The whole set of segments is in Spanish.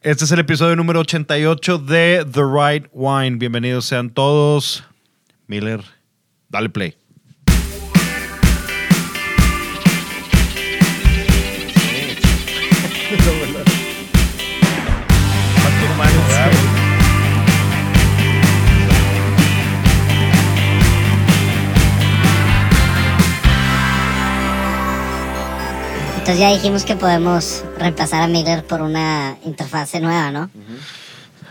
Este es el episodio número 88 de The Right Wine. Bienvenidos sean todos. Miller, dale play. Entonces ya dijimos que podemos reemplazar a Miller por una interfase nueva, ¿no?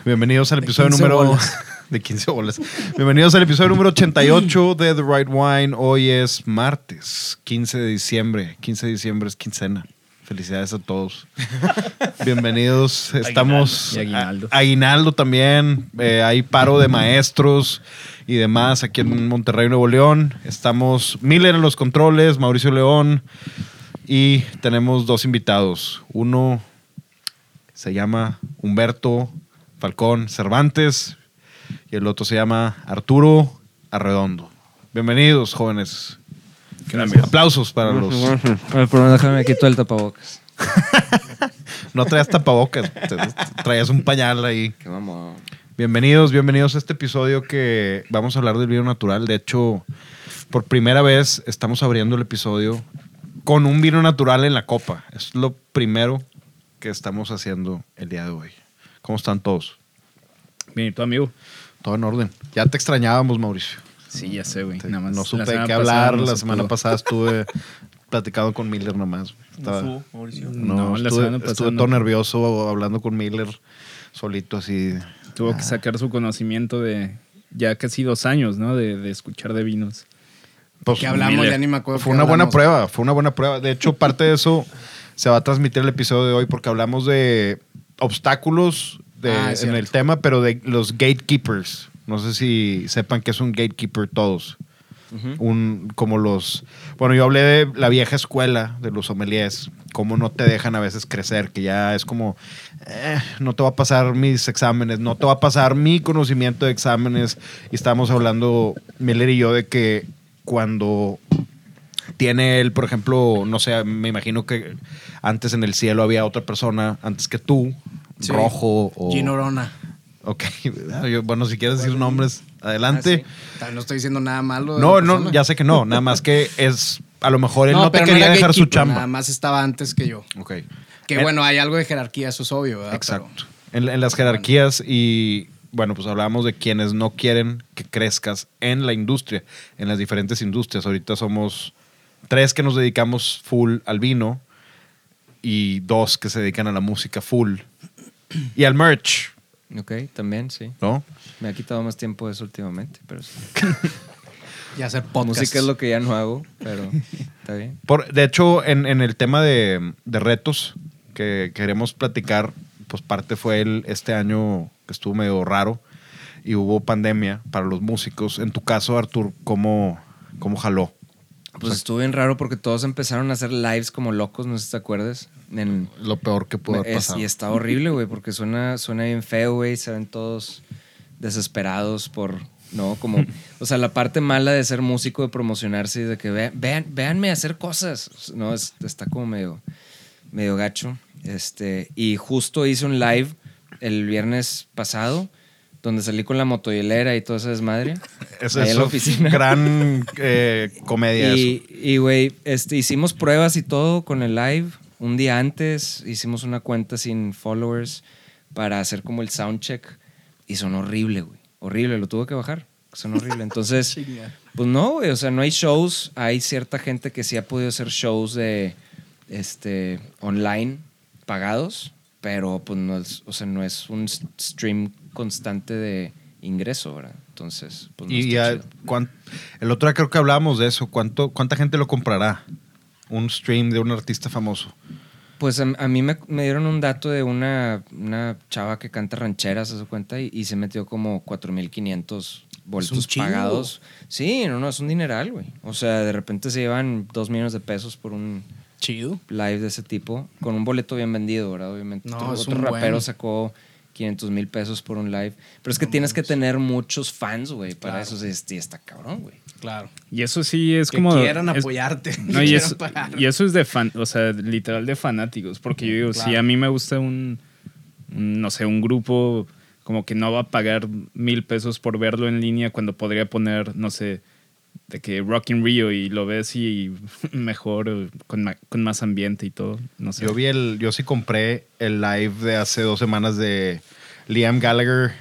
Bienvenidos al episodio 15 número bolas. de 15 bolas. Bienvenidos al episodio número 88 de The Right Wine. Hoy es martes, 15 de diciembre. 15 de diciembre es quincena. Felicidades a todos. Bienvenidos. Estamos Y aguinaldo. a- aguinaldo también. Eh, hay paro de maestros y demás aquí en Monterrey, Nuevo León. Estamos Miller en los controles, Mauricio León y tenemos dos invitados. Uno se llama Humberto Falcón Cervantes y el otro se llama Arturo Arredondo. Bienvenidos, jóvenes. Aplausos para los. Pero déjame quito el tapabocas. No traías tapabocas, traías un pañal ahí. Qué. Bienvenidos, bienvenidos a este episodio que vamos a hablar del vino natural. De hecho, por primera vez estamos abriendo el episodio con un vino natural en la copa. Es lo primero que estamos haciendo el día de hoy. ¿Cómo están todos? Bien, ¿y tu amigo? Todo en orden. Ya te extrañábamos, Mauricio. Sí, ya sé, güey. Nada más. no supe de qué hablar. no la se semana pudo. pasada estuve platicando con Miller nomás. Estaba- No, no, la estuve, semana pasada estuve no. todo nervioso hablando con Miller solito así. Tuvo Ah. que sacar su conocimiento de ya casi dos años, ¿no? De, de escuchar de vinos. Pues, que hablamos, Miller. ya ni me acuerdo. Fue una buena prueba, fue una buena prueba. De hecho, parte de eso se va a transmitir el episodio de hoy porque hablamos de obstáculos de- Ah, en el tema, pero de los gatekeepers. No sé si sepan que es un gatekeeper todos. Un, como los. Bueno, yo hablé de la vieja escuela de los sommeliers, cómo no te dejan a veces crecer, que ya es como, eh, no te va a pasar mis exámenes, no te va a pasar mi conocimiento de exámenes. Y estábamos hablando, Miller y yo, de que cuando tiene él, por ejemplo, no sé, me imagino que antes en el cielo había otra persona antes que tú, Sí. rojo o. Gino Rona. Ok, yo- bueno, si quieres decir nombres, adelante. Ah, sí. No estoy diciendo nada malo. No, no, ya sé que no, nada más que es, a lo mejor él no, te pero quería dejar su chamba. Nada más estaba antes que yo. Ok. Que Eh, bueno, hay algo de jerarquía, eso es obvio, ¿verdad? Exacto. En, en las jerarquías y, bueno, pues hablábamos de quienes no quieren que crezcas en la industria, en las diferentes industrias. Ahorita somos tres que nos dedicamos full al vino y dos que se dedican a la música full y al merch, Ok, también, sí. ¿no? Me ha quitado más tiempo eso últimamente, pero sí. Y hacer podcast. Música es lo que ya no hago, pero está bien. Por, de hecho, en, en el tema de, de retos que queremos platicar, pues parte fue el, este año que estuvo medio raro y hubo pandemia para los músicos. En tu caso, Artur, ¿cómo, cómo jaló? Pues estuvo bien raro porque todos empezaron a hacer lives como locos, no sé si te acuerdas. En, Lo peor que pudo haber es- pasado. y está horrible, güey, porque suena, suena bien feo, güey. Se ven todos desesperados por, ¿no? Como, o sea, la parte mala de ser músico, de promocionarse y de que vean, vean, véanme hacer cosas, ¿no? Es- está como medio, medio gacho. Este, y justo hice un live el viernes pasado donde salí con la motohielera y toda esa desmadre. Eso es la oficina. gran eh, comedia. Y, güey, este, hicimos pruebas y todo con el live. Un día antes hicimos una cuenta sin followers para hacer como el soundcheck. Y son horrible, güey. Horrible, lo tuve que bajar. Son horrible. Entonces, pues no, güey. O sea, no hay shows. Hay cierta gente que sí ha podido hacer shows de este online pagados. Pero pues no es, o sea, no es un stream constante de ingreso, ¿verdad? Entonces, pues no Y ya, el otro día creo que hablábamos de eso. ¿Cuánto, ¿Cuánta gente lo comprará? Un stream de un artista famoso. Pues a, a mí me, me dieron un dato de una, una chava que canta rancheras, a su cuenta, y, y se metió como 4.500 boletos pagados. Sí, no, no, es un dineral, güey. O sea, de repente se llevan 2 millones de pesos por un Chido. live de ese tipo, con un boleto bien vendido, ¿verdad? Obviamente. No, otro es rapero buen. sacó 500 mil pesos por un live. Pero es que tienes que tener muchos fans, güey. Para Claro. eso sí, sí está cabrón, güey. Claro. Y eso sí es que como. quieran es- apoyarte. No, y, eso, pagar. y eso es de fan, o sea, literal de fanáticos. Porque yo digo, si a mí me gusta un, un, no sé, un grupo como que no va a pagar mil pesos por verlo en línea cuando podría poner, no sé, de que Rock in Rio y lo ves y mejor, o con, ma- con más ambiente y todo. No sé. Yo vi el, yo sí compré el live de hace dos semanas de Liam Gallagher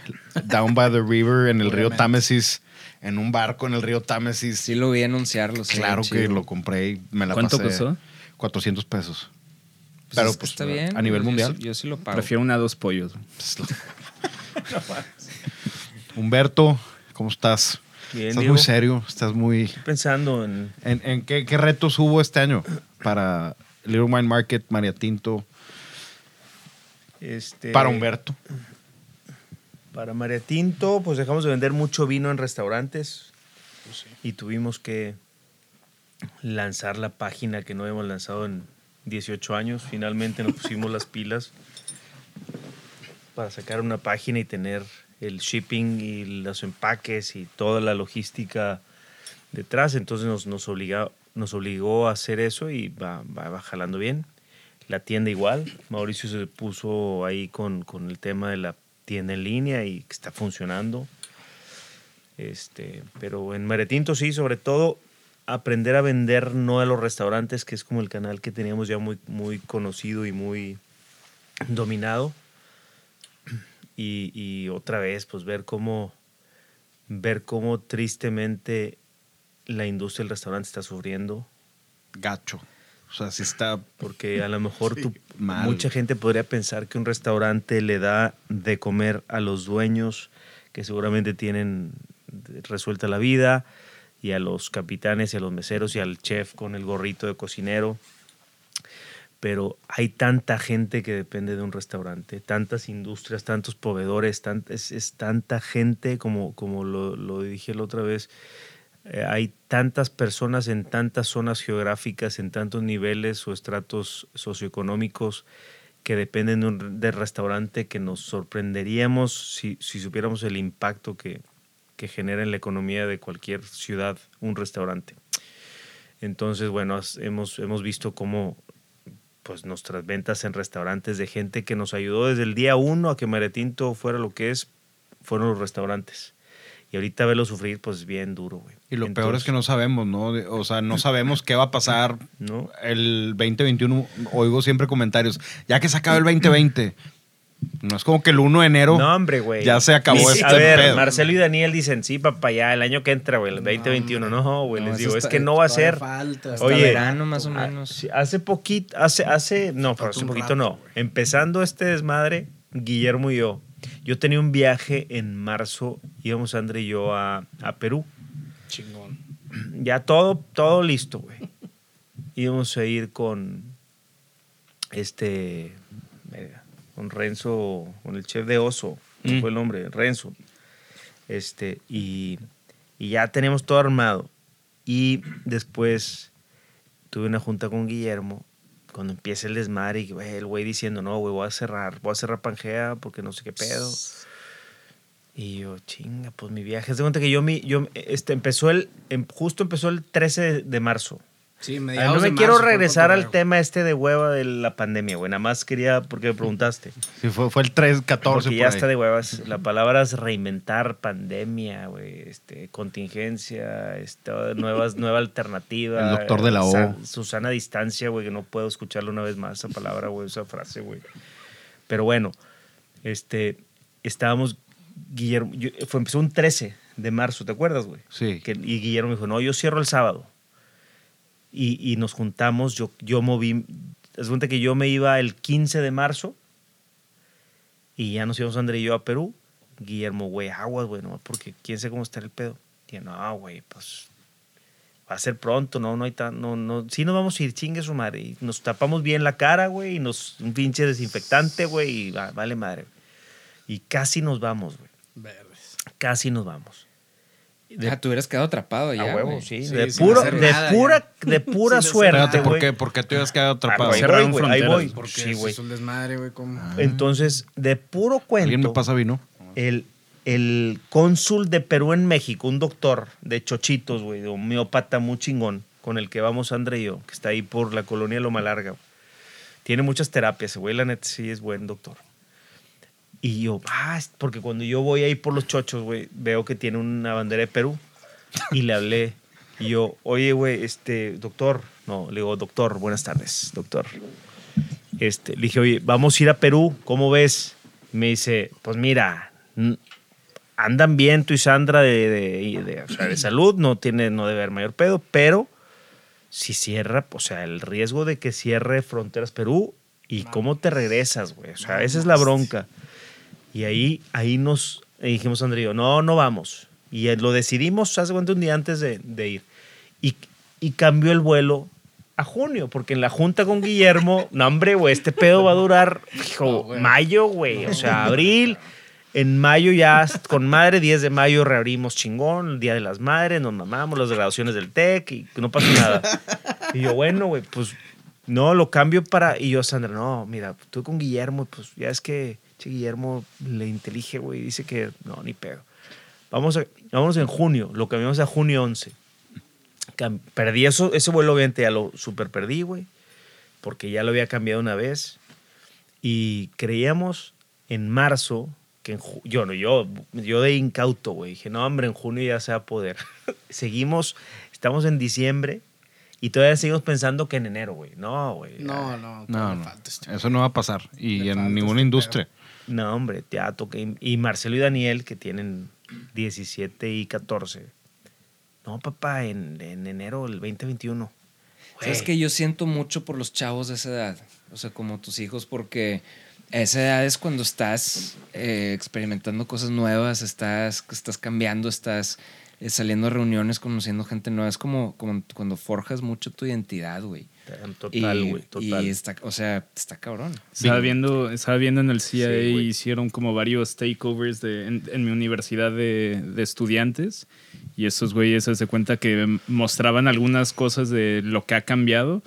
Down by the River en el río. Támesis, en un barco en el río Támesis. Sí lo vi anunciarlo. sí, claro que lo compré y me la ¿Cuánto pasé. costó? 400 pesos. Pues Pero, es pues, está bien. a nivel Yo mundial. Yo sí lo pago. Prefiero una a dos pollos. Humberto, ¿cómo estás? Bien, estás Diego. muy serio, estás muy... Pensando en. ¿En, en qué, qué retos hubo este año para Little Wine Market, María Tinto, Este, para Humberto? Para María Tinto, pues dejamos de vender mucho vino en restaurantes. Y tuvimos que lanzar la página que no habíamos lanzado en 18 años. Finalmente nos pusimos las pilas para sacar una página y tener el shipping y los empaques y toda la logística detrás. Entonces nos, nos, obliga- nos obligó a hacer eso y va, va, va jalando bien. La tienda igual. Mauricio se puso ahí con, con el tema de la tienda en línea y está funcionando. Este, pero en Maretinto sí, sobre todo aprender a vender no a los restaurantes, que es como el canal que teníamos ya muy, muy conocido y muy dominado. Y, y otra vez, pues ver cómo, ver cómo tristemente la industria del restaurante está sufriendo. Gacho. O sea, sí está... Porque a lo mejor tú- mucha gente podría pensar que un restaurante le da de comer a los dueños que seguramente tienen resuelta la vida y a los capitanes y a los meseros y al chef con el gorrito de cocinero. Pero hay tanta gente que depende de un restaurante, tantas industrias, tantos proveedores, tant- es, es tanta gente como, como lo, lo dije la otra vez, eh, hay tantas personas en tantas zonas geográficas, en tantos niveles o estratos socioeconómicos que dependen de un del restaurante que nos sorprenderíamos si, si supiéramos el impacto que, que genera en la economía de cualquier ciudad un restaurante. Entonces, bueno, hemos, hemos visto cómo pues nuestras ventas en restaurantes de gente que nos ayudó desde el día uno a que Maretinto fuera lo que es, fueron los restaurantes. Y ahorita verlo sufrir, pues bien duro, güey. Y lo peor es que no sabemos, ¿no? O sea, no sabemos qué va a pasar ¿no? el 2021. Oigo siempre comentarios. Ya que se acaba el 2020. No es como que el 1 de enero No, hombre, güey. ya se acabó Dice- este A ver, pedo. Marcelo y Daniel dicen, sí, papá, ya el año que entra, güey, el 2021. No, güey, No, les digo, es que no va a ser. falta. Hasta Oye, verano más o menos. sí, hace poquito, hace, hace, no, pero hace un poquito rato, no. Empezando este desmadre, Guillermo y yo, yo tenía un viaje en marzo, íbamos André y yo a, a Perú. Chingón. Ya todo, todo listo, güey. Íbamos a ir con este, verga, con Renzo, con el chef de Oso, ¿cómo Mm. fue el nombre? Renzo. Este, y, y ya tenemos todo armado. Y después tuve una junta con Guillermo cuando empieza el desmadre y el güey diciendo, no, güey, voy a cerrar, voy a cerrar Pangea porque no sé qué pedo. Y yo, chinga, pues mi viaje. De cuenta que yo, mi, yo este, empezó el, em- justo empezó el 13 de, de marzo. Sí, no me quiero regresar al tema este de hueva de la pandemia, güey. Nada más quería, porque me preguntaste. Sí, fue, fue el 3, 14 Porque por ya ahí. está de huevas. La palabra es reinventar, pandemia, güey, este, contingencia, esta, nuevas, nueva alternativa. El doctor de la O. Sa- Susana Distancia, güey, que no puedo escucharlo una vez más esa palabra, güey, esa frase, güey. Pero bueno, este, estábamos, Guillermo, yo- fue, empezó un 13 de marzo, ¿te acuerdas, güey? Sí. Que- y Guillermo me dijo, no, yo cierro el sábado. Y, y nos juntamos, yo, yo moví, es cuenta que yo me iba el 15 de marzo y ya nos íbamos André y yo a Perú. Guillermo, güey, aguas, güey, no, porque quién sabe cómo está el pedo. Yo, no, güey, pues va a ser pronto, no, no hay tan, no, no, sí nos vamos a ir, chingue su madre. Y nos tapamos bien la cara, güey, y nos, un pinche desinfectante, güey, y va- vale madre. Y casi nos vamos, güey casi nos vamos. De, Ah, te hubieras quedado atrapado ya. a huevo, sí. Sí, de, puro, de nada, pura, de pura suerte, Espérate, ¿por qué, ¿por qué te habías quedado Ah, atrapado? güey, Cerraron voy, ahí voy. Porque Sí, eso güey. es un desmadre, güey. como- Entonces, de puro cuento, ¿Alguien me pasa vino? el, el cónsul de Perú en México, un doctor de chochitos, güey, de homeópata muy chingón, con el que vamos André y yo, que está ahí por la colonia Loma Larga. Tiene muchas terapias, güey, la neta sí es buen doctor. Y yo, ah, porque cuando yo voy ahí por los chochos, güey, veo que tiene una bandera de Perú. Y le hablé. Y yo, oye, güey, este, doctor. No, le digo, doctor, buenas tardes, doctor. Este, le dije, oye, vamos a ir a Perú, ¿cómo ves? Me dice, pues mira, andan bien tú y Sandra de, de- de- o sea, de salud, no, tiene, no debe haber mayor pedo, pero si cierra, o sea, el riesgo de que cierre fronteras Perú y cómo te regresas, güey. O sea, esa es la bronca. Y ahí, ahí nos eh, dijimos, yo, no, no vamos. Y eh, lo decidimos hace un día antes de, de ir. Y, y cambió el vuelo a junio, porque en la junta con Guillermo, no, hombre, güey, este pedo va a durar, hijo, mayo, güey, o sea, abril. En mayo ya, con madre, 10 de mayo reabrimos chingón, el Día de las Madres, nos mamamos las graduaciones del TEC y no pasa nada. Y yo, bueno, güey, pues no, lo cambio para. Y yo, Sandra, no, mira, tú con Guillermo, pues ya es que che, Guillermo le intelige, güey, dice que no, ni pedo. Vamos, a, vámonos en junio, lo cambiamos a junio 11. Cam- Perdí eso, ese vuelo, obviamente ya lo super perdí, güey, porque ya lo había cambiado una vez. Y creíamos en marzo, que en ju- yo, no, yo, yo de incauto, güey, dije, no, hombre, en junio ya se va a poder. Seguimos, estamos en diciembre y todavía seguimos pensando que en enero, güey. No, güey. No, no, No, no. no. Falta este. Eso no va a pasar. Y en ninguna este industria. No, hombre, teatro. Y Marcelo y Daniel, que tienen 17 y 14. No, papá, en, en enero del 2021. Sabes Güey. que yo siento mucho por los chavos de esa edad, o sea, como tus hijos, porque a esa edad es cuando estás eh, experimentando cosas nuevas, estás, estás cambiando, estás eh, saliendo a reuniones, conociendo gente nueva. Es como, como cuando forjas mucho tu identidad, güey. Total, güey, total. Y está, o sea, está cabrón. Estaba viendo, estaba viendo en el CIA Sí, hicieron como varios takeovers de, en, en mi universidad de, de estudiantes. Y estos güeyes se hace cuenta que mostraban algunas cosas de lo que ha cambiado.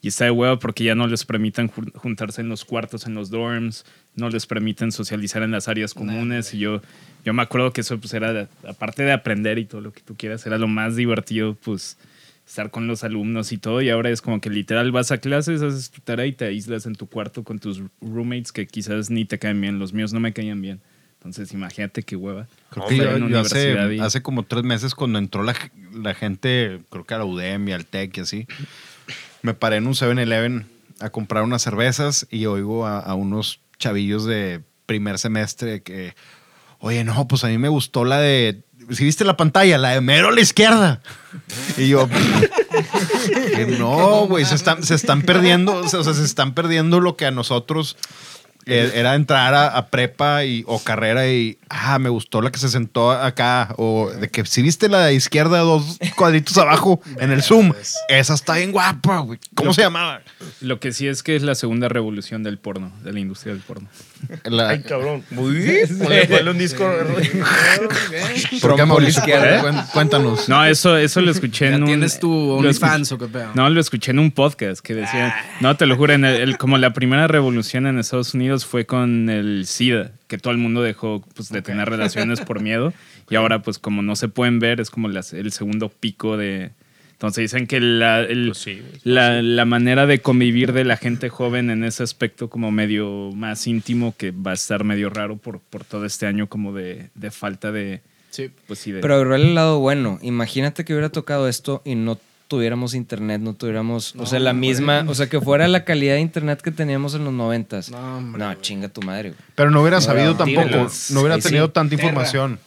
Y está de huevo porque ya no les permiten ju- juntarse en los cuartos, en los dorms, no les permiten socializar en las áreas comunes. y yo, yo me acuerdo que eso pues era, aparte de aprender y todo lo que tú quieras, era lo más divertido pues estar con los alumnos y todo, y ahora es como que literal vas a clases, haces tu tarea y te aíslas en tu cuarto con tus roommates que quizás ni te caen bien, los míos no me caían bien. Entonces imagínate qué hueva. Creo que yo, yo hace, y- hace como tres meses cuando entró la, la gente, creo que a la UDEM y al TEC y así, me paré en un 7-Eleven a comprar unas cervezas y oigo a, a unos chavillos de primer semestre que, oye, no, pues a mí me gustó la de, si viste la pantalla, la de mero a la izquierda. Y yo, que no, güey, se están, se están perdiendo, o sea, se están perdiendo lo que a nosotros eh, era entrar a, a prepa y, o carrera y, ah, me gustó la que se sentó acá, o de que si viste la de izquierda dos cuadritos abajo en el Zoom, esa está bien guapa, güey. ¿Cómo se llamaba? Lo que sí es que es la segunda revolución del porno, de la industria del porno. La, Ay, cabrón. Uy, ponle, un disco. ¿Por izquierda. Cuen- Cuéntanos. No, eso, eso lo escuché ¿Ya en un... tienes tu OnlyFans o qué pedo? No, lo escuché en un podcast que decía, no, te lo juro, en el- el- como la primera revolución en Estados Unidos fue con el SIDA, que todo el mundo dejó pues, de tener relaciones por miedo, y ahora pues como no se pueden ver, es como las- el segundo pico de... Entonces dicen que la, el- Pues sí, güey. la, la manera de convivir de la gente joven en ese aspecto como medio más íntimo, que va a estar medio raro por, por todo este año como de, de falta de... Sí. Pues sí, de... Pero agarró el lado bueno. Imagínate que hubiera tocado esto y no tuviéramos internet, no tuviéramos, o sea, la misma, o sea, que fuera la calidad de internet que teníamos en los noventas. No, hombre, No, chinga tu madre, güey. Pero no hubiera sabido tampoco, tíralos. no hubiera sí. tenido tanta información.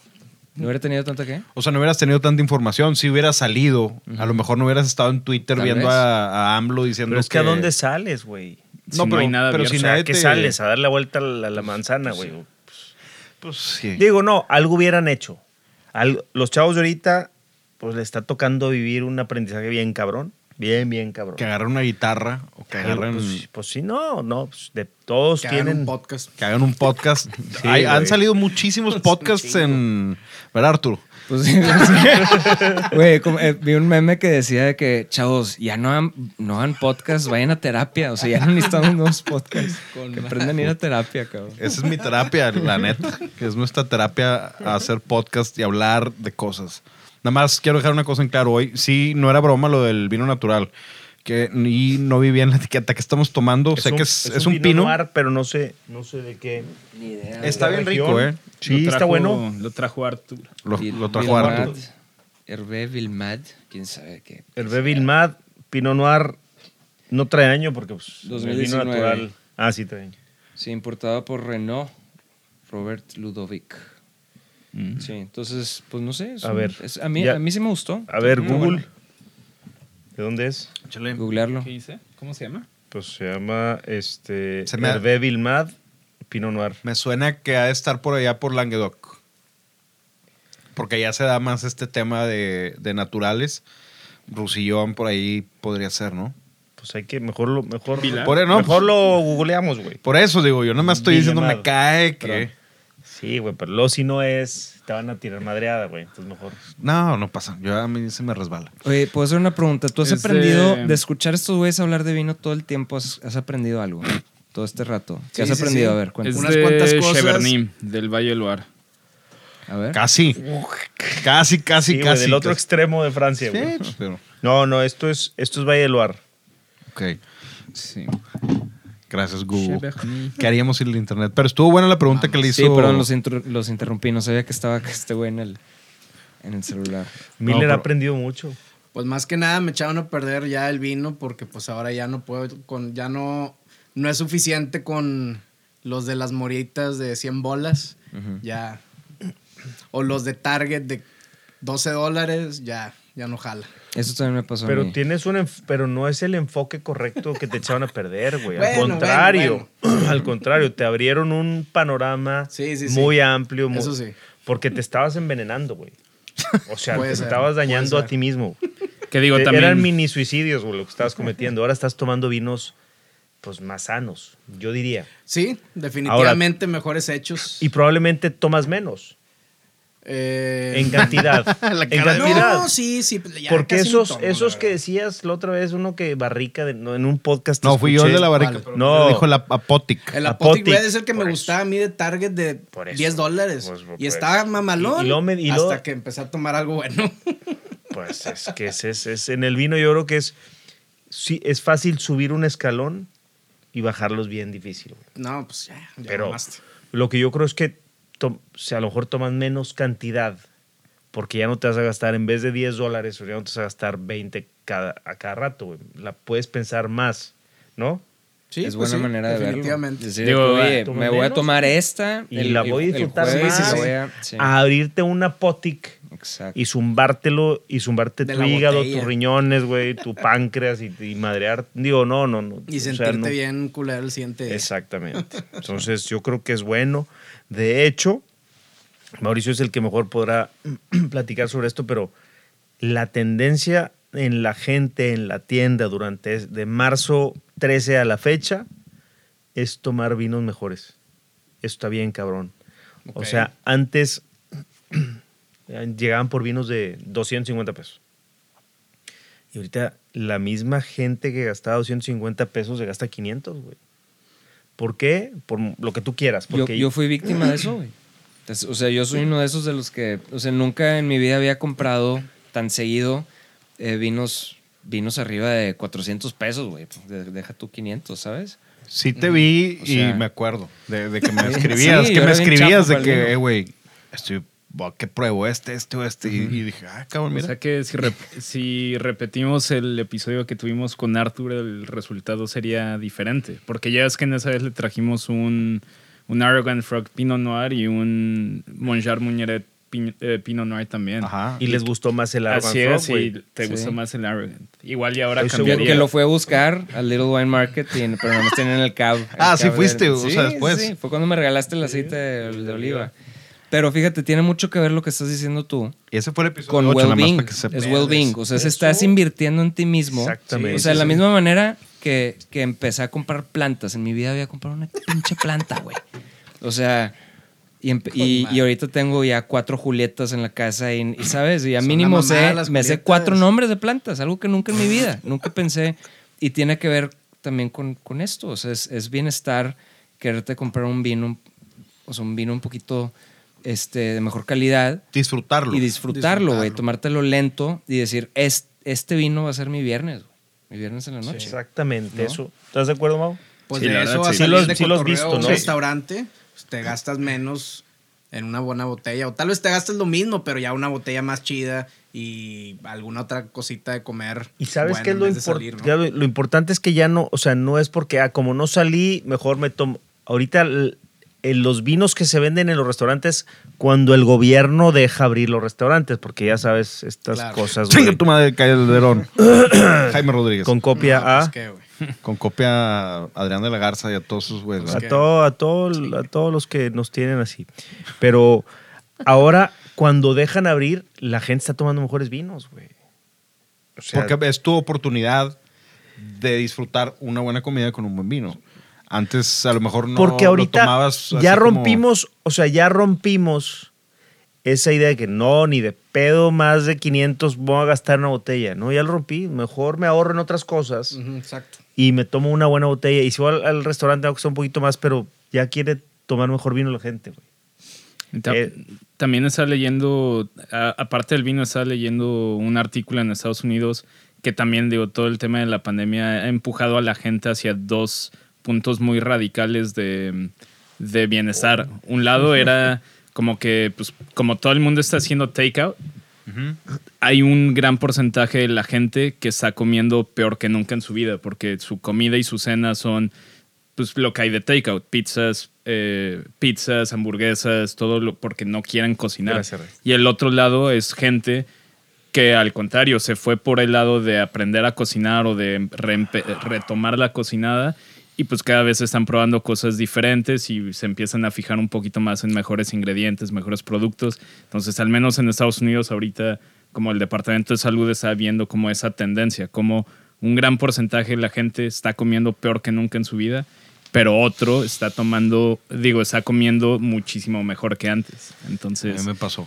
¿No hubiera tenido tanta qué? O sea, no hubieras tenido tanta información. Si hubieras salido, a lo mejor no hubieras estado en Twitter viendo a, a AMLO diciendo Pero es que a dónde sales, güey. Si no hay nada pero si O sea, nadie ¿qué te- sales? A dar la vuelta a la, a la manzana, güey. Pues sí. Digo, no, algo hubieran hecho. Al- los chavos de ahorita, pues le está tocando vivir un aprendizaje bien cabrón. Bien, bien cabrón. Que agarren una guitarra o que agarren... Pues, pues sí, no, no. pues, de, todos Que hagan tienen. un podcast. que hagan un podcast. Hay- han salido muchísimos podcasts en... ¿Verdad, Arturo? Pues sí. Güey, como, eh, vi un meme que decía de que, chavos, ya no hagan, no hagan podcast, vayan a terapia. O sea, ya no necesitamos nuevos podcasts. que aprendan a ir a terapia, cabrón. Esa es mi terapia, la neta. Que es nuestra terapia a hacer podcast y hablar de cosas. Nada más quiero dejar una cosa en claro. Hoy sí, no era broma lo del vino natural. Que ni no vi bien la etiqueta que estamos tomando. sé que es, es un, pino. noir, pero no sé, no sé de qué. Ni idea. Está bien región. rico, ¿eh? Sí, Lo está trajo- bueno. Lo trajo Arturo. Lo, lo trajo Vilmad, Arturo. Hervé Vilmad, quién sabe qué. El Bevil Mad, Pinot Noir, no trae año porque pues, el 2019. vino natural. Ah, sí trae año. Sí, importado por Renault, Robert Ludovic. Mm. Sí, entonces, pues no sé. A un- ver, es- a, mí, ya- a mí sí me gustó. A ver, Google. bueno. ¿De dónde es? Googlearlo. ¿Qué dice? ¿Cómo se llama? Pues se llama este Se me- Hervé Vilmad, Pinot Noir. Me suena que ha de estar por allá por Languedoc. Porque allá se da más este tema de, de naturales. Rusillón por ahí podría ser, ¿no? Pues hay que mejor lo mejor. Por ahí, no, mejor pues- lo googleamos, güey. Por eso digo, yo no me estoy diciendo, me cae que... Perdón. Sí, güey, pero luego si no es, te van a tirar madreada, güey. Entonces mejor. No, no pasa. Yo a mí se me resbala. Oye, puedo hacer una pregunta. ¿Tú has Es aprendido de- de... escuchar a estos güeyes hablar de vino todo el tiempo? ¿Has, has aprendido algo? Todo este rato. ¿Qué Sí, has sí, aprendido? sí. A ver, cuéntame. Es Unas de cuantas cosas. Cheverny, del Valle del Loire. A ver. Casi. Casi, casi, casi. del otro casi. extremo de Francia, güey. pero... No, no, esto es, esto es Valle de Loire. Ok. Sí. Gracias, Google. ¿Qué haríamos sin el internet? Pero estuvo buena la pregunta que le hizo... Sí, perdón, los, inter- los interrumpí. No sabía que estaba este güey en el, en el celular. Miller pero- ha aprendido mucho. Pues más que nada me echaron a perder ya el vino porque pues ahora ya no puedo con ya no no es suficiente con los de las moritas de 100 bolas. Ya o los de Target de 12 dólares, ya ya no jala. Eso también me pasó a Pero mí. tienes un pero no es el enfoque correcto que te echaban a perder, güey. Al Bueno, contrario, al contrario, te abrieron un panorama Sí, sí, sí. muy amplio, muy- Eso sí. porque te estabas envenenando, güey. O sea, Puede te ser, estabas dañando a ti mismo. Que digo, Te- también. Eran mini suicidios, güey, lo que estabas cometiendo. Ahora estás tomando vinos, pues, más sanos, yo diría. Sí, definitivamente mejores hechos. Y probablemente tomas menos, Eh, en cantidad. en cantidad. No, sí, sí. pues, ya Porque esos, tomo, esos que decías la otra vez, uno que barrica de- no, en un podcast. No, fui yo el de la barrica. Vale. pero No. Dijo la Apotic. El Apotic, es el que me eso. gustaba a mí de Target de Por eso. 10 dólares. Pues, y eso. estaba mamalón. Y- y luego me- y luego- hasta que empecé a tomar algo bueno. Pues es que es, es- es- en el vino yo creo que es, sí, es fácil subir un escalón y bajarlos bien difícil. güey. no, pues ya. ya Pero lo que yo creo es que o sea, a lo mejor tomas menos cantidad porque ya no te vas a gastar, en vez de 10 dólares, ya no te vas a gastar 20 cada, a cada rato. La puedes pensar más, ¿no? Sí, es pues buena sí, manera de verlo. Decir, Digo, oye, me voy a tomar esta y la voy a disfrutar y más. la voy a- sí, A abrirte una potic exacto. y zumbártelo y zumbarte De tu hígado, botella. tus riñones, güey, tu páncreas y, y madrear. Digo, no, no, no. Y o sea, sentirte no- bien culero el siguiente día. Exactamente. Entonces, yo creo que es bueno. De hecho, Mauricio es el que mejor podrá platicar sobre esto, pero la tendencia en la gente en la tienda durante de marzo 13 a la fecha es tomar vinos mejores. Eso está bien, cabrón. O sea, antes llegaban por vinos de 250 pesos. Y ahorita la misma gente que gastaba 250 pesos se gasta 500, güey. ¿Por qué? Por lo que tú quieras. Yo, Porque yo fui víctima de eso, güey. O sea, yo soy uno de esos de los que, o sea, nunca en mi vida había comprado tan seguido eh, vinos, vinos arriba de 400 pesos, güey. De- Deja tú 500, ¿sabes? Sí te vi O sea- y me acuerdo de, de que me escribías, Sí, que yo me escribías de que, eh, güey, estoy, ¿qué pruebo? Este, este o este. Y- y, dije, ah, cabrón, O mira. sea que si, rep- si repetimos el episodio que tuvimos con Arthur, el resultado sería diferente. Porque ya es que en esa vez le trajimos un, un Arrogant Frog Pinot Noir y un Monjar Muñeret eh, Pinot Noir también. Ajá. Y les gustó más el Arrogant Así es, Frog, y te Sí. gusta más el Arrogant. Igual y ahora Estoy cambiaría. que lo fue a buscar al Little Wine Market, y, pero no tienen el cab. el Ah, sí fuiste, de- o sea, después. Sí, fue cuando me regalaste el aceite de, de oliva. Pero fíjate, tiene mucho que ver lo que estás diciendo tú Y ese fue el episodio con ocho, nada más well-being. para que sepas. Es well-being. O sea, se estás invirtiendo en ti mismo. Exactamente. O sea, de la misma manera que, que empecé a comprar plantas. En mi vida había comprado una pinche planta, güey. O sea, Y, y, y ahorita tengo ya cuatro Julietas en la casa y, y, ¿sabes? Y a Son mínimo sé, me sé cuatro nombres de plantas, algo que nunca en mi vida, nunca pensé. Y tiene que ver también con, con esto. O sea, es, es bienestar quererte comprar un vino, o sea, un vino un poquito este, de mejor calidad Disfrutarlo. y disfrutarlo, güey. Tomártelo lento y decir, "Es- este vino va a ser mi viernes, güey. Mi viernes en la noche. Exactamente, ¿No? eso. ¿Estás de acuerdo, Mau? Pues Sí, de eso verdad, a sí. salir Sí lo- de sí lo has cotorreo visto, a un ¿no? restaurante, pues, te gastas menos en una buena botella. O tal vez te gastes lo mismo, pero ya una botella más chida y alguna otra cosita de comer. Y sabes buena qué es lo, vez de impor- salir, ¿no? ya lo- importante es que ya no, o sea, no es porque, ah, como no salí, mejor me tomo. Ahorita los vinos que se venden en los restaurantes, cuando el gobierno deja abrir los restaurantes, porque ya sabes estas Claro. cosas, Chinga tu madre, Calderón. Jaime Rodríguez. con Con, copia No, a, pues, ¿qué, güey? copia a Adrián de la Garza y a todos sus güeyes. a, Pues que- todo, a, todo, a todos los que nos tienen así. Pero ahora, cuando dejan abrir, la gente está tomando mejores vinos, güey. O sea, Porque es tu oportunidad de disfrutar una buena comida con un buen vino. Antes a lo mejor no Porque lo ahorita tomabas así ya como- rompimos, o sea, ya rompimos esa idea de que no, ni de pedo más de 500 voy a gastar una botella. No, ya lo rompí. Mejor me ahorro en otras cosas exacto. y me tomo una buena botella. Y si voy al, al restaurante, aunque sea un poquito más, pero ya quiere tomar mejor vino la gente, güey. Eh, También está leyendo, a- aparte del vino, está leyendo un artículo en Estados Unidos que también, digo, todo el tema de la pandemia ha empujado a la gente hacia dos puntos muy radicales de, de bienestar. Un lado era como que, pues, como todo el mundo está haciendo takeout, hay un gran porcentaje de la gente que está comiendo peor que nunca en su vida, porque su comida y su cena son pues lo que hay de takeout, pizzas, eh, pizzas, hamburguesas, todo lo porque no quieren cocinar. Gracias, y el otro lado es gente que al contrario se fue por el lado de aprender a cocinar o de retomar la cocinada y pues cada vez están probando cosas diferentes y se empiezan a fijar un poquito más en mejores ingredientes, mejores productos. Entonces, al menos en Estados Unidos ahorita como el Departamento de Salud está viendo como esa tendencia, como un gran porcentaje de la gente está comiendo peor que nunca en su vida, pero otro está tomando, digo, está comiendo muchísimo mejor que antes. A mí Entonces, me pasó.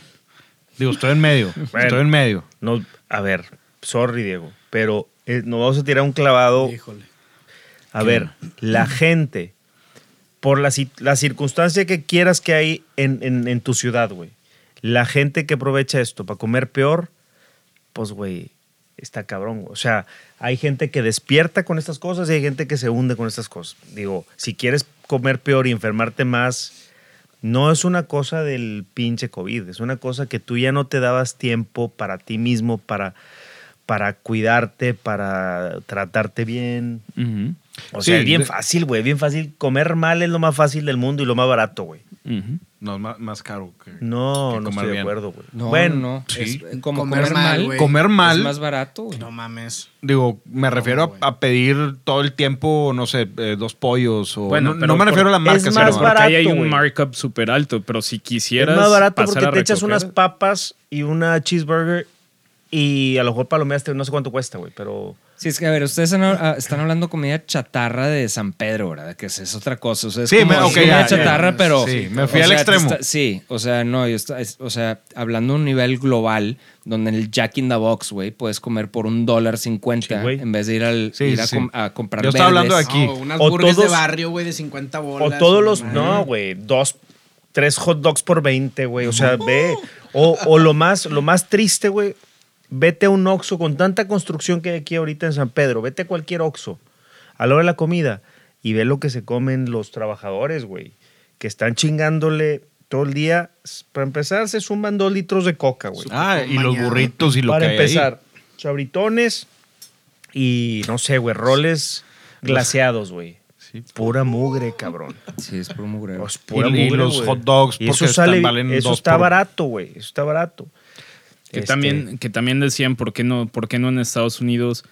Digo, estoy en medio. Bueno. Estoy en medio. No, a ver, sorry, Diego, pero eh, nos vamos a tirar un clavado. Híjole. A ver, la gente, por la, ci- la circunstancia que quieras que hay en, en- en tu ciudad, güey, la gente que aprovecha esto para comer peor, pues, güey, está cabrón. güey. O sea, hay gente que despierta con estas cosas y hay gente que se hunde con estas cosas. Digo, si quieres comer peor y enfermarte más, no es una cosa del pinche COVID, es una cosa que tú ya no te dabas tiempo para ti mismo, para, para cuidarte, para tratarte bien. ujú, O Sí, sea, es bien de- fácil, güey, bien fácil. Comer mal es lo más fácil del mundo y lo más barato, güey. No, es más, más caro. Que, No, que no comer estoy de acuerdo, güey. No, bueno, no. sí. Es como Comer comer, mal, güey. Comer mal. Es más barato, güey. No mames. Digo, me refiero a, a pedir todo el tiempo, no sé, eh, dos pollos o... Bueno, no, pero no me por- refiero a la marca, es sino- Porque ahí hay barato, un güey. markup súper alto, pero si es quisieras más barato pasar porque te echas unas papas y una cheeseburger y a lo mejor palomeaste, no sé cuánto cuesta, güey, pero... Sí, es que a ver, ustedes están, ah, están hablando de comida chatarra de San Pedro, ¿verdad? Que es, es otra cosa. O sea, es Sí, como me- ok, comida ya, ya. chatarra, pero. Sí, me o fui al sea, extremo. está- sí, o sea, no, yo está- es- o sea, hablando de un nivel global, donde en el Jack in the Box, güey, puedes comer por un dólar cincuenta en vez de ir, al, Sí, ir a, sí. com- a comprar Yo estaba hablando verdes. Aquí. Unas O burgers de todos- barrio, güey, de 50 O bolas. todos los... mamá. No, güey, dos, tres hot dogs por 20, güey. O sea, ve... O, o lo, más, lo más triste, güey, vete a un Oxxo con tanta construcción que hay aquí ahorita en San Pedro. Vete a cualquier Oxxo a la hora de la comida y ve lo que se comen los trabajadores, güey. Que están chingándole todo el día. Para empezar, se suman dos litros de coca, güey. Ah, y los burritos y lo Para que hay ahí. empezar, chabritones y no sé, güey, roles glaseados, güey. Sí. Pura mugre, cabrón. Sí, es por mugre. Pues, pura Y- y mugre, los hot dogs, Y porque eso sale, están- valen eso dos está por- barato, güey. Eso está barato. Que, Este, también, que también decían, ¿por qué, no, ¿por qué no en Estados Unidos,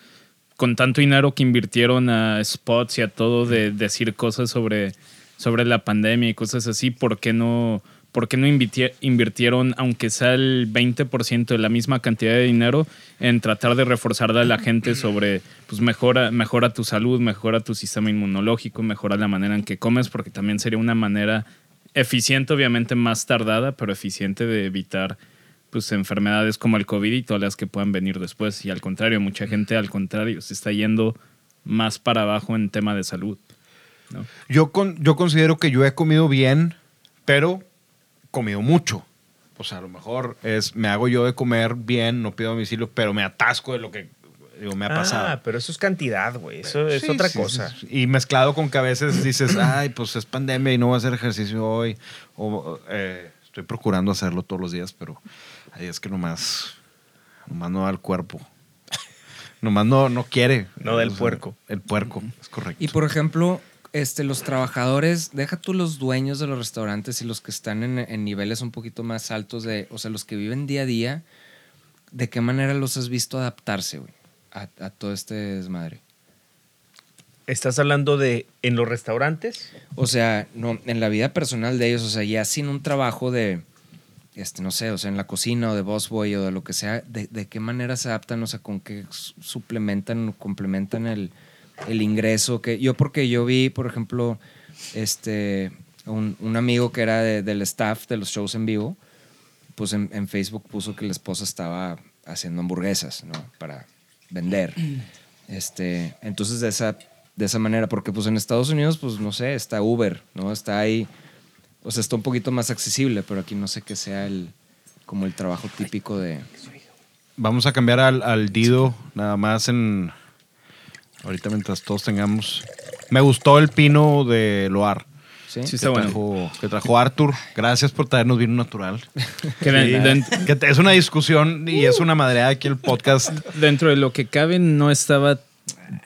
con tanto dinero que invirtieron a spots y a todo de decir cosas sobre, sobre la pandemia y cosas así, ¿por qué no, por qué no invirtie- invirtieron, aunque sea el 20% de la misma cantidad de dinero, en tratar de reforzarle a la gente sobre, pues mejora, mejora tu salud, mejora tu sistema inmunológico, mejora la manera en que comes, porque también sería una manera eficiente, obviamente más tardada, pero eficiente de evitar pues enfermedades como el COVID y todas las que puedan venir después. Y al contrario, mucha gente al contrario se está yendo más para abajo en tema de salud. ¿no? Yo, con, yo considero que yo he comido bien, pero comido mucho. O sea, a lo mejor es, me hago yo de comer bien, no pido domicilio, pero me atasco de lo que digo, me ha pasado. Ah, pero eso es cantidad, güey. Eso es Sí, otra sí, cosa. sí, sí. Y mezclado con que a veces dices, ay, pues es pandemia y no voy a hacer ejercicio hoy. O eh, estoy procurando hacerlo todos los días, pero es que nomás, nomás no da el cuerpo. nomás no, no quiere. No da el O sea, puerco. El puerco, es correcto. Y por ejemplo, este, los trabajadores, deja tú los dueños de los restaurantes y los que están en, en niveles un poquito más altos de, o sea, los que viven día a día, ¿de qué manera los has visto adaptarse, güey, a, a todo este desmadre? ¿Estás hablando de en los restaurantes? O sea, no, en la vida personal de ellos, o sea, ya sin un trabajo de, este, no sé, o sea, en la cocina o de busboy o de lo que sea, de, qué manera se adaptan, o sea, con qué su- suplementan o complementan el, ingreso. Que, yo porque yo vi, por ejemplo, este, un, amigo que era de- del staff de los shows en vivo, pues en, en Facebook puso que la esposa estaba haciendo hamburguesas, ¿no? Para vender. Este, entonces de esa, de esa manera, porque pues en Estados Unidos, pues no sé, está Uber, ¿no? Está ahí, o sea, está un poquito más accesible, pero aquí no sé qué sea el, como el trabajo típico de... Vamos a cambiar al, al Dido, nada más en. Ahorita mientras todos tengamos. Me gustó el pino de Loar. ¿sí? Sí, Que está bueno. trajo, que trajo Arthur. Gracias por traernos vino natural. Que de- Que es una discusión y es una madreada aquí el podcast. dentro de lo que cabe no estaba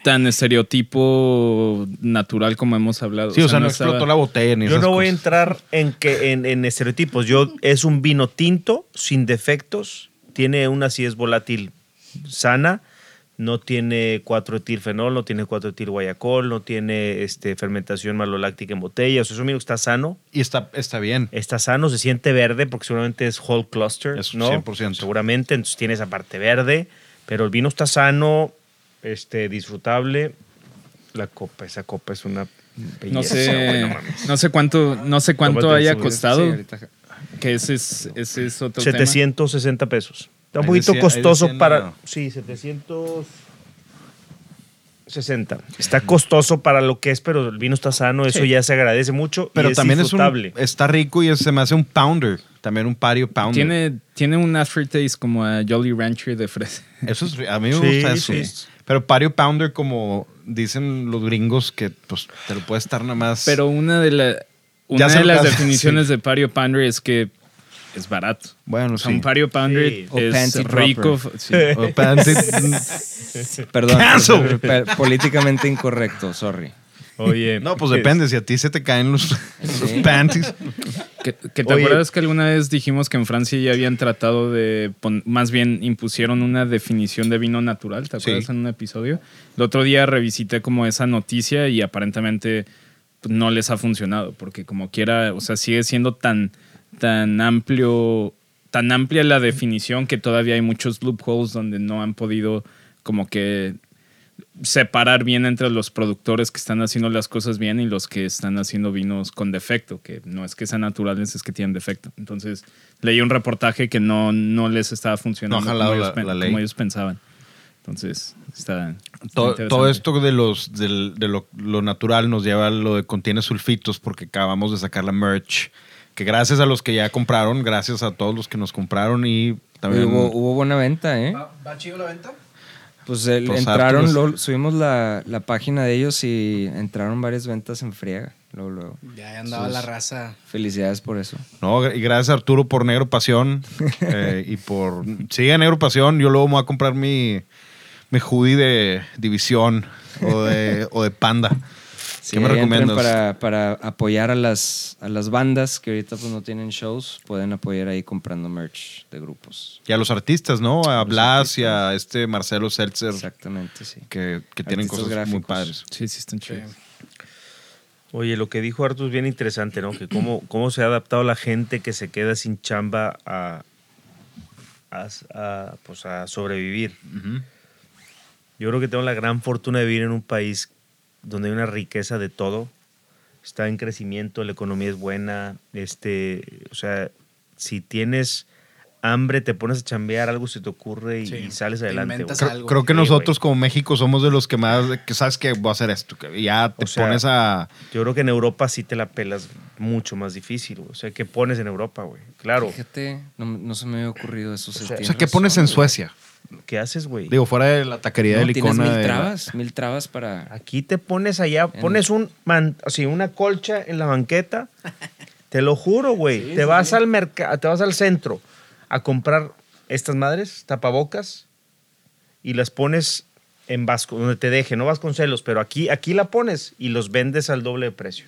tan estereotipo natural como hemos hablado. Sí, o sea, no estaba- explotó la botella ni Yo esas no voy a entrar en, que, en, en estereotipos. Yo, es un vino tinto, sin defectos. Tiene una acidez volátil sana. No tiene 4-etilfenol, no tiene 4-etil guayacol, no tiene este, fermentación maloláctica en botella. O sea, es un vino que está sano. Y está, está bien. Está sano, se siente verde porque seguramente es whole cluster, Es ¿no? 100%. Seguramente, entonces tiene esa parte verde, pero el vino está sano, este, disfrutable. La copa, esa copa es una belleza. No sé, no mames. no sé cuánto, no sé cuánto Tómate haya costado. Sí, que ese es, ese es otro tema. 760 pesos. Está un poquito decía- costoso decía para... la- Sí, 760. Está costoso para lo que es, pero el vino está sano, eso Sí. ya se agradece mucho Pero y es también es un, está rico y es- se me hace un pounder. También un patio pounder. Tiene, tiene un aftertaste como a Jolly Rancher de fresa. Eso es, a mí me Sí, gusta eso. sí. Pero patio pounder, como dicen los gringos, que pues te lo puedes estar nada más. Pero una de, la, una de las definiciones de Patio Pounder es que es barato. bueno, O sea, sí. un Patio Pounder Sí. O es rico. Sí. O Perdón, Cancel. per- políticamente incorrecto, sorry. Oye, no, pues depende. Si a ti se te caen los, los panties. Que, que te Oye. acuerdas que alguna vez dijimos que en Francia ya habían tratado de, pon- más bien impusieron una definición de vino natural, ¿te acuerdas Sí. en un episodio? El otro día revisité como esa noticia y aparentemente pues, no les ha funcionado, porque como quiera, o sea, sigue siendo tan, tan amplio, tan amplia la definición que todavía hay muchos loopholes donde no han podido como que separar bien entre los productores que están haciendo las cosas bien y los que están haciendo vinos con defecto, que no es que sean naturales, es que tienen defecto. Entonces, leí un reportaje que no, no les estaba funcionando No como, ellos, pen- la ley. como ellos pensaban. Entonces, está... Todo, todo esto de los de lo, lo natural nos lleva a lo de contiene sulfitos porque acabamos de sacar la merch. Que gracias a los que ya compraron, gracias a todos los que nos compraron y también Hubo, hubo buena venta, ¿eh? ¿Va, va chido la venta? Pues el- entraron, subimos la, la página de ellos y entraron varias ventas en friega. Luego, luego. Ya andaba la raza. Felicidades por eso. No, y gracias a Arturo por Negro Pasión eh, y por... Sigue Negro Pasión, yo luego me voy a comprar mi, mi hoodie de División o de, o de Panda. Sí, ¿Qué me recomiendas? Para, para apoyar a las, a las bandas que ahorita pues no tienen shows, pueden apoyar ahí comprando merch de grupos. Y a los artistas, ¿no? A Los Blas y a este Marcelo Seltzer, Exactamente, sí. que, que tienen cosas muy gráficos. padres. Sí, sí, están chidos. Oye, lo que dijo Artur es bien interesante, ¿no? Que cómo, cómo se ha adaptado la gente que se queda sin chamba a, a, a, pues a sobrevivir. Yo creo que tengo la gran fortuna de vivir en un país donde hay una riqueza de todo. está en crecimiento, la economía es buena, este, o sea, si tienes hambre, te pones a chambear, algo se te ocurre y, Sí, y sales te adelante. Creo que Sí, nosotros como México somos de los que más, que sabes que voy a hacer esto. que ya te O sea, pones a... Yo creo que en Europa sí te la pelas mucho más difícil, güey. O sea, ¿qué pones en Europa, güey? Claro, Fíjate, no, no se me había ocurrido eso. O sea, O sea, tienes ¿qué pones en. Suecia? ¿qué haces, güey? Digo, fuera de la taquería No, de tienes licona. mil de trabas, mil trabas para... Aquí te pones allá, pones un man- así, una colcha en la banqueta. Te lo juro, güey. te vas al mercado, te vas al centro a comprar estas madres, tapabocas, y las pones en Vasco, donde te deje. No vas con celos, pero aquí, aquí la pones y los vendes al doble de precio.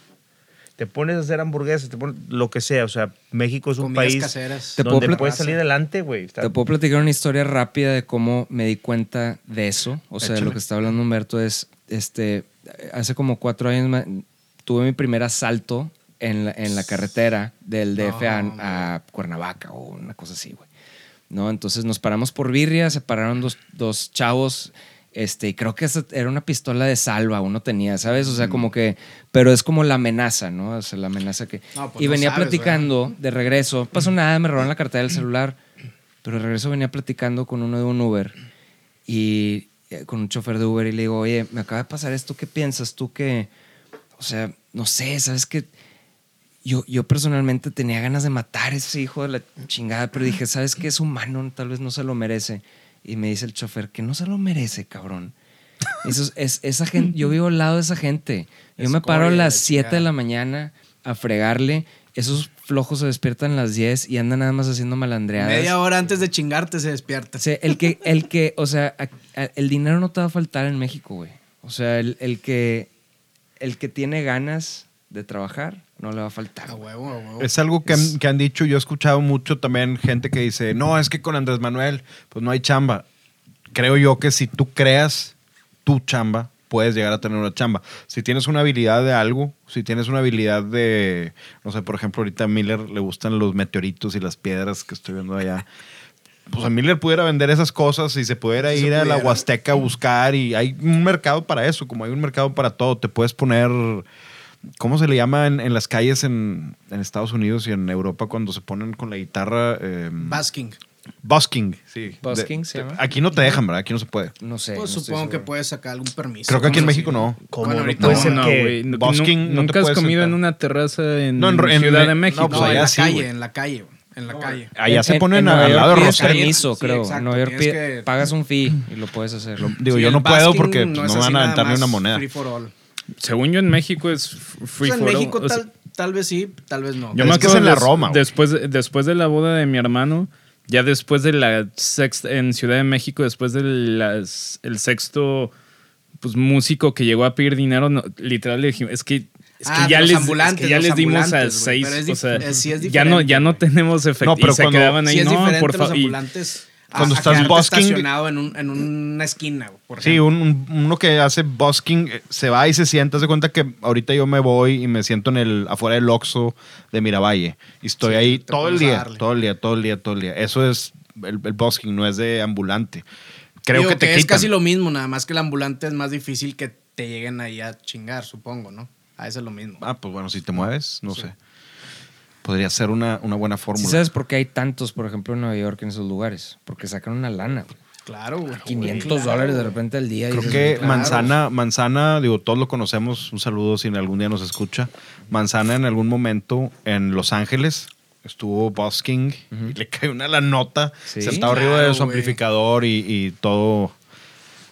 Te pones a hacer hamburguesas, te pones lo que sea. O sea, México es un Comidas país caseras. Donde puedes salir adelante, güey. Te puedo platicar una historia rápida de cómo me di cuenta de eso. O sea, de lo que está hablando Humberto es, este, hace como cuatro años tuve mi primer asalto en la, en la carretera del DF a- No, a, Cuernavaca o una cosa así, güey. ¿No? Entonces nos paramos por birria, se pararon dos, dos chavos. Este, y creo que era una pistola de salva, uno tenía, ¿sabes? O sea, como que, pero es como la amenaza, ¿no? O sea, la amenaza que... No, pues y no venía sabes, platicando de regreso, pasó nada, me robaron la cartera del celular, pero de regreso venía platicando con uno de un Uber y eh, con un chofer de Uber y le digo, oye, me acaba de pasar esto, ¿qué piensas tú que, o sea, no sé, sabes que yo, yo personalmente tenía ganas de matar a ese hijo de la chingada, pero dije, ¿sabes qué? Es humano, tal vez no se lo merece. Y me dice el chofer que no se lo merece, cabrón. Eso es, es- esa gente, yo vivo al lado de esa gente. Yo me paro a las la 7 de la mañana a fregarle. Esos flojos se despiertan a las 10 y andan nada más haciendo malandreadas. Media hora antes de chingarte se despierta. O sea, el que, el que, o sea, el dinero no te va a faltar en México, güey. O sea, el, el que, el que tiene ganas de trabajar, no le va a faltar. A huevo, a huevo. Es algo que han, que han dicho, yo he escuchado mucho también gente que dice, no, es que con Andrés Manuel, pues no hay chamba. Creo yo que si tú creas tu chamba, puedes llegar a tener una chamba. Si tienes una habilidad de algo, si tienes una habilidad de, no sé, por ejemplo, ahorita a Miller le gustan los meteoritos y las piedras que estoy viendo allá. Pues a Miller pudiera vender esas cosas y se pudiera se ir a la pudiera. Huasteca a buscar y hay un mercado para eso, como hay un mercado para todo. Te puedes poner ¿Cómo se le llama en, en las calles en, en Estados Unidos y en Europa cuando se ponen con la guitarra? Eh, Basking. busking, sí. Busking De- se llama. Aquí no te dejan, ¿verdad? Aquí no se puede. No sé. Pues no supongo que puedes sacar algún permiso. Creo que aquí en México no. ¿Cómo Bueno, no ahorita no, no, que- Busking no te nunca has comido sentar. en una terraza en, No, en re- en Ciudad de México. no, pues No, en allá la sí, calle, en la calle. En la calle. Allá En- se en- ponen en al lado de permiso, Sí, creo. en Nueva York tienes pide- que- pagas un fee y lo puedes hacer. Digo, Sí, yo no puedo porque pues, no me van a nada aventar ni más una moneda. Free for all. Según yo en México es free en for all. México O sea, tal, tal vez sí, tal vez no. Yo Es me que es acuerdo en la Roma. Después, de- después de la boda de mi hermano, ya después de la sexta, en Ciudad de México, después del el sexto pues, músico que llegó a pedir dinero, no, literal le dijimos, es que, es que Ah, ya los les, ambulantes, es que ya los les dimos a seis. pero es o sea, sí es ya, no, ya no tenemos efectivo. No, pero y se cuando- quedaban ahí, Sí es no, por los ambulantes Cuando a estás quedarte busking- estacionado en, un- en una esquina, por Sí, ejemplo. un, un- uno que hace busking eh, se va y se sienta. Se cuenta que ahorita yo me voy y me siento en el afuera del Oxxo de Miravalle. Y estoy Sí, ahí todo el a día, todo el día, todo el día, todo el día. Eso es el, el busking, no es de ambulante. Creo Digo que te es quitan. casi lo mismo, nada más que el ambulante es más difícil que te lleguen ahí a chingar, supongo, ¿no? A eso es lo mismo. Ah, pues bueno, si te mueves, no sé. Podría ser una, una buena ¿Sí fórmula. sabes por qué hay tantos, por ejemplo, en Nueva York en esos lugares? Porque sacan una lana, güey. Claro, güey. 500 Claro, dólares de repente al día. Creo dices, que claro. Manzana, Manzana, digo, todos lo conocemos. Un saludo si en algún día nos escucha. Manzana en algún momento en Los Ángeles estuvo busking y le cayó una la nota Sí. sentado arriba Claro, de su güey. amplificador y, y todo.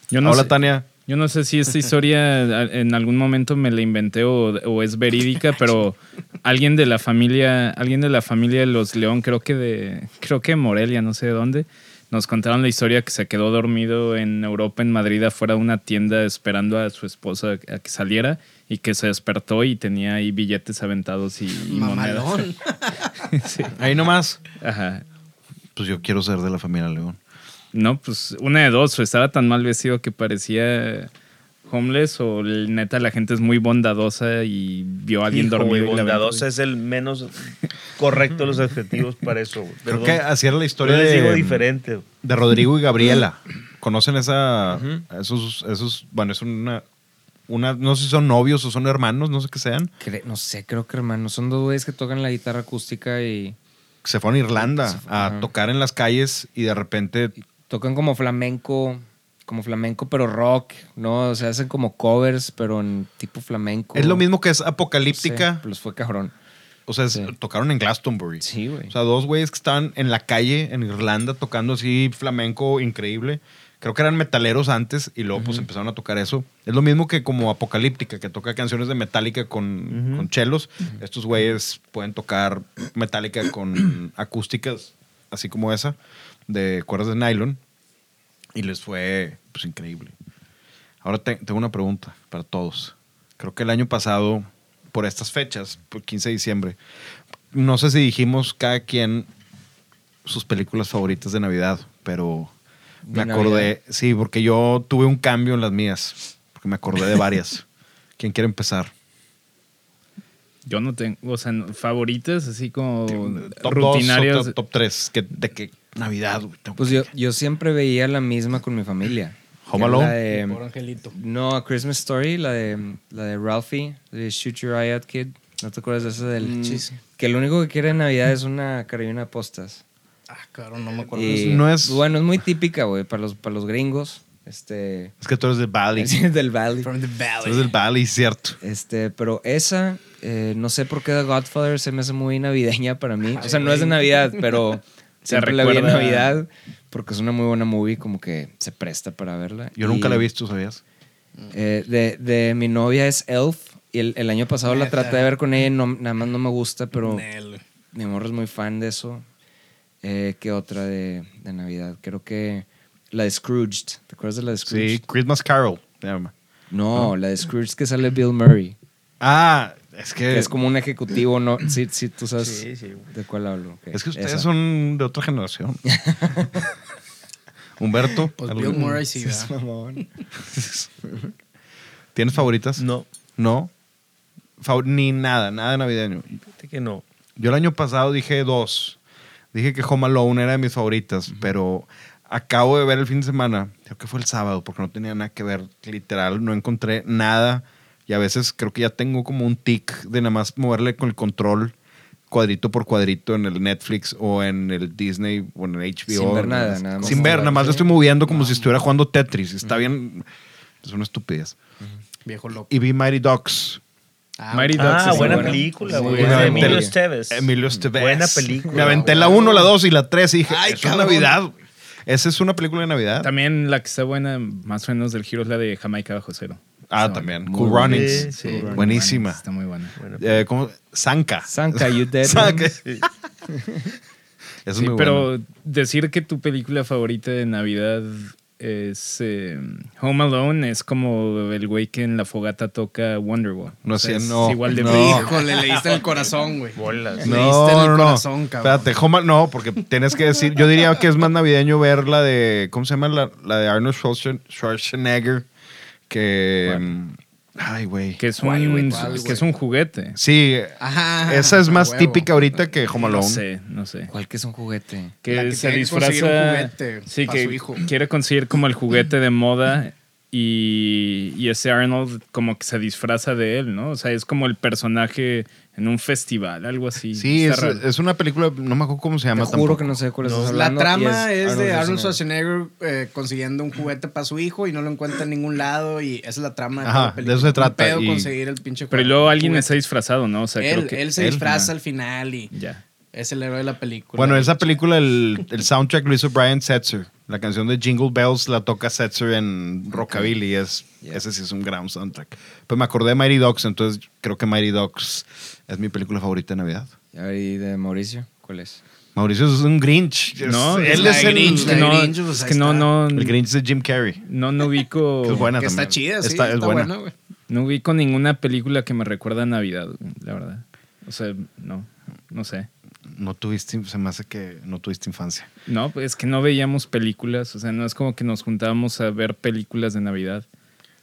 Yo no Hola, sé- Tania. Yo no sé si esta historia en algún momento me la inventé o, o es verídica, pero alguien de la familia, alguien de la familia de los León, creo que de, creo que Morelia, no sé de dónde, nos contaron la historia que se quedó dormido en Europa, en Madrid, afuera de una tienda esperando a su esposa a que saliera y que se despertó y tenía ahí billetes aventados y, y monedas. Sí. Ahí nomás. Ajá. Pues yo quiero ser de la familia León. No, pues una de dos, o estaba tan mal vestido que parecía homeless o el- neta la gente es muy bondadosa y vio a alguien Hijo, dormido. güey, bondadosa es el menos correcto de los adjetivos para eso. Creo Perdón. que así era la Yo historia les digo de, diferente. de Rodrigo y Gabriela. ¿Conocen esa, esos, esos, bueno, es una, una, no sé si son novios o son hermanos, no sé qué sean. Cre- no sé, creo que hermanos. Son dos güeyes que tocan la guitarra acústica y Se fueron a Irlanda fue- a tocar en las calles y de repente tocan como flamenco, como flamenco, pero rock, ¿no? O sea, hacen como covers, pero en tipo flamenco. es lo mismo que es apocalíptica. los fue cabrón. O sea, Sí. tocaron en Glastonbury. Sí, güey. O sea, dos güeyes que estaban en la calle en Irlanda tocando así flamenco increíble. Creo que eran metaleros antes y luego pues empezaron a tocar eso. Es lo mismo que como Apocalíptica, que toca canciones de Metallica con, con chelos. Estos güeyes pueden tocar Metallica con acústicas, así como esa, de cuerdas de nylon. Y les fue pues increíble. Ahora te- tengo una pregunta para todos. Creo que el año pasado, por estas fechas, por 15 de diciembre, no sé si dijimos cada quien sus películas favoritas de Navidad, pero me De acordé, Navidad. sí, porque yo tuve un cambio en las mías, porque me acordé de varias. ¿Quién quiere empezar? Yo no tengo, o sea, favoritas, así como Top rutinarias. 2 o top, top 3, que, de que Navidad, güey, Pues yo, yo siempre veía la misma con mi familia. Home Alone. la de- Por Angelito. no, A Christmas Story, la de, la de Ralphie, de Shoot Your Eye Out Kid. ¿No te acuerdas de ese del sí. Que lo único que quiere en Navidad es una carabina de postas. Ah, cabrón, no me acuerdo. Y, no es- Bueno, es muy típica, güey, para los, para los gringos. Este... Es que tú eres del Valley. Del Valley. From the Tú Valley. eres del Valley, cierto. Este, pero esa, eh, no sé por qué The Godfather se me hace muy navideña para mí. O sea, Ay, no es de. Navidad, pero siempre la vi en Navidad porque es una muy buena movie, como que se presta para verla. Yo nunca Y, la he visto, ¿sabías? eh, de, de mi novia es Elf y el, el año pasado la traté de ver con ella y no, nada más no me gusta, pero Nel. mi amor es muy fan de eso. Eh, ¿Qué otra de, de Navidad? Creo que la de Scrooged. ¿Te acuerdas de la de Scrooged? Sí, Christmas Carol. No, la de Scrooged que sale Bill Murray. Ah, es que, Que es como un ejecutivo, ¿no? Sí, sí, tú sabes Sí, sí. de cuál hablo. es que ustedes esa. son de otra generación. Humberto, Pues ¿algún- Bill Murray sí, ¿verdad? ¿tienes favoritas? No, No. Fav- ni nada, nada navideño. fíjate que no. Yo el año pasado dije dos. Dije que Home Alone era de mis favoritas, pero acabo de ver el fin de semana, creo que fue el sábado, porque no tenía nada que ver, literal, no encontré nada. Y a veces creo que ya tengo como un tic de nada más moverle con el control cuadrito por cuadrito en el Netflix o en el Disney o en el HBO. Sin ver nada, nada más. Sin ver, nada más le estoy moviendo como si estuviera jugando Tetris. Está bien. Es una estupidez. Viejo loco. Y vi Mighty Ducks. Ah, Mighty Ducks Ah, es buena buena. película, Sí, güey. de Emilio. Esteves. Emilio Estevez. Buena película. Me aventé la 1, la 2 y la 3 y dije, Ay, cabrón. Navidad. güey. Esa es una película de Navidad. También la que está buena, más o menos del giro, es la de Jamaica bajo cero. Ah, también. Cool. Runnings. Sí, sí. Cool Runnings, Buenísima. Está muy buena. Eh, ¿cómo? Sanka. Sanka, you dead. Sanka. Eso es Sí, muy pero bueno. decir que tu película favorita de Navidad es eh, Home Alone es como el güey que en la fogata toca Wonderwall. No O sea, sé, es no, igual de no. Híjole, le diste en el corazón, güey. Bolas. Me diste en el corazón, cabrón. Espérate, Home no, porque tienes que decir, yo diría que es más navideño ver la de, ¿cómo se llama? La, la de Arnold Schwarzen- Schwarzenegger, que... mm, Ay, güey. Que es ¿Cuál, un, que es un juguete. Sí, Ajá. esa es más huevo. típica ahorita que Home No Alone. sé, no sé. ¿Cuál que es un juguete? Que, La que se disfraza. un juguete sí, que su hijo. quiere conseguir como el juguete de moda y, y ese Arnold como que se disfraza de él, ¿no? O sea, es como el personaje en un festival, algo así. Sí, es, es una película, no me acuerdo cómo se Te llama juro tampoco. que no sé de cuál No, estás La trama es, de Arnold Schwarzenegger. Schwarzenegger eh, consiguiendo un juguete para su hijo y no lo encuentra en ningún lado y esa es la trama de Ajá, la de película. eso se trata, y- conseguir el pinche Pero luego alguien está disfrazado, ¿no? O sea, creo él, que él se él, disfraza al final y Ya. Es el héroe de la película. Bueno, esa película, el, el soundtrack lo hizo Brian Setzer. La canción de Jingle Bells la toca Setzer en Rockabilly. Es, Yeah. Ese sí es un gran soundtrack. Pues me acordé de Mighty Ducks, entonces creo que Mighty Ducks es mi película favorita de Navidad. ¿y de Mauricio? ¿Cuál es? Mauricio es un Grinch. Es- No, él es el, Grinch, que no, Grinch, pues es ahí que no, está. no, el Grinch de Jim Carrey. no, no ubico. Que es buena que está también. chida, sí. Está- Está, es buena. buena, güey. No ubico ninguna película que me recuerda a Navidad, la verdad. O sea, no, no sé. No tuviste, se me hace que no tuviste infancia. No, pues es que no veíamos películas, o sea, no es como que nos juntábamos a ver películas de Navidad.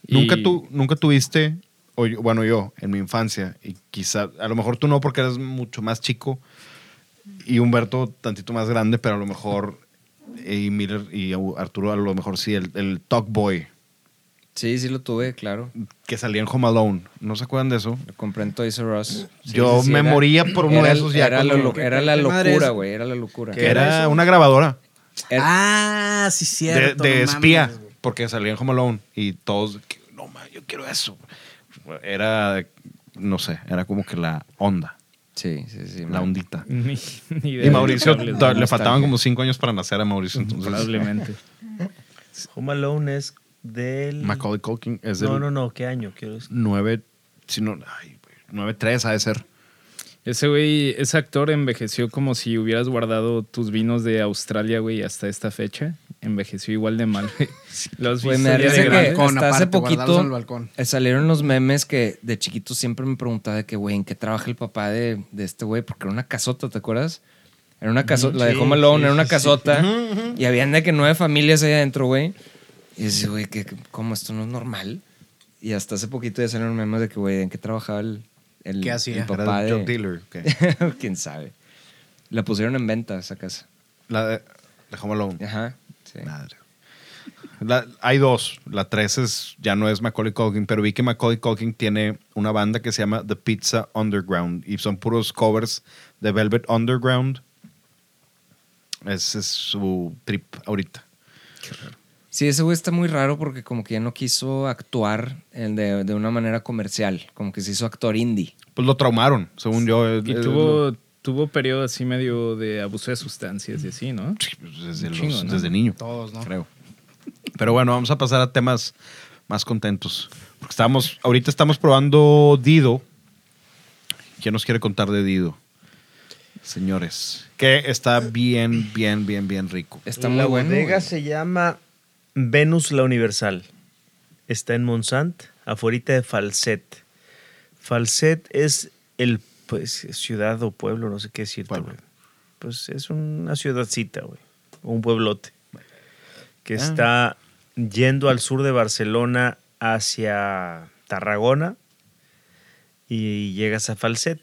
Y- ¿Nunca, tú, nunca tuviste, o yo- bueno, yo en mi infancia, y quizá, a lo mejor tú no porque eres mucho más chico y Humberto tantito más grande, pero a lo mejor, y Miller y Arturo a lo mejor sí, el, el Talk Boy. Sí, sí lo tuve, claro. que salía en Home Alone. ¿No se acuerdan de eso? Lo compré en Toys R Us. Sí, Yo sí, me era- moría por uno era de esos ya Era, la, lo- era la ¿Qué madre locura, güey. Era la locura. Que era una grabadora Ah, sí, cierto. de no espía, porque salía en Home Alone y todos, no, man, yo quiero eso. Era, no sé, era como que la onda, Sí, sí, sí. la man. ondita. Ni, ni idea Y Mauricio, le faltaban como cinco años para nacer a Mauricio, entonces Probablemente. Home Alone es del. Macaulay Culkin es del No, no, no. ¿Qué año? Quiero... 9, si no, ay, 9-3 ha de ser. Ese güey, ese actor envejeció como si hubieras guardado tus vinos de Australia, güey, hasta esta fecha. Envejeció igual de mal. güey. Los Güey, me de que balcón, hasta hace aparte, el poquito balcón. eh, salieron los memes que de chiquito siempre me preguntaba de que, güey, ¿en qué trabaja el papá de, de este güey? Porque era una casota, ¿te acuerdas? Era una casota, la de sí, Home Alone, sí, era una sí, sí. casota. Y habían de que nueve familias ahí adentro, güey. Y dices, güey, ¿qué- qué- ¿cómo esto no es normal? Y hasta hace poquito ya salieron memes de que, güey, ¿en qué trabajaba el, el, ¿Qué hacía? el Era papá el de... drug dealer. ok. ¿Quién sabe? La pusieron en venta esa casa. La de, de Home Alone. Ajá, sí. Madre. La- hay dos. La tres es, ya no es Macaulay Culkin, pero vi que Macaulay Culkin tiene una banda que se llama The Pizza Underground y son puros covers de Velvet Underground. Ese es su trip ahorita. Sí, ese güey está muy raro porque como que ya no quiso actuar en- de, de una manera comercial, como que se hizo actor indie. Pues lo traumaron, según yo. Y tuvo, tuvo periodo así medio de abuso de sustancias y así, ¿no? Sí, pues, desde, los- chingo, ¿no? desde niño. Todos, ¿no? Creo. Pero bueno, vamos a pasar a temas más contentos. Porque estamos, ahorita estamos probando Dido. ¿Quién nos quiere contar de Dido? Señores, que está bien, bien, bien, bien rico. Está la muy bueno. bodega güey. se llama Venus la Universal. Está en Monsant, afuera de Falset. Falset es el, pues, ciudad o pueblo, no sé qué decirte, güey. Pues es una ciudadcita, güey. Un pueblote. Que está yendo al sur de Barcelona hacia Tarragona y llegas a Falset.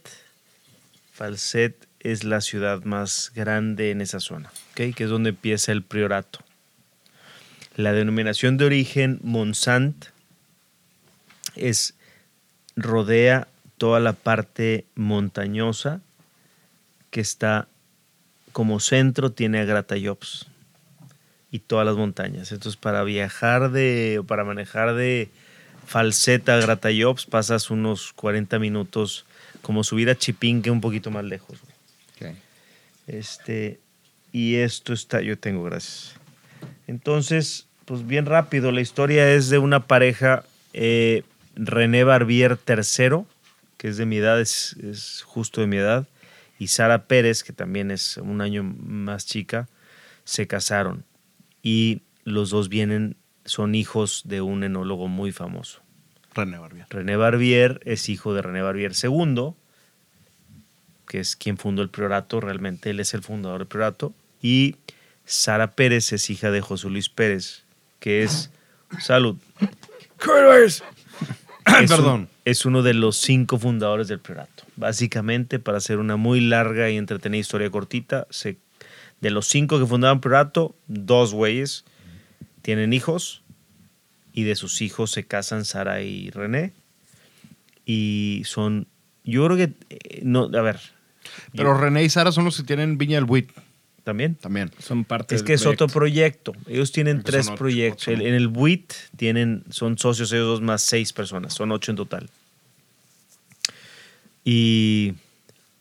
Falset es la ciudad más grande en esa zona, que es donde empieza el priorato. La denominación de origen Monsant es rodea toda la parte montañosa que está como centro tiene a Gratayops y todas las montañas. Entonces para viajar de para manejar de Falseta a Gratayops pasas unos 40 minutos como subir a Chipinque un poquito más lejos. Este, y esto está, yo tengo, gracias. Entonces, pues bien rápido, la historia es de una pareja, eh, René Barbier III, que es de mi edad, es, es justo de mi edad, y Sara Pérez, que también es un año más chica, se casaron. Y los dos vienen, son hijos de un enólogo muy famoso. René Barbier. René Barbier es hijo de René Barbier II, que es quien fundó el priorato, realmente él es el fundador del priorato, y Sara Pérez es hija de José Luis Pérez, que es, salud, es un- Perdón. es uno de los cinco fundadores del priorato. Básicamente, para hacer una muy larga y entretenida historia cortita, se- de los cinco que fundaron priorato, dos güeyes tienen hijos y de sus hijos se casan Sara y René. Y son, yo creo que, eh, no, a ver, Pero yo- René y Sara son los que tienen Viña del Buit también. también. Son parte Es del que es otro proyecto. Ellos tienen tres ocho, proyectos. ocho, El- ¿no? En el BUIT tienen, son socios ellos dos más seis personas. Son ocho en total. Y,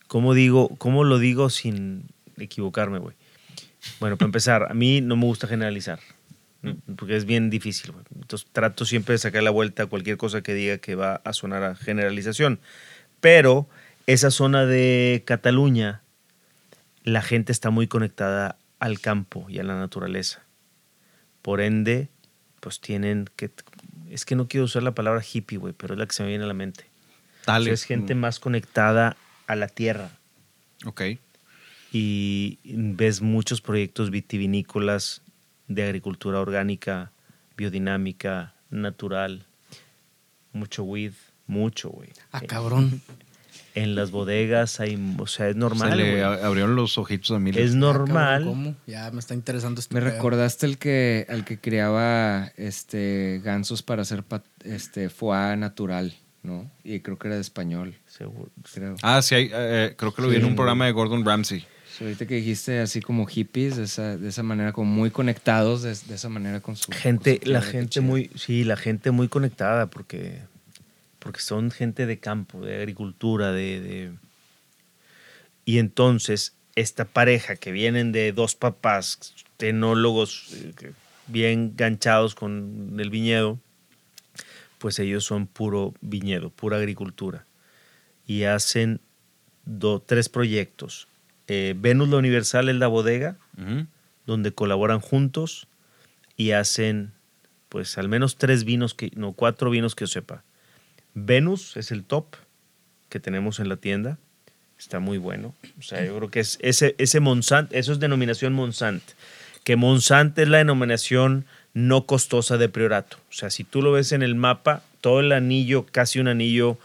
¿cómo digo? ¿Cómo lo digo sin equivocarme, güey? Bueno, para empezar, a mí no me gusta generalizar. ¿no? Porque es bien difícil, güey. Entonces trato siempre de sacar la vuelta a cualquier cosa que diga que va a sonar a generalización. Pero esa zona de Cataluña, la gente está muy conectada al campo y a la naturaleza. Por ende, pues tienen que... Es que no quiero usar la palabra hippie, güey, pero es la que se me viene a la mente. O sea, es gente más conectada a la tierra Ok. y ves muchos proyectos vitivinícolas de agricultura orgánica, biodinámica, natural, mucho weed, mucho, güey. Ah, cabrón. En las bodegas hay, o sea, es Se normal. le abrieron los ojitos a Miller. Es Ah, normal. cabrón, ¿Cómo? Ya me está interesando este Me pedo. recordaste el que, al que criaba este, gansos para hacer pat- este, foie natural, ¿no? Y creo que era de español, Seguro. creo. Ah, sí, hay, eh, creo que lo vi en un programa de Gordon Ramsay. So, ahorita que dijiste así como hippies, de esa, de esa manera, como muy conectados, de, de esa manera con su... Gente, con su la gente muy, sí, la gente muy conectada porque, porque son gente de campo, de agricultura, de, de- y entonces esta pareja que vienen de dos papás tenólogos eh, bien ganchados con el viñedo, pues ellos son puro viñedo, pura agricultura y hacen do- tres proyectos. Eh, Venus la Universal es la bodega, donde colaboran juntos y hacen, pues, al menos tres vinos, que, no, cuatro vinos que yo sepa. Venus es el top que tenemos en la tienda. Está muy bueno. O sea, yo creo que es ese, ese Monsant, eso es denominación Monsant. Que Monsant es la denominación no costosa de Priorato. O sea, si tú lo ves en el mapa, todo el anillo, casi un anillo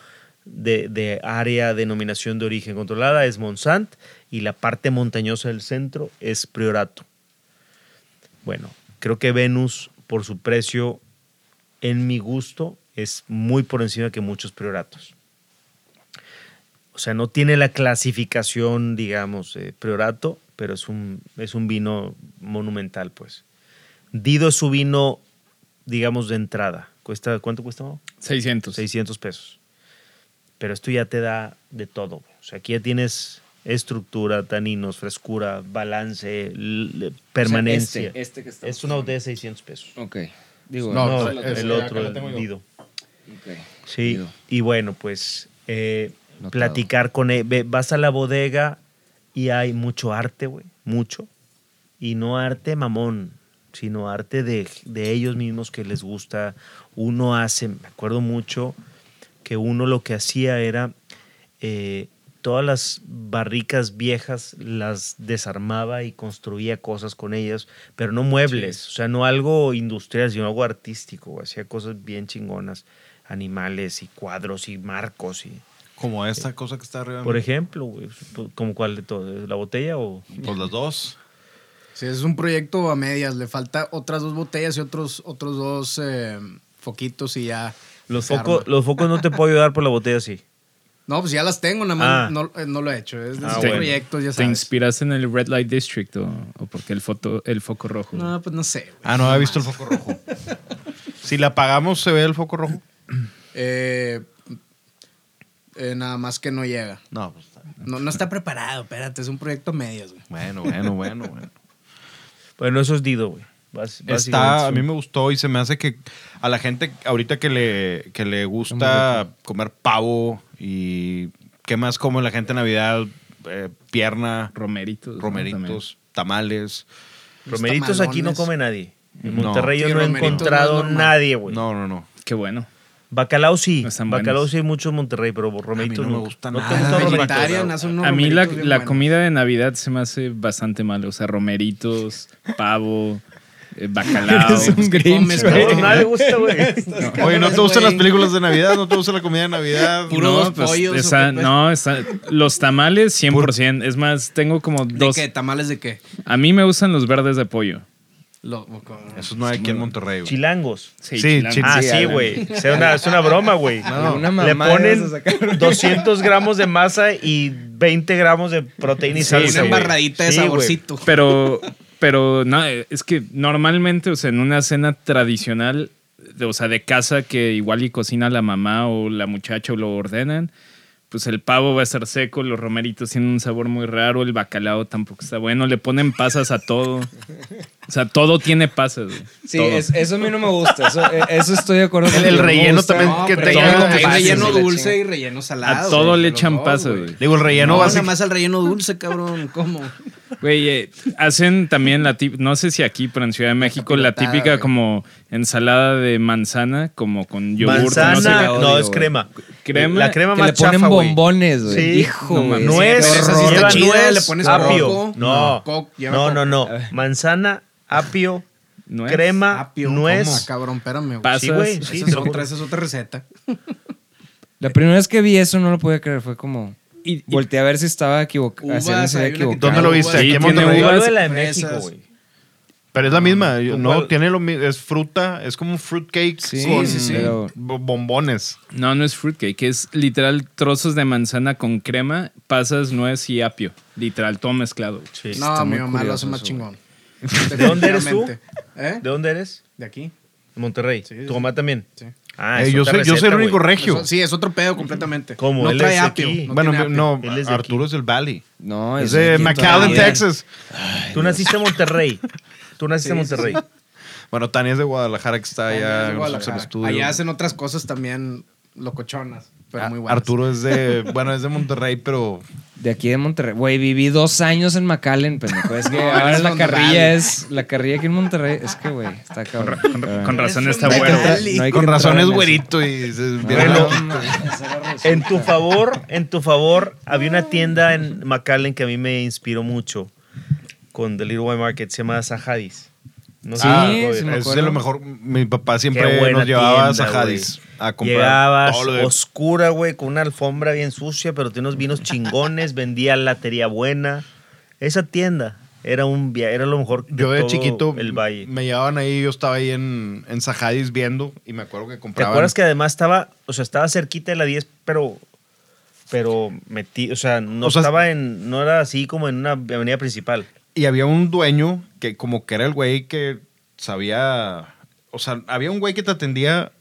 de, de área, denominación de origen controlada es Monsant y la parte montañosa del centro es Priorato. Bueno, creo que Venus, por su precio, en mi gusto, es muy por encima que muchos Prioratos. O sea, no tiene la clasificación, digamos, eh, Priorato, pero es un, es un vino monumental, pues. Dido es su vino, digamos, de entrada. Cuesta, ¿Cuánto cuesta? Mau? 600. 600 pesos. Pero esto ya te da de todo. O sea, aquí ya tienes estructura, taninos, frescura, balance, permanencia. este, este que está- Es una botella de 600 pesos. Ok. Digo, No, el otro, yo. Dido. Sí, y bueno, pues eh, platicar con él. Vas a la bodega y hay mucho arte, güey, mucho. Y no arte mamón, sino arte de, de ellos mismos que les gusta. Uno hace, me acuerdo mucho que uno lo que hacía era eh, todas las barricas viejas las desarmaba y construía cosas con ellas, pero no muebles, o sea, no algo industrial, sino algo artístico. Hacía cosas bien chingonas, animales y cuadros y marcos y... Como esta cosa que está arriba. Por ejemplo, güey, como cuál de todo, la botella o Pues las dos. Sí, es un proyecto a medias. Le falta otras dos botellas y otros, otros dos eh, foquitos y ya. los focos, arma. los focos no te puedo ayudar por la botella sí. No, pues ya las tengo, nada más Ah. no, eh, no lo he hecho. Es de Ah, bueno. proyectos, ya ¿Te sabes. inspiraste en el Red Light District o, o porque el, foto, el foco rojo? No, pues no sé. güey. Ah, no había visto el foco rojo. si la apagamos, ¿se ve el foco rojo? Eh, eh, nada más que no llega. No, pues está- No, no está preparado, espérate, es un proyecto medias, güey. Bueno, bueno, bueno, bueno. Bueno, eso es Dido, güey. Bás- Está, a mí me gustó y se me hace que a la gente ahorita que le, que le gusta comer pavo y qué más come la gente en Navidad, Eh, pierna, Romeritos. ¿no? romeritos, tamales. Romeritos aquí no come nadie. En No. Monterrey yo no he no encontrado nadie, güey. No, no, no. Qué bueno. Bacalao sí. No Bacalao buenos. sí hay mucho en Monterrey, pero romeritos no me no. gusta ¿No nada. unos A mí la, comida de Navidad se me hace bastante mal. O sea, romeritos, pavo, eh, bacalao. Eres un Grinch. No, le gusta, güey. Oye, ¿no te gustan las películas de Navidad? ¿No te gusta la comida de Navidad? Puro dos pues, pollos, ¿o esa- qué, pues? no, esa- los tamales 100%. Es más, tengo como ¿De dos. qué? ¿Tamales de qué? A mí me gustan los verdes de pollo. Lo, o con- Eso no hay aquí en Monterrey, güey. Chilangos. Sí, chilango. sí, Ah, Sí, güey. Es una, es una broma, güey. No, una Le ponen vas a sacar. 200 gramos de masa y 20 gramos de proteína y Sí, salsa, una embarradita de saborcito. Pero, pero no, es que normalmente, o sea, en una cena tradicional, de- o sea, de casa que igual y cocina la mamá o la muchacha o lo ordenan, pues el pavo va a estar seco, los romeritos tienen un sabor muy raro, el bacalao tampoco está bueno, le ponen pasas a todo. O sea, todo tiene pasas. güey. Sí, es- eso a mí no me gusta. Eso, eh, eso estoy de acuerdo. El- el relleno gusta. también No, que hay- pasas, relleno dulce y relleno salado. A todo güey, le echan dos, pasas, güey. Digo, el relleno No, va nada más al relleno dulce, cabrón. ¿Cómo? Güey, eh, hacen también la típica, no sé si aquí, pero en Ciudad de México, la típica güey. como ensalada de manzana, como con yogur. Manzana, no sé qué. no, odio, es güey. crema. Crema, La crema Que más le ponen chafa, güey. bombones, güey. Sí. Hijo, No güey. mames. Nuez, esa sí está lleva chida, nuez, le pones apio. coco. No, Coco, no, no, no. Manzana, apio, Nuez. crema, Apio, nuez. ¿cómo, cabrón? Espérame, güey. Pasas. Sí, güey, Esa sí, es te lo otra, esa es otra receta. La primera vez que vi eso no lo podía creer. Fue como. Y- y- Volteé a ver si estaba equivocado. Uvas, equivocado. ¿Dónde lo viste? en tiene uvas. De la de. México, güey. Pero es la misma. yo- No, ¿Cuál? tiene lo mismo. Es fruta. Es como un fruitcake Sí, con sí, sí. Bombones. No, no es fruitcake, es literal trozos de manzana con crema, pasas, nuez y apio. Literal, todo mezclado. Sí. No, Está mi mamá lo hace más chingón. ¿De dónde eres tú? ¿Eh? ¿De dónde eres? De aquí. De Monterrey. Sí, ¿Tu sí. mamá también? Sí. Ah, Eh, es yo, soy, yo soy receta, el único regio. Eso- sí, es otro pedo completamente. ¿Cómo? No Él trae es apio. aquí. no bueno, apio. no, Él es de Arturo es del Valley. No, Es es de McAllen. Texas. Tú naciste en Monterrey. Tú naciste en Sí, sí, Monterrey. Bueno, Tania es de Guadalajara, que está Allá en el estudio. Allá hacen otras cosas también locochonas, pero Ah, muy buenas. Arturo es de, bueno, es de Monterrey, pero De aquí de Monterrey. Güey, viví dos años en McAllen, pendejo. Es que No, ahora la Monterrey. carrilla es. La carrilla aquí en Monterrey. Es que, güey, está cabrón. Con, Pero- con razón está. Dali. No con razón es güerito y se No, En tu favor, en tu favor, había una tienda en McAllen que a mí me inspiró mucho con The Little White Market, se llama Sahadis. No sé Sí, me es lo mejor. Mi papá siempre nos llevaba a tienda, Sajadis a comprar Llegabas todo lo de- oscura, güey, con una alfombra bien sucia, pero tiene unos vinos chingones, vendía latería buena. Esa tienda era un era lo mejor de Yo de todo chiquito el valle. me llevaban ahí, yo estaba ahí en, en Sajadis viendo y me acuerdo que ¿Te compraban. acuerdas que además estaba, o sea, estaba cerquita de la 10, pero pero metí, o sea, no O sea, estaba en no era así como en una avenida principal. Y había un dueño que como que era el güey que sabía, o sea, había un güey que te atendía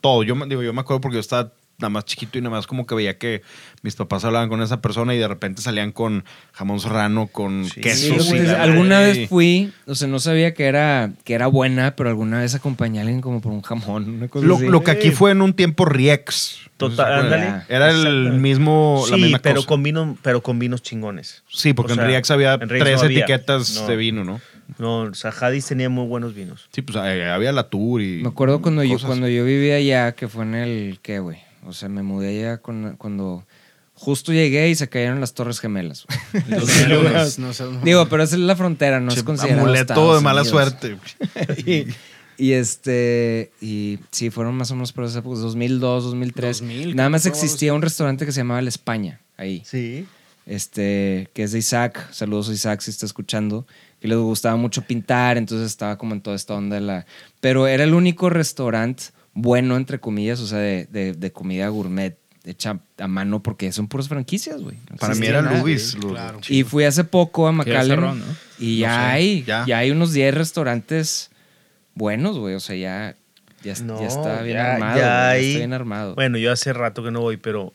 todo. Yo digo, yo me acuerdo porque yo estaba nada más chiquito y nada más como que veía que mis papás hablaban con esa persona y de repente salían con jamón serrano, con Sí, queso. Sí, alguna vez fui, o sea, no sabía que era, que era buena, pero alguna vez acompañé a alguien como por un jamón, una cosa Lo, así. lo que aquí fue en un tiempo Riex. Total, ándale. Era el mismo, la sí, misma pero cosa. con vinos, pero con vinos chingones. Sí, porque o sea, en Riex había en Riex tres no había. etiquetas No. de vino, ¿no? No, Sahadis tenía muy buenos vinos. Sí, pues había la Tour y. Me acuerdo cuando yo, cuando yo vivía allá, que fue en el, ¿qué, güey? O sea, me mudé allá con- cuando justo llegué y se cayeron las Torres Gemelas. No sé, no sé. Digo, pero esa es la frontera, no es considerado amuleto Estados de mala Unidos. suerte. y, y este, y sí, fueron más o menos por esa época, 2002, 2003. 2000, Nada más existía un restaurante que se llamaba La España, ahí. Sí. Este, que es de Isaac. Saludos a Isaac si está escuchando. Que le gustaba mucho pintar, entonces estaba como en toda esta onda de la. Pero era el único restaurante bueno, entre comillas, o sea, de, de- de comida gourmet hecha a mano, porque son puras franquicias, güey. No Para mí era nada. Claro. Y fui hace poco a McAllen ¿no? y ya No sé, hay, ya. ya. hay unos 10 restaurantes buenos, güey. O sea, ya, ya, No, ya está bien ya- armado. ya güey, ya hay- está bien armado. Bueno, yo hace rato que no voy, pero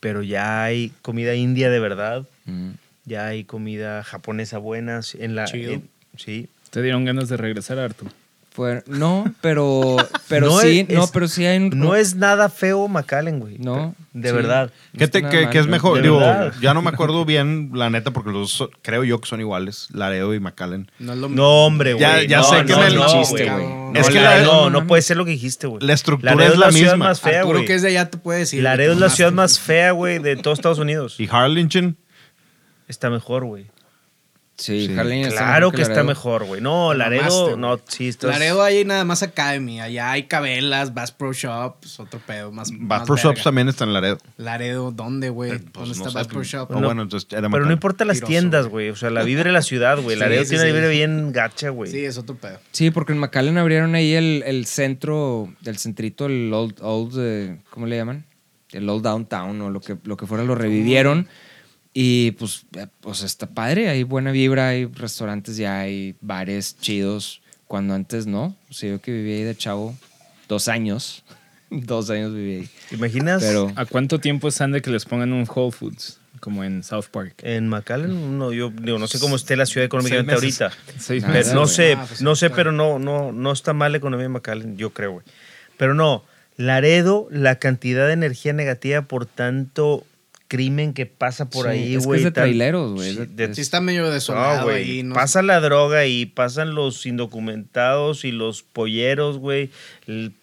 pero ya hay comida india de verdad, Mm. ya hay comida japonesa buena en la en- sí. Te dieron ganas de regresar, Arturo. Fue- no, pero, pero No sí, es- no, pero sí hay un- No es nada feo McAllen, güey. No, De sí. verdad. ¿Qué, te- mal, qué es mejor? Digo, verdad. ya no me acuerdo bien, la neta, porque los so- creo yo que son iguales, Laredo y McAllen. No es lo No, hombre, güey. Ya- ya no, sé que no, me- no, chiste, güey. No, Es que la- la- no, puede ser lo que dijiste, güey. La estructura Laredo es la ciudad misma. más fea, Arturo güey. que es de allá te puede decir. Laredo es la ciudad más fea, güey, de todos Estados Unidos. Y Harlingen. Está mejor, güey. Sí, Sí, Claro mejor que está mejor, güey. No, Laredo, no, sí, estás... Laredo hay nada más Academy. Allá hay Cabelas, Bass Pro Shops, otro pedo más. Más Pro Shops verga. también está en Laredo. Laredo, ¿dónde, güey? Pues, ¿Dónde no está sé, Bass Pro pues, Shop? No, bueno, entonces era Pero no importa las Tiroso, tiendas, güey. O sea, la vibra de la ciudad, güey. Laredo sí, tiene una vibra bien gacha, güey. Sí, es otro pedo. Sí, porque en McAllen abrieron ahí el, el centro, el centrito, el old, old eh, ¿cómo le llaman? El old downtown o lo que, lo que fuera, lo revivieron. Y pues, eh, pues está padre, hay buena vibra, hay restaurantes ya, hay bares chidos, cuando antes no. O sea, yo que viví ahí de chavo dos años, dos años viví ahí. ¿Te imaginas? Pero ¿A cuánto tiempo están de que les pongan un Whole Foods? Como en South Park. En McAllen, no, yo digo, no sé cómo esté la ciudad económicamente ahorita. Seis Pero meses. no sé, Ah, pues, no sé, pero no, no, no está mal la economía en McAllen, yo creo, güey. Pero no, Laredo, la cantidad de energía negativa por tanto crimen que pasa por Sí, ahí, es que güey. es de tal- traileros, güey. Sí, de- Sí está medio no, desolado güey. ahí. No Pasa la droga y pasan los indocumentados y los polleros, güey. El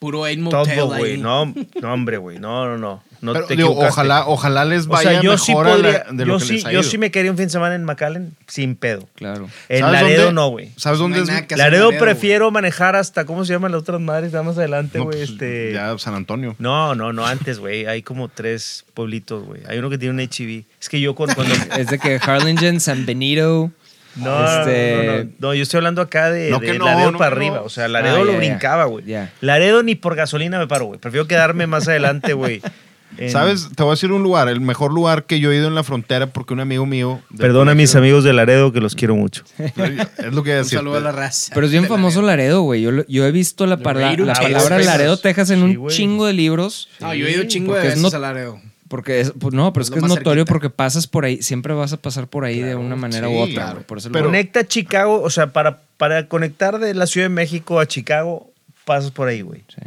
Puro Motel todo, ahí. güey. No, no, hombre, güey. No, no, no. No Pero, te digo, equivocaste. ojalá, ojalá les O vaya sea, yo sí mejor a la- podría. de lo Yo que sí, les ha yo ido. sí me quería un fin de semana en McAllen sin pedo. Claro. En ¿Sabes Laredo dónde? no, güey. ¿Sabes dónde es? Laredo Laredo, prefiero manejar hasta, ¿cómo se llaman las otras madres? Más adelante, No, güey. pues, este... Ya San Antonio. No, no, no, antes, güey. Hay como tres pueblitos, güey. Hay uno que tiene un HIV. Es que yo con- cuando... Es de que Harlingen, San Benito. No, Este- no, no, no. No, yo estoy hablando acá de, No de Laredo no para arriba. O sea, Laredo Ah, lo brincaba, güey. Ya. Laredo ni por gasolina me paro, güey. Prefiero quedarme más adelante, güey. en- ¿Sabes? Te voy a decir un lugar, el mejor lugar que yo he ido en la frontera porque un amigo mío... Perdona a mis amigos de Laredo que los quiero mucho. Es lo que voy a Un saludo a la raza. Pero es bien famoso Laredo, güey. Yo, yo he visto la, la palabra. Laredo, Texas en Sí, un chingo de libros. No, yo he ido chingo de es veces no- a Laredo. Porque es, pues no, pero Es que es notorio cerquita. porque pasas por ahí, siempre vas a pasar por ahí de una manera sí, u otra. claro. güey. Por eso el Pero- lugar- Conecta Chicago, o sea, para, para conectar de la Ciudad de México a Chicago, pasas por ahí, güey. Sí.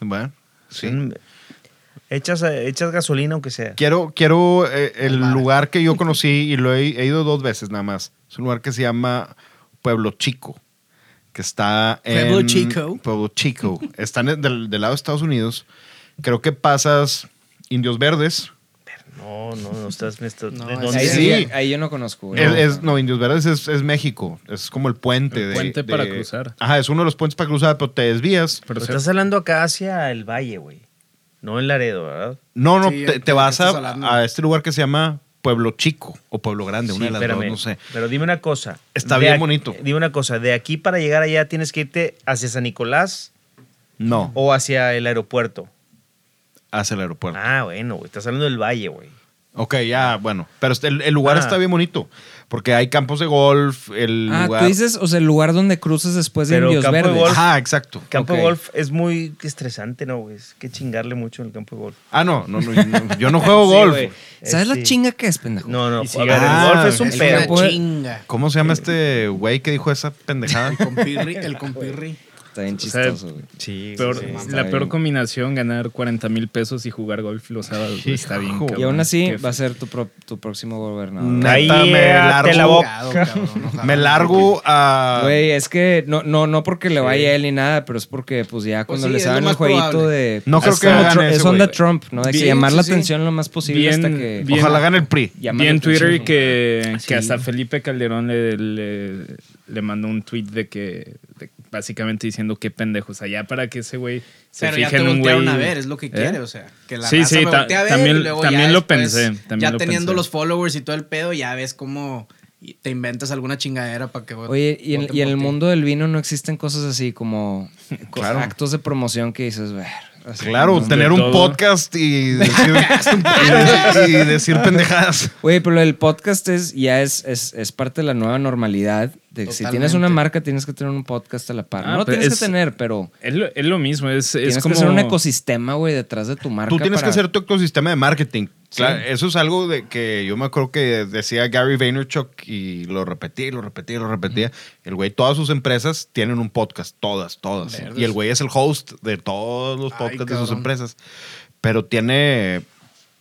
Bueno, sí. Echas, echas gasolina aunque sea. Quiero, quiero eh, el lugar que yo conocí y lo he, he ido dos veces nada más. Es un lugar que se llama Pueblo Chico, que está en... Pueblo Chico. Pueblo Chico. Está en el- del, del lado de Estados Unidos. Creo que pasas Indios Verdes. No, no, no estás... me estás- No, ¿de es- dónde Ahí? Sí. ahí yo no conozco, güey. Es- es- no, Indios Verdes es, es México. Es como el puente. El de- puente de- para cruzar. Ajá, es uno de los puentes para cruzar, pero te desvías. Pero estás hablando acá hacia el valle, güey. No en Laredo, ¿verdad? No, no, Sí, te, vas a, este lugar que se llama Pueblo Chico o Pueblo Grande, una de las espérame. dos, no sé. Pero dime una cosa. Está bien bonito. Dime una cosa. De aquí para llegar allá tienes que irte hacia San Nicolás No, o hacia el aeropuerto. Hacia el aeropuerto. Ah, bueno, güey. Estás hablando del valle, güey. Ok, ya, bueno. Pero el, el lugar Ah. está bien bonito. Porque hay campos de golf, el Ah, lugar... tú dices, o sea, el lugar donde cruzas después de Pero Indios campo de Verdes. golf- Ajá, exacto. Campo Ok. de golf es muy estresante, ¿no, güey? Es que chingarle mucho en el campo de golf. Ah, no, no, no, yo- yo no juego Sí, golf. güey. ¿Sabes la sí. chinga que es, pendejo? No, no. Y si a ver, Ah, el golf es un es pedo. una puede- chinga. ¿Cómo se llama este güey que dijo esa pendejada? El compirri, el compirri. Está bien O sea, chistoso, güey. Sí, peor- sí, sí. La bien. peor combinación, ganar 40 mil pesos y jugar golf los sábados. güey, Está bien. Cabrón. Y aún así Qué va a ser tu, pro- tu próximo gobernador. Ahí Neta, me la largo- boca. Cagado, cabrón, ojalá. Me largo a... Güey, es que no, no, no porque le vaya a él ni nada, pero es porque pues ya Pues cuando sí, le saben el jueguito probable. de... No creo es que ese, Es onda. Trump, ¿no? De que llamar sí, la sí. atención lo más posible Bien, hasta que... bien. Ojalá gane el PRI. Vi en Twitter que, Sí. que hasta Felipe Calderón le, le, le mandó un tweet de que de- básicamente diciendo qué pendejos. O sea, ya para que ese güey se Pero ya fije te en un güey. a ver, es lo que ¿Eh? quiere, o sea, que la Sí, raza sí, me ta- a ver también- y luego también ya lo después, pensé, también ya lo teniendo pensé. los followers y todo el pedo, ya ves cómo te inventas alguna chingadera para que Oye, y en, y en el mundo del vino no existen cosas así como Claro. actos de promoción que dices, ver. Así, Claro, tener un todo. podcast y decir, y decir pendejadas. Oye, pero el podcast es ya es, es, es parte de la nueva normalidad. De que si tienes una marca, tienes que tener un podcast a la par. Ah, no lo tienes es- que tener, pero Es lo, es lo mismo, es, es tienes como... que ser un ecosistema, güey, detrás de tu marca. Tú tienes que hacer tu ecosistema de marketing. Sí. Eso es algo de que yo me acuerdo que decía Gary Vaynerchuk y lo repetía y lo repetía y lo repetía. El güey, todas sus empresas tienen un podcast, todas, todas. Verdes. Y el güey es el host de todos los Ay, podcasts de sus empresas. Pero tiene,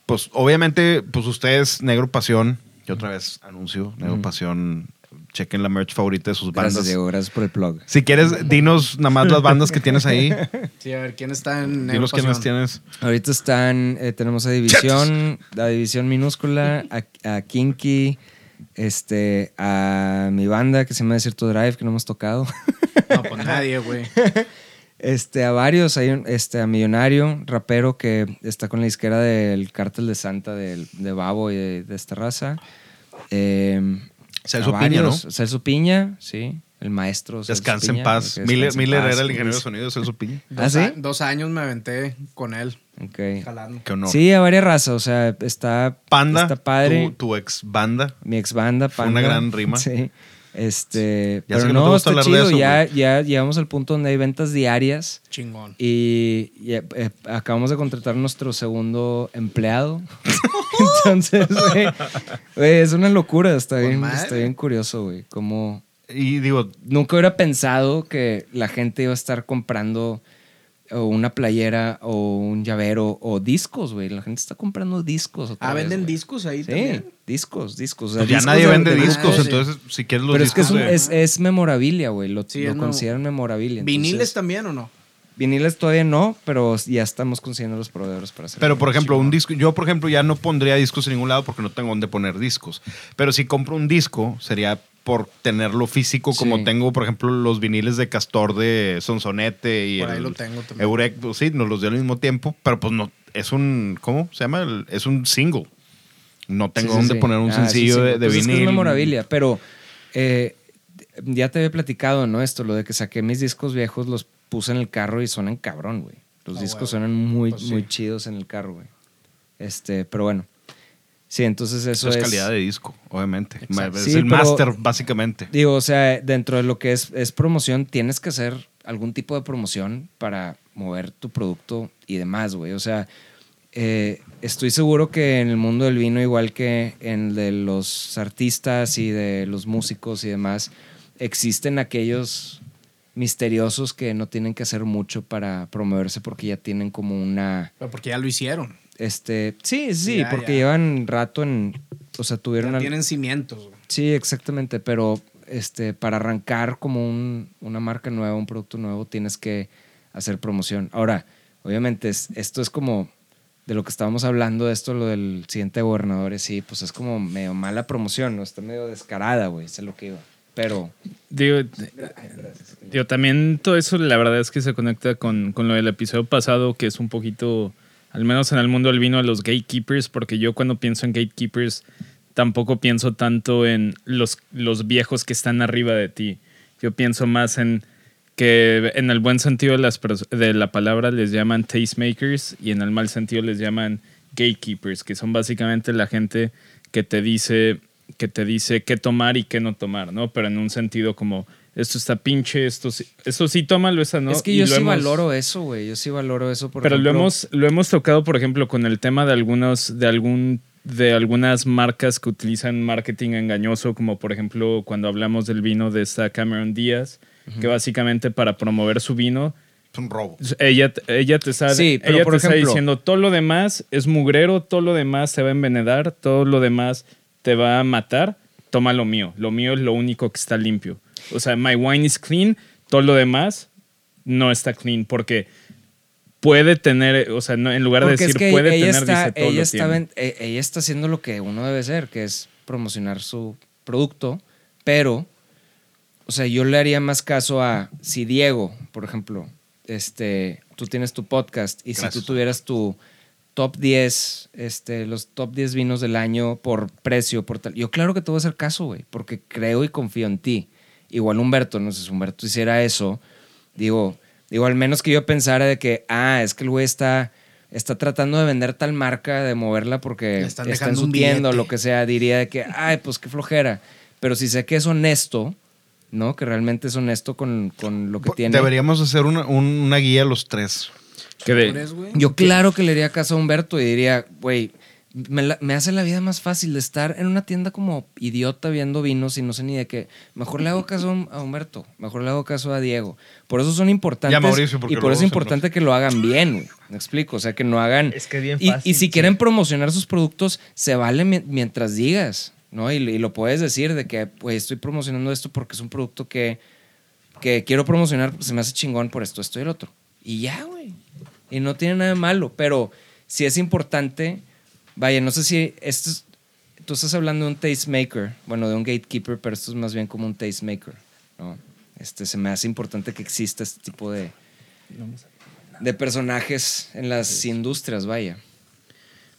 pues obviamente, pues ustedes, Negro Pasión, y otra vez anuncio, Negro Pasión, chequen la merch favorita de sus bandas. Gracias, Diego, gracias por el plug. Si quieres, dinos nada más las bandas que tienes ahí. Sí, a ver, ¿quién está en Dinos quiénes tienes. Ahorita están, eh, tenemos a División, la División Minúscula, a, a Kinky, este, a mi banda que se llama Desierto Drive, que no hemos tocado. No, pues nadie, güey. Este, a varios, hay un, este, a Millonario, rapero que está con la disquera del Cártel de Santa del- de Babo y de, de esta raza. Eh, Celso Piña, ¿no? Celso Piña, sí, el maestro. Celso Descansa en paz. que Miller, descanse en Miller paz, era el ingeniero de sonido de Celso Piña. ¿Ah, Dos, sí? a- dos años me aventé con él, Ok. jalando. Qué honor. Sí, a varias razas, o sea, está, Panda, está padre. Tu, tu ex banda. mi ex banda, Fue Panda. una gran rima. Sí. Este, Ya sé pero que no te no, gusta está chido. eso, ya, ya llegamos al punto donde hay ventas diarias Chingón. y, y, eh, eh, acabamos de contratar nuestro segundo empleado. Entonces, güey, güey, es una locura. Está bien, madre. está bien curioso, güey. Como Y digo, nunca hubiera pensado que la gente iba a estar comprando o una playera o un llavero o discos, güey. La gente está comprando discos. otra Ah, vez, venden discos ahí Sí, también. discos, discos. O sea, pues ya discos nadie de- vende de discos, entonces si quieres los Pero es que discos es, un- de- es, es memorabilia, güey. Lo, Sí, lo consideran memorabilia. ¿Viniles entonces- también o no? Viniles todavía no, pero ya estamos consiguiendo los proveedores para hacer. Pero, por ejemplo, un disco, yo, por ejemplo, ya no pondría discos en ningún lado porque no tengo dónde poner discos. Pero si compro un disco, sería por tenerlo físico, como Sí. tengo, por ejemplo, los viniles de Castor de Sonsonete y Por ahí el lo tengo también. Eurek, pues sí, nos los dio al mismo tiempo, pero pues no, es un, ¿cómo se llama? El- Es un single. No tengo Sí, sí, dónde sí. poner un Ah, sencillo sí, sí. de, de Pues es que vinil. es memorabilia, pero eh, ya te había platicado, ¿no? Esto, lo de que saqué mis discos viejos, los puse en el carro y suenan cabrón, güey. Los Ah, discos suenan muy, Pues sí. muy chidos en el carro, güey. Este, pero bueno. Sí, entonces eso, Eso es, calidad de disco, obviamente. Exacto. Es Sí, el máster, básicamente. Digo, o sea, dentro de lo que es, es promoción, tienes que hacer algún tipo de promoción para mover tu producto y demás, güey. O sea, eh, estoy seguro que en el mundo del vino, igual que en el de los artistas y de los músicos y demás, existen aquellos misteriosos que no tienen que hacer mucho para promoverse porque ya tienen como una... Pero porque ya lo hicieron. Este, sí, sí, Ya, porque ya. llevan rato en... O sea, tuvieron... Ya al- tienen cimientos. Sí, exactamente, pero este, para arrancar como un- una marca nueva, un producto nuevo, tienes que hacer promoción. Ahora, obviamente, es- esto es como de lo que estábamos hablando, de esto, lo del siguiente gobernador, y sí, pues es como medio mala promoción, ¿no? Está medio descarada, güey, sé lo que iba. Pero, Digo, digo, también todo eso, la verdad es que se conecta con, con lo del episodio pasado, que es un poquito, al menos en el mundo del vino, de los gatekeepers, porque yo cuando pienso en gatekeepers, tampoco pienso tanto en los, los viejos que están arriba de ti. Yo pienso más en que en el buen sentido de, las de la palabra les llaman tastemakers y en el mal sentido les llaman gatekeepers, que son básicamente la gente que te dice que te dice qué tomar y qué no tomar, ¿no? Pero en un sentido como esto está pinche, esto sí, esto sí tómalo, esa no. es que Y yo sí hemos- valoro eso, güey, yo sí valoro eso. Por pero lo hemos, lo hemos tocado, por ejemplo, con el tema de algunos, de algún, de algunas marcas que utilizan marketing engañoso, como por ejemplo cuando hablamos del vino de esta Cameron Díaz, que básicamente para promover su vino, Es un robo. ella, ella te está, Sí, pero ella por te está diciendo todo lo demás es mugrero, todo lo demás te va a envenenar, todo lo demás te va a matar, toma lo mío. Lo mío es lo único que está limpio. O sea, my wine is clean, todo lo demás no está clean porque puede tener, o sea, no, en lugar de decir es que puede ella, tener, está, dice todo ella, lo está, tiene. eh, ella está haciendo lo que uno debe hacer, que es promocionar su producto, pero, o sea, yo le haría más caso a si Diego, por ejemplo, este, tú tienes tu podcast y si tú tuvieras tu top 10, este, los top 10 vinos del año por precio, por tal, yo claro que te voy a hacer caso, güey, porque creo y confío en ti. Igual Humberto, no sé si Humberto hiciera eso, digo, digo, al menos que yo pensara de que, ah, es que el güey está, está tratando de vender tal marca, de moverla porque Le están está en dejando su un tienda o lo que sea, diría de que, ay, pues qué flojera. Pero si sé que es honesto, ¿no? Que realmente es honesto con, con lo que tiene. Deberíamos hacer una, un- una guía los tres. Yo claro que le haría caso a Humberto y diría, güey, me, la- me hace la vida más fácil de estar en una tienda como idiota viendo vinos y no sé ni de qué. Mejor le hago caso a Humberto, mejor le hago caso a Diego. Por eso son importantes. Ya, Mauricio, y por eso es importante que lo hagan bien, güey. Me explico, o sea, que no hagan... Es que bien Y- fácil, Y, si sí. quieren promocionar sus productos, se vale mi- mientras digas, ¿no? Y, y lo puedes decir de que, pues, estoy promocionando esto porque es un producto que, que quiero promocionar, se me hace chingón por esto, esto y el otro. Y ya, güey. Y no tiene nada de malo, pero si es importante, vaya, no sé si esto es, tú estás hablando de un tastemaker, bueno, de un gatekeeper, pero esto es más bien como un tastemaker, ¿no? Este, se me hace importante que exista este tipo de, de personajes en las industrias, vaya.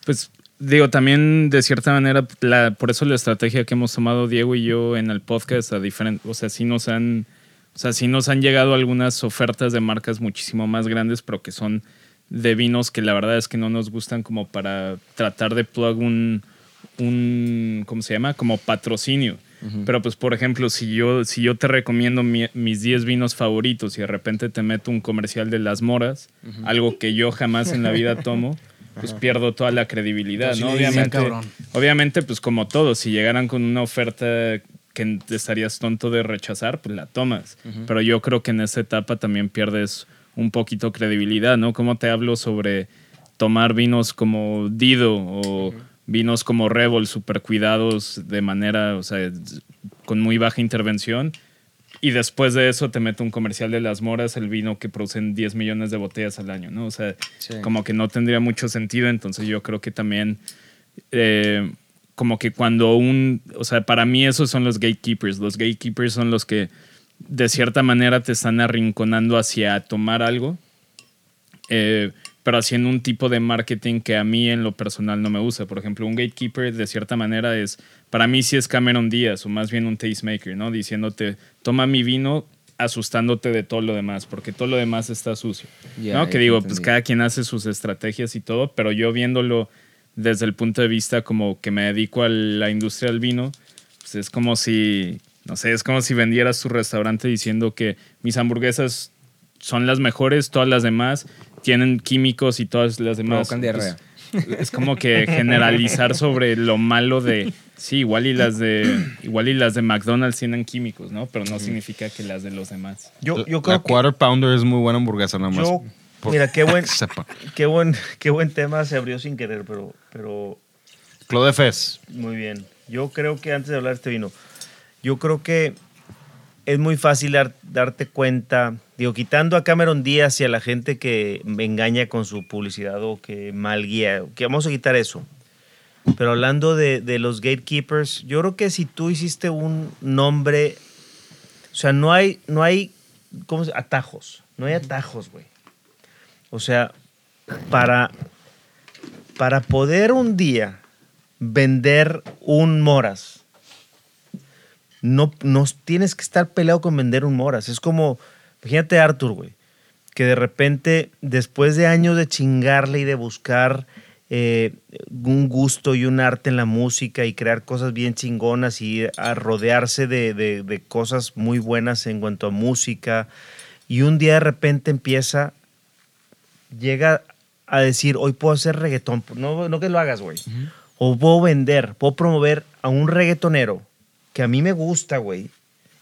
Pues digo, también de cierta manera, la, por eso la estrategia que hemos tomado Diego y yo en el podcast, a diferente, o sea, sí nos han, o sea, sí nos han llegado algunas ofertas de marcas muchísimo más grandes, pero que son de vinos que la verdad es que no nos gustan como para tratar de plug un, un ¿cómo se llama? Como patrocinio. Pero pues, por ejemplo, si yo, si yo te recomiendo mi- mis 10 vinos favoritos y de repente te meto un comercial de las moras, algo que yo jamás en la vida tomo, pues pierdo toda la credibilidad, Obviamente, obviamente, pues como todo, si llegaran con una oferta que estarías tonto de rechazar, pues la tomas. Pero yo creo que en esta etapa también pierdes un poquito credibilidad, ¿no? ¿Cómo te hablo sobre tomar vinos como Dido o vinos como Rebel, super cuidados de manera, o sea, con muy baja intervención? y después de eso te mete un comercial de las moras, el vino que producen 10 millones de botellas al año, ¿no? O sea, Sí. como que no tendría mucho sentido, entonces yo creo que también, eh, como que cuando un, o sea, para mí esos son los gatekeepers, los gatekeepers son los que de cierta manera te están arrinconando hacia tomar algo, eh, pero haciendo un tipo de marketing que a mí en lo personal no me gusta. Por ejemplo, un gatekeeper de cierta manera es, para mí sí es Cameron Díaz o más bien un tastemaker, ¿no? Diciéndote, toma mi vino asustándote de todo lo demás, porque todo lo demás está sucio. Ya, ¿no? Que digo, entendí. pues cada quien hace sus estrategias y todo, pero yo viéndolo desde el punto de vista como que me dedico a la industria del vino, pues es como si, no sé, es como si vendieras tu restaurante diciendo que mis hamburguesas son las mejores, todas las demás tienen químicos y todas las demás. Provocan diarrea. Pues, es como que generalizar sobre lo malo de sí, igual y las de igual y las de McDonald's tienen químicos, ¿no? Pero no significa que las de los demás. Yo, yo la creo que Quarter Pounder es muy buena hamburguesa, nada más. Yo- Por- mira, qué buen- que qué buen, qué buen tema se abrió sin querer, pero, pero Claude Fez. Muy bien. Yo creo que antes de hablar de este vino, yo creo que es muy fácil dar- darte cuenta, digo, quitando a Cameron Díaz y a la gente que me engaña con su publicidad o que mal guía, que vamos a quitar eso. Pero hablando de, de los gatekeepers, yo creo que si tú hiciste un nombre, o sea, no hay, no hay, ¿cómo se? Atajos. No hay atajos, güey. O sea, para, para poder un día vender un Moras. No, no tienes que estar peleado con vender un Moras. Es como, imagínate a Arthur, güey, que de repente, después de años de chingarle y de buscar eh, un gusto y un arte en la música y crear cosas bien chingonas y a rodearse de, de- de cosas muy buenas en cuanto a música, y un día de repente empieza, llega a decir, hoy puedo hacer reggaetón, no, no que lo hagas, güey. O puedo vender, puedo promover a un reggaetonero que a mí me gusta, güey,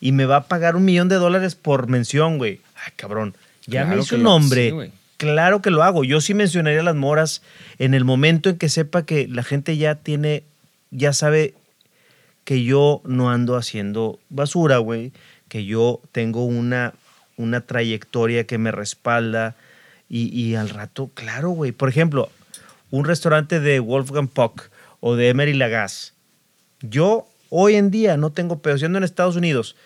y me va a pagar un millón de dólares por mención, güey. Ay, cabrón, ya Claro me hizo un nombre. sí, claro que lo hago. Yo sí mencionaría las moras en el momento en que sepa que la gente ya tiene, ya sabe que yo no ando haciendo basura, güey, que yo tengo una, una trayectoria que me respalda y, y al rato, claro, güey. Por ejemplo, un restaurante de Wolfgang Puck o de Emery Lagasse. Yo hoy en día no tengo siendo en Estados Unidos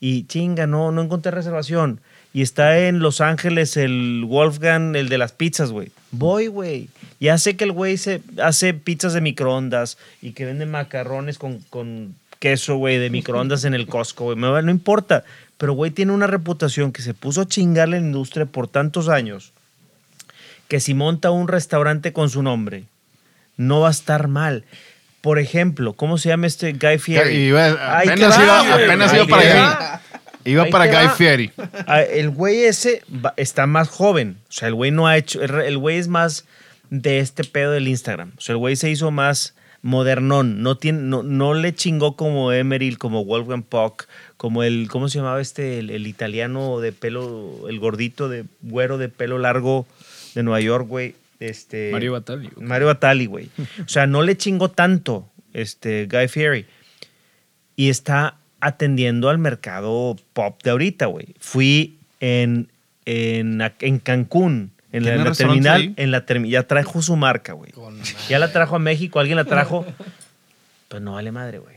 y chinga, no, no encontré reservación. Y está en Los Ángeles el Wolfgang, el de las pizzas, güey. Voy, güey. Ya sé que el güey se hace pizzas de microondas y que vende macarrones con, con queso, güey, de microondas en el Costco, güey. No importa. Pero, güey, tiene una reputación que se puso a chingarle en la industria por tantos años que si monta un restaurante con su nombre, no va a estar mal. Por ejemplo, ¿cómo se llama este Guy Fieri? Iba- apenas va, iba, apenas para te allá. va. Iba Ahí para te Guy va. Fieri. El güey ese está más joven. O sea, el güey no ha hecho. El el güey es más de este pedo del Instagram. O sea, el güey se hizo más modernón. No, tiene, no, no le chingó como Emeril, como Wolfgang Puck, como el. ¿Cómo se llamaba este? El, el italiano de pelo. El gordito de güero de pelo largo de Nueva York, güey. Este, Mario Batali. Mario Batali, güey. O sea, no le chingó tanto este Guy Fieri. Y está atendiendo al mercado pop de ahorita, güey. Fui en, en, en Cancún, en la, ¿Tiene en la restaurantes terminal, ahí? en la termi- ya trajo su marca, güey. Ya la trajo a México, alguien la trajo. Pues no vale madre, güey.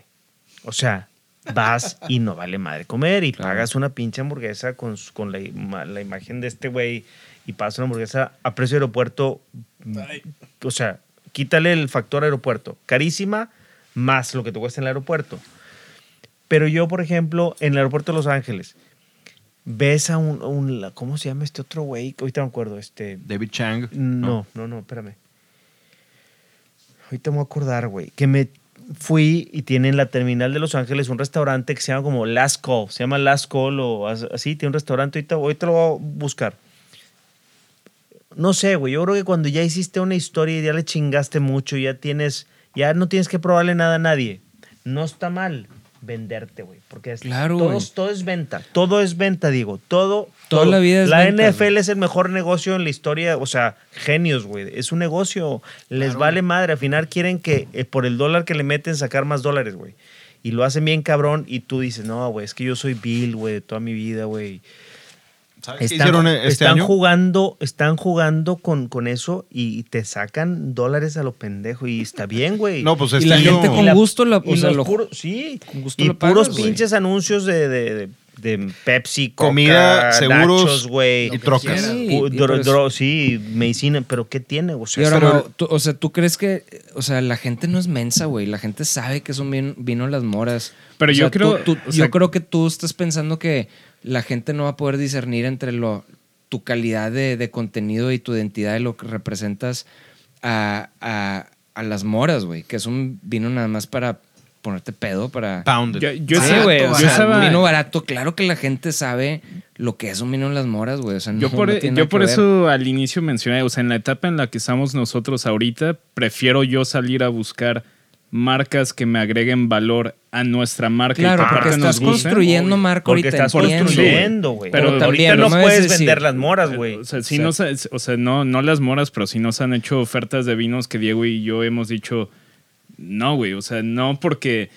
O sea, vas y no vale madre comer y pagas una pinche hamburguesa con, con la, la imagen de este güey y pagas una hamburguesa a precio de aeropuerto. O sea, quítale el factor aeropuerto. Carísima más lo que te cuesta en el aeropuerto. Pero yo, por ejemplo, en el aeropuerto de Los Ángeles, ves a un, un- ¿cómo se llama este otro güey? Ahorita me acuerdo, este... David Chang. No, no, no, espérame. Ahorita me voy a acordar, güey. Que me fui y tiene en la terminal de Los Ángeles un restaurante que se llama como Last Call. Se llama Last Call o as- así. Tiene un restaurante. Ahorita, ahorita lo voy a buscar. No sé, güey. Yo creo que cuando ya hiciste una historia y ya le chingaste mucho, ya tienes. Ya no tienes que probarle nada a nadie. No está mal venderte, güey. Porque es- Claro, todo, güey. todo es venta. Todo es venta, digo. Todo. Toda todo. la vida es La venta, NFL es el mejor negocio en la historia. O sea, genios, güey. Es un negocio. Les vale madre. Al final quieren que eh, por el dólar que le meten sacar más dólares, güey. Y lo hacen bien cabrón y tú dices, no, güey, es que yo soy Bill, güey, de toda mi vida, güey. ¿Sabes qué Están, hicieron este están año? jugando, están jugando con, con eso y te sacan dólares a lo pendejo y está bien, güey. No, pues Y este la año... gente con la- gusto y o sea, lo- puros- sí, con gusto y lo pagas, puros pinches anuncios de, de, de- de Pepsi, Coca, Comida, seguros güey. y trocas. Sí, y pues- dro- sí, medicina, pero ¿qué tiene? O sea, Y ahora, pero- Mau, tú- o sea, ¿tú crees que, o sea, la gente no es mensa, güey? La gente sabe que es un vino, vino las moras. Pero O yo sea, creo- tú- tú- o sea- yo creo que tú estás pensando que la gente no va a poder discernir entre lo, tu calidad de, de contenido y tu identidad de lo que representas a, a- a las moras, güey. Que es un vino nada más para ponerte pedo, para... Pounded. Yo, yo sí, estaba- güey. O yo sea, estaba- un vino barato. Claro que la gente sabe lo que es un vino en las moras, güey. O sea, Yo no- por, no tiene yo por eso al inicio mencioné, o sea, en la etapa en la que estamos nosotros ahorita, prefiero yo salir a buscar marcas que me agreguen valor a nuestra marca Claro, y que porque estás gusten. construyendo marca porque ahorita. estás entiendo, construyendo, güey. Pero Pero también, ahorita no puedes decir- vender las moras, güey. O sea, sí nos ha- o sea, no, no las moras, pero sí nos han hecho ofertas de vinos que Diego y yo hemos dicho, no, güey, o sea, no porque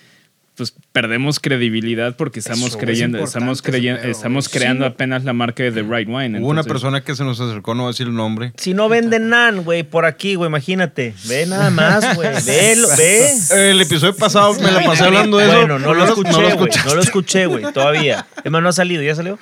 pues perdemos credibilidad porque estamos Eso, creyendo, es estamos creyendo, pedo, estamos creando apenas la marca de The Right Wine. Hubo una persona que se nos acercó, no voy a decir el nombre. Si no venden nan, güey, por aquí, güey, imagínate. Ve nada más, güey. Ve, ve. El episodio pasado me la pasé hablando de eso. Bueno, no lo escuché, güey. No lo escuché, güey, todavía. Es más, no ha salido. ¿Ya salió?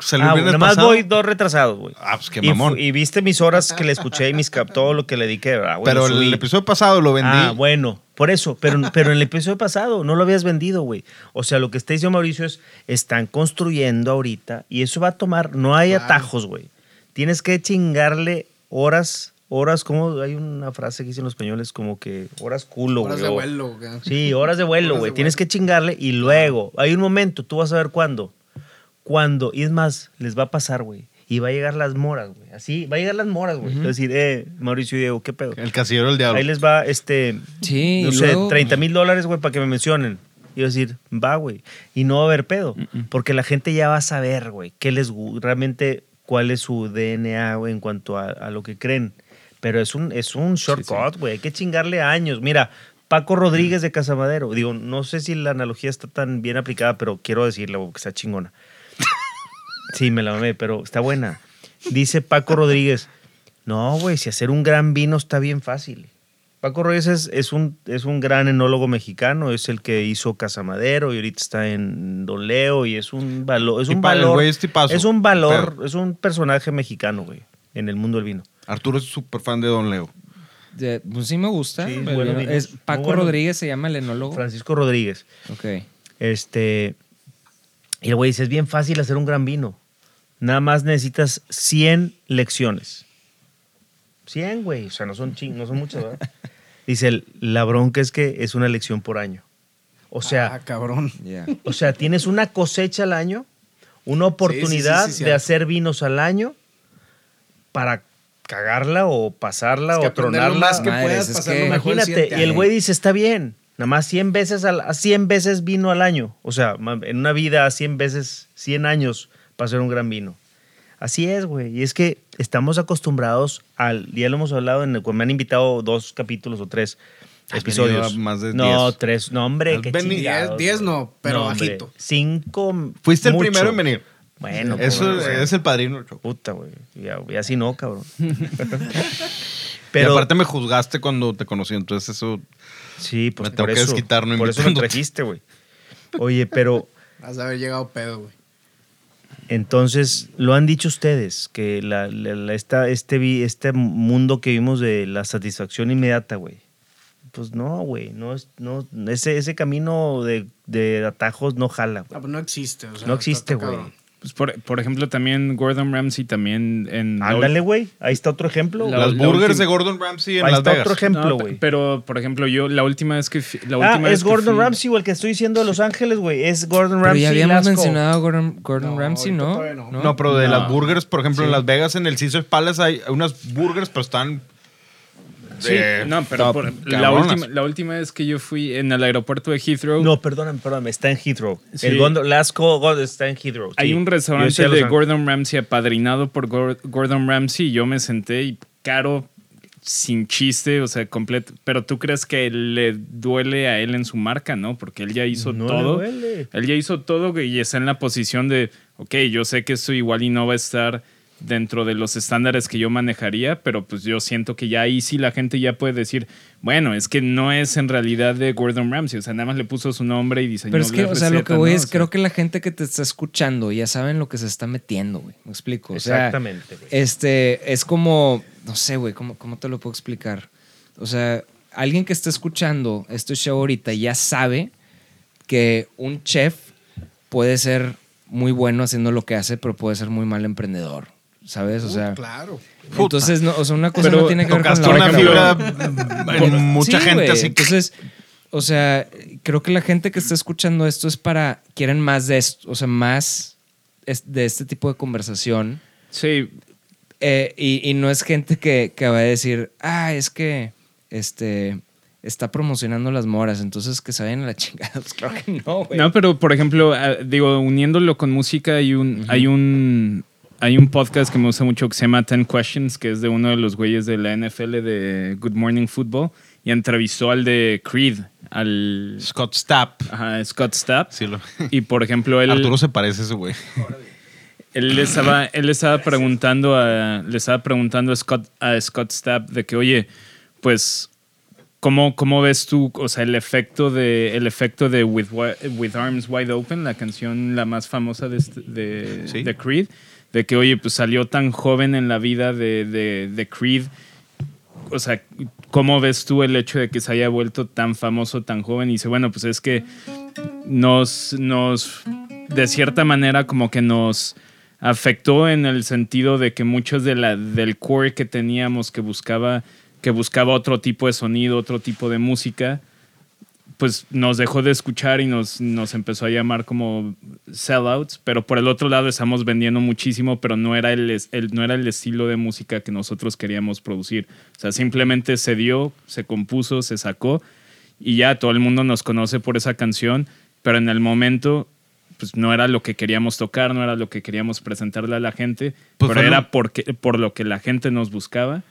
Salió Ah, nada más pasado. voy dos retrasados, güey. Ah, pues qué Y mamón. Y, viste mis horas que le escuché y mis cap, todo lo que le dediqué, ¿verdad? güey? Pero subí. el episodio pasado lo vendí. Ah, bueno, por eso, pero, pero en el episodio pasado no lo habías vendido, güey. O sea, lo que está diciendo Mauricio es, están construyendo ahorita y eso va a tomar, no hay Claro. atajos, güey. Tienes que chingarle horas, horas, como hay una frase que dicen los españoles, como que horas culo, Horas güey. de o- vuelo. güey. Sí, horas de vuelo, Horas güey. de Tienes que chingarle y luego, hay un momento, tú vas a ver cuándo. Cuándo, y es más, les va a pasar, güey. Y va a llegar las moras, güey. Así, va a llegar las moras, güey. Es decir, eh, Mauricio y Diego, ¿qué pedo? El casillero del diablo. Ahí les va, este, Sí, no sé, luego- 30 mil dólares, güey, para que me mencionen. Y decir, va, güey. Y no va a haber pedo. Porque la gente ya va a saber, güey, qué les realmente cuál es su DNA, güey, en cuanto a, a lo que creen. Pero es un, es un shortcut, güey. Hay que chingarle años. Mira, Paco Rodríguez de Casamadero. Digo, no sé si la analogía está tan bien aplicada, pero quiero decirle, güey, que está chingona. Sí, me la mamé, pero está buena. Dice Paco Rodríguez, no, güey, si hacer un gran vino está bien fácil. Paco Rodríguez es, es un, es un gran enólogo mexicano, es el que hizo Casamadero y ahorita está en Don Leo y es un valor, es un Tipa- valor, güey es es un valor, Pero- es un personaje mexicano, güey, en el mundo del vino. Arturo es súper fan de Don Leo. De- pues sí me gusta. Sí, vino- es Paco. Rodríguez se llama el enólogo. Francisco Rodríguez. Ok. Este, y el güey dice, es bien fácil hacer un gran vino. Nada más necesitas 100 lecciones. 100, güey. O sea, no son, ching- no son muchas, ¿verdad? Dice, el- la bronca es que es una lección por año. O sea, Ah, cabrón. O sea, tienes una cosecha al año, una oportunidad sí, sí, de hacer vinos al año para cagarla o pasarla Es que o tronarla. más que puedas, es que- Imagínate, y el güey dice, está bien, nada más 100 veces, al, a 100 veces vino al año. O sea, en una vida 100 veces, 100 años para hacer un gran vino. Así es, güey. Y es que estamos acostumbrados al, ya lo hemos hablado, en el, cuando me han invitado dos capítulos o tres episodios. más de no, 10. tres, no, hombre, qué chingados, Diez- diez no, pero bajito. Cinco, Fuiste el primero en venir. Bueno, Eso pues, güey. es el padrino. Puta, güey. Ya, y así no, cabrón. Pero aparte me juzgaste cuando te conocí, entonces eso Sí, pues Me por tengo que desquitar, no por eso me trajiste, güey. Oye, pero Vas a haber llegado pedo, güey. Entonces lo han dicho ustedes que la, la- la- esta- este, este mundo que vimos de la satisfacción inmediata, güey. Pues no, güey. No, es- no, ese, ese camino de, de atajos no jala, güey. No, pues no existe. o sea, No existe, güey. Pues por, por ejemplo, también Gordon Ramsay también en... Ándale, güey. Ahí está otro ejemplo. La- las la burgers de Gordon Ramsay en Ahí Las está Vegas. otro ejemplo, No, güey. pero, por ejemplo, yo la última vez que... La ah, última vez es que Gordon fui- Ramsay, o el que estoy diciendo de Los Ángeles, güey. Es Gordon Pero Ramsay. ya habíamos Lasco. mencionado a Gordon, Gordon No, Ramsay, ¿no? no. No, pero de No. las burgers, por ejemplo, en. Las Vegas, en el Caesars Palace hay unas burgers, pero están. Sí, de no, pero por- la, última, la última vez que yo fui en el aeropuerto de Heathrow, No, perdóname, perdóname. Está en Heathrow. Sí. El Lasco está en Heathrow. hay sí. un restaurante de. Gordon Ramsay apadrinado por Gor- Gordon Ramsay y yo me senté y caro sin chiste, o sea, completo. Pero tú crees que le duele a él en su marca, ¿no? Porque él ya hizo No le todo. duele. Él ya hizo todo y está en la posición de, ok, yo sé que esto igual y no va a estar dentro de los estándares que yo manejaría, pero pues yo siento que ya ahí sí la gente ya puede decir, bueno, es que no es en realidad de Gordon Ramsay, o sea, nada más le puso su nombre y diseñó Pero es que, la o sea, lo receta, que voy ¿no? es, O sea, creo que la gente que te está escuchando ya saben lo que se está metiendo, güey. Me explico. O sea, Exactamente, güey. Este, es como, no sé, güey, ¿cómo, ¿cómo te lo puedo explicar? O sea, alguien que está escuchando este show ahorita ya sabe que un chef puede ser muy bueno haciendo lo que hace, pero puede ser muy mal emprendedor, ¿sabes? O sea, Claro. entonces, no, o sea, una cosa Pero no tiene que ver con la una otra, fibra güey. en mucha Sí, gente así que Entonces, o sea, creo que la gente que está escuchando esto es para, quieren más de esto, o sea, más de este tipo de conversación. Sí, Eh, y, y no es gente que, que va a decir, ah, es que este está promocionando las moras, entonces que se vayan a la chingada. Pues claro que no, güey. No, pero por ejemplo, ah, digo, uniéndolo con música, hay un, hay un hay un podcast que me gusta mucho que se llama Ten Questions, que es de uno de los güeyes de la NFL de Good Morning Football, y entrevistó al de Creed, al Scott Stapp. ajá, Scott Stapp. Sí, lo- Y por ejemplo, él, Arturo se parece a ese güey. él le estaba, él le estaba preguntando a, le estaba preguntando a Scott, a Scott Stapp de que, oye, pues, ¿cómo, cómo ves tú, o sea, el efecto de, el efecto de With, Wi- With Arms Wide Open, la canción la más famosa de, este- de, Sí. de Creed, de que, oye, pues salió tan joven en la vida de, de, de Creed, o sea, ¿cómo ves tú el hecho de que se haya vuelto tan famoso tan joven? Y dice, bueno, pues es que nos, nos, de cierta manera, como que nos afectó en el sentido de que muchos de la, del core que teníamos que buscaba, que buscaba otro tipo de sonido, otro tipo de música, pues nos dejó de escuchar y nos, nos empezó a llamar como sellouts, pero por el otro lado estamos vendiendo muchísimo, pero no era el, el- no era el estilo de música que nosotros queríamos producir. O sea, simplemente se dio, se compuso, se sacó y ya todo el mundo nos conoce por esa canción, pero en el momento pues no era lo que queríamos tocar, no era lo que queríamos presentarle a la gente, Pues pero era porque, por lo que la gente nos buscaba.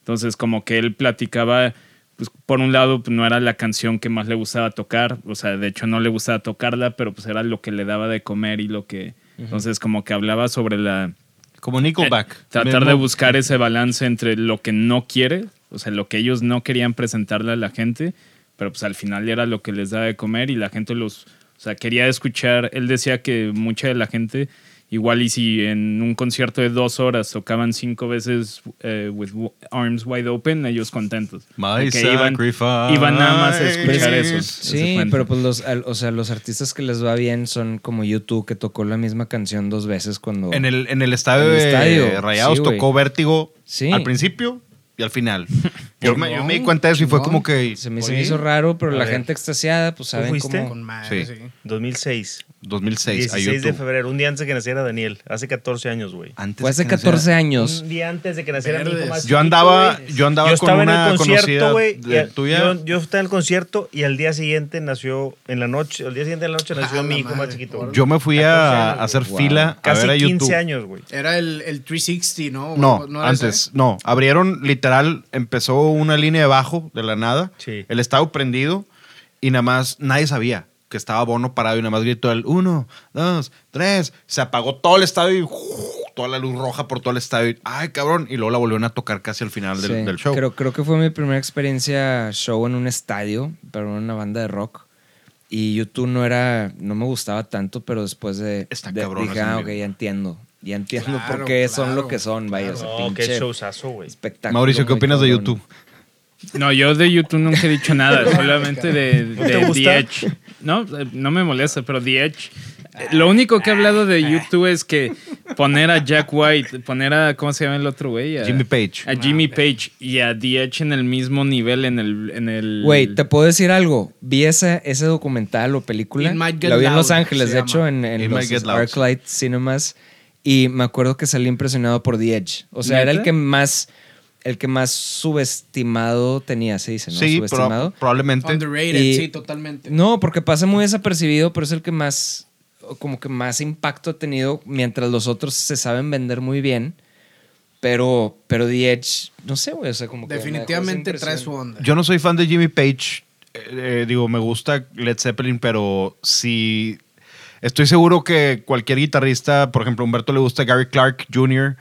Entonces como que él platicaba, pues por un lado pues, no era la canción que más le gustaba tocar, o sea, de hecho no le gustaba tocarla, pero pues era lo que le daba de comer y lo que... Entonces como que hablaba sobre la... Como Nickelback. Eh, tratar de buscar ese balance entre lo que no quiere, o sea, lo que ellos no querían presentarle a la gente, pero pues al final era lo que les daba de comer y la gente los, o sea, quería escuchar, él decía que mucha de la gente, igual y si en un concierto de dos horas tocaban cinco veces eh, with arms wide open, ellos contentos. My Porque iban, iban nada más a escuchar eso. Sí, pero pues los, al- o sea, los artistas que les va bien son como YouTube que tocó la misma canción dos veces cuando... En el, en el estadio En el de estadio, Rayados sí, tocó Vértigo Sí. al principio y al final. Yo me, yo me di cuenta de eso y fue como que. Se me, se me hizo raro, pero A la ver. gente extasiada, pues saben fuiste? cómo... Con madre, Sí. sí. 2006. 2006 a 16 de febrero, un día antes de que naciera Daniel. Hace 14 años, güey. Antes Fue hace de que naciera- 14 años. Un día antes de que naciera mi hijo más Yo chiquito, andaba, yo andaba Yo con estaba en una el concierto, güey. Yo, yo estaba en el concierto y al día siguiente nació, en la noche, al día siguiente de la noche nació Ah, mi la hijo más madre, chiquito. órale. Yo me fui 14 a, años, a hacer güey. fila a Casi ver a 15 YouTube. años, güey. Era el, el 360, ¿no? No, era ese? antes, no. Abrieron literal, empezó una línea de bajo de la nada. Sí. El estado prendido y nada más nadie sabía que estaba Bono parado y nada más gritó el uno, dos, tres. Se apagó todo el estadio y ¡uf! toda la luz roja por todo el estadio. y, Ay, cabrón. Y luego la volvieron a tocar casi al final del, Sí, del show. Creo, creo que fue mi primera experiencia show en un estadio, pero en una banda de rock. Y YouTube no era, no me gustaba tanto, pero después de, Está de- cabrón dije, ah, video". ok, ya entiendo. Ya entiendo Claro, por qué son claro, lo que son, vaya, pinche qué showzazo, güey. espectáculo. Mauricio, ¿qué opinas de. YouTube? No, yo de YouTube nunca he dicho nada, solamente de, ¿No te de? The Edge. No, eh, no me molesta, pero The Edge. Lo único que he hablado de YouTube es que poner a Jack White, poner a, ¿cómo se llama el otro güey? A- Jimmy Page. A Jimmy Page y a The Edge en el mismo nivel en el... En el Güey, te puedo decir algo. Vi ese, ese documental o película. Lo vi en Los Ángeles, de hecho, en, en los. Arclight Cinemas. Y me acuerdo que salí impresionado por The Edge. O sea, era el que más, el que más subestimado tenía, se dice, ¿no? Sí, pro- subestimado. probablemente. Underrated, Y- sí, totalmente. No, porque pasa muy desapercibido, pero es el que más, como que más impacto ha tenido, mientras los otros se saben vender muy bien. Pero, pero The Edge, no sé, güey, o sea, como que... Definitivamente trae su onda. Yo no soy fan de Jimmy Page. eh, eh, digo, me gusta Led Zeppelin, pero sí. Estoy seguro que cualquier guitarrista, por ejemplo, a Humberto le gusta Gary Clark Jr.,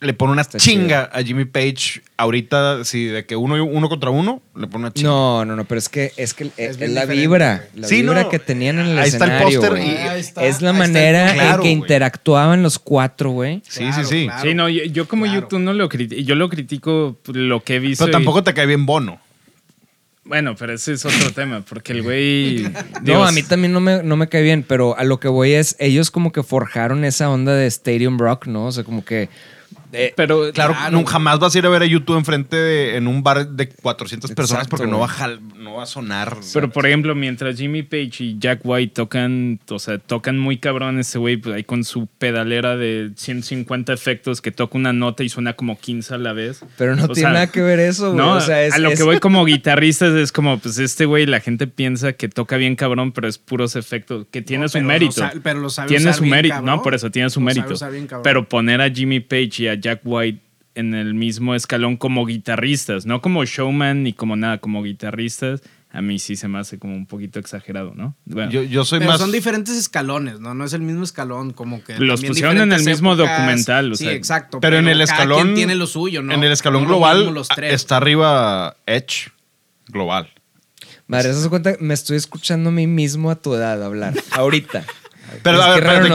le pone una Está chinga a Jimmy Page. Ahorita, sí, de que uno, uno contra uno, le pone una chinga. No, no, no, pero es que es, que Es la diferente, vibra, la Sí, vibra no, que tenían en el ahí está el escenario. póster y- Ahí está, es la está manera claro, en que interactuaban los cuatro, güey. Sí, Claro, sí, sí. claro. Sí, no, yo, yo como Claro. YouTube no lo critico. Yo lo critico lo que he visto. Pero y- tampoco te cae bien Bono. Bueno, pero ese es otro tema, porque el güey. No, a mí también no me, no me cae bien, pero a lo que voy es, ellos como que forjaron esa onda de Stadium Rock, ¿no? O sea, como que... eh, Pero Claro, Claro, no, jamás vas a ir a ver a YouTube enfrente de, en un bar de 400 personas Exacto, porque no va, a jal- no va a sonar. Pero por ejemplo, mientras Jimmy Page y Jack White tocan, o sea, tocan muy cabrón ese güey, pues ahí con su pedalera de 150 efectos que toca una nota y suena como 15 a la vez. pero no O tiene sea, nada que ver eso, güey. No, o sea, es, a lo es- que voy como guitarrista es como, pues este güey, la gente piensa que toca bien cabrón, pero es puros efectos, que tiene No, su pero lo mérito. sa- pero lo sabe tiene usar su bien, mérito, cabrón. no, por eso tiene su Lo sabe mérito. usar bien, cabrón. Pero poner a Jimmy Page y a Jack White en el mismo escalón como guitarristas, no como showman ni como nada, como guitarristas, a mí sí se me hace como un poquito exagerado, ¿no? Bueno, Yo, yo soy Pero más. son diferentes escalones, ¿no? No es el mismo escalón, como que. Los pusieron en el mismo documental, o sí, sea, exacto. pero en el cada escalón. quien tiene lo suyo, ¿no? En el escalón No global mismo los tres. está arriba Edge global. Madre, ¿se cuenta? Me estoy escuchando a mí mismo a tu edad hablar. Ahorita. Pero Es a ver,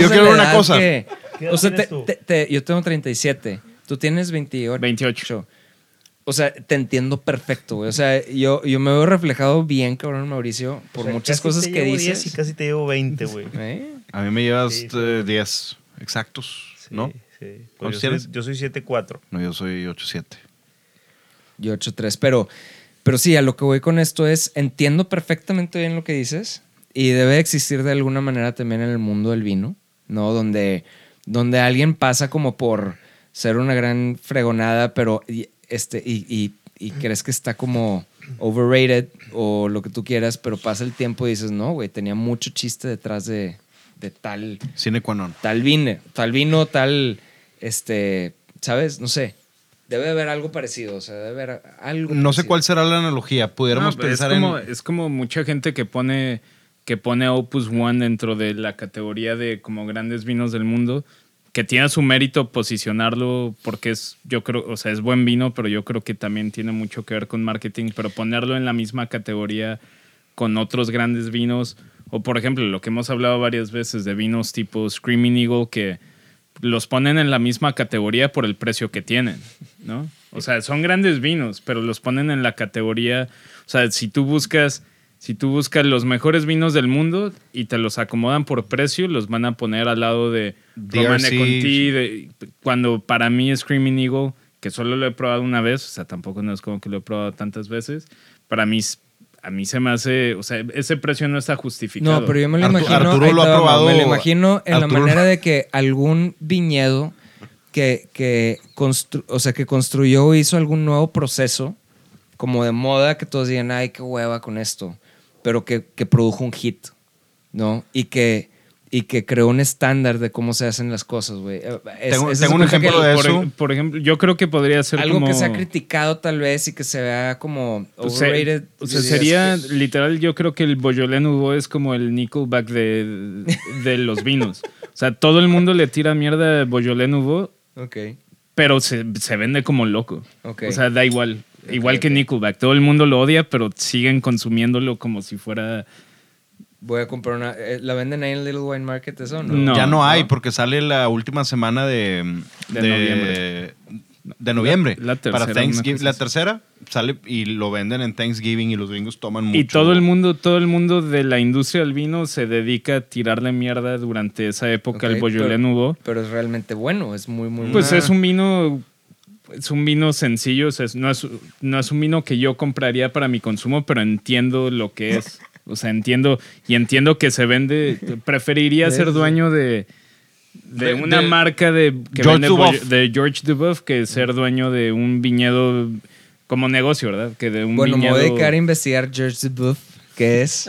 yo quiero ver una cosa. que- ¿Qué edad o sea, te- tienes tú? te- te- yo tengo 37. Tú tienes 28. 28. O sea, te entiendo perfecto, güey. O sea, yo, yo me veo reflejado bien, cabrón, Mauricio, por O sea, muchas casi cosas te que llevo 10 dices. Y casi te llevo 20, güey. ¿Eh? A mí me llevas Sí, sí. eh, 10 exactos, Sí, ¿no? Sí. ¿Cuántos Pues yo, soy, yo soy 7'4. No, yo soy 8-7. Yo 8-3. Pero, pero sí, a lo que voy con esto es, entiendo perfectamente bien lo que dices y debe existir de alguna manera también en el mundo del vino, ¿no? Donde, donde alguien pasa como por ser una gran fregonada, pero y, este, y, y- y crees que está como overrated o lo que tú quieras, pero pasa el tiempo y dices, no, güey, tenía mucho chiste detrás de, de tal Cine tal vino, tal vino, tal, este, ¿sabes? No sé. Debe de haber algo parecido, o sea, debe haber algo. No sé cuál será la analogía. Pudiéramos No, pensar es como, en. es como mucha gente que pone que pone Opus One dentro de la categoría de como grandes vinos del mundo, que tiene su mérito posicionarlo porque es, yo creo, o sea, es buen vino, pero yo creo que también tiene mucho que ver con marketing, pero ponerlo en la misma categoría con otros grandes vinos, o por ejemplo, lo que hemos hablado varias veces de vinos tipo Screaming Eagle, que los ponen en la misma categoría por el precio que tienen, ¿no? O sea, son grandes vinos, pero los ponen en la categoría, o sea, si tú buscas, si tú buscas los mejores vinos del mundo y te los acomodan por precio, los van a poner al lado de Romane Conti, de- cuando para mí Screaming Eagle, que solo lo he probado una vez, o sea, tampoco no es como que lo he probado tantas veces, para mí a mí se me hace, o sea, ese precio no está justificado. No, pero yo me lo imagino. Arturo ahí lo ha probado- Me lo imagino en la Arturo- manera de que algún viñedo que, que, constru- o sea, que construyó o hizo algún nuevo proceso, como de moda, que todos digan, ay, qué hueva con esto, pero que, que produjo un hit, ¿no? Y que, y que creó un estándar de cómo se hacen las cosas, güey. Eh, es- Tengo- un cuenta que ejemplo de por, eso. por ejemplo, yo creo que podría ser Algo como... que se ha criticado tal vez y que se vea como Pues, overrated. o sea, dirías sería que- literal, yo creo que el Beaujolais Nouveau es como el Nickelback de, de los vinos. O sea, todo el mundo le tira mierda a Beaujolais Nouveau, Ok. pero se, se vende como loco. Ok. O sea, da igual. Igual que. Nickelback. Todo el mundo lo odia, pero siguen consumiéndolo como si fuera... Voy a comprar una. eh, ¿La venden ahí en Little Wine Market eso? No. No. ya no hay, porque sale la última semana de, De noviembre. De noviembre. La- la tercera, Para Thanksgiving. La tercera sale y lo venden en Thanksgiving y los gringos toman mucho. Y todo el mundo, todo el mundo de la industria del vino se dedica a tirarle mierda durante esa época al pero- Nouveau. Pero es realmente bueno, es muy, muy Pues es un vino, es un vino sencillo, o sea, es- no, es, no es un vino que yo compraría para mi consumo, pero entiendo lo que es. O sea, entiendo y entiendo que se vende. Preferiría ser dueño de, de, De- una de marca de, que George vende de George Duboff que ser dueño de un viñedo como negocio, ¿verdad? Que de un Bueno, me voy a dedicar a investigar George Dubuff, que es.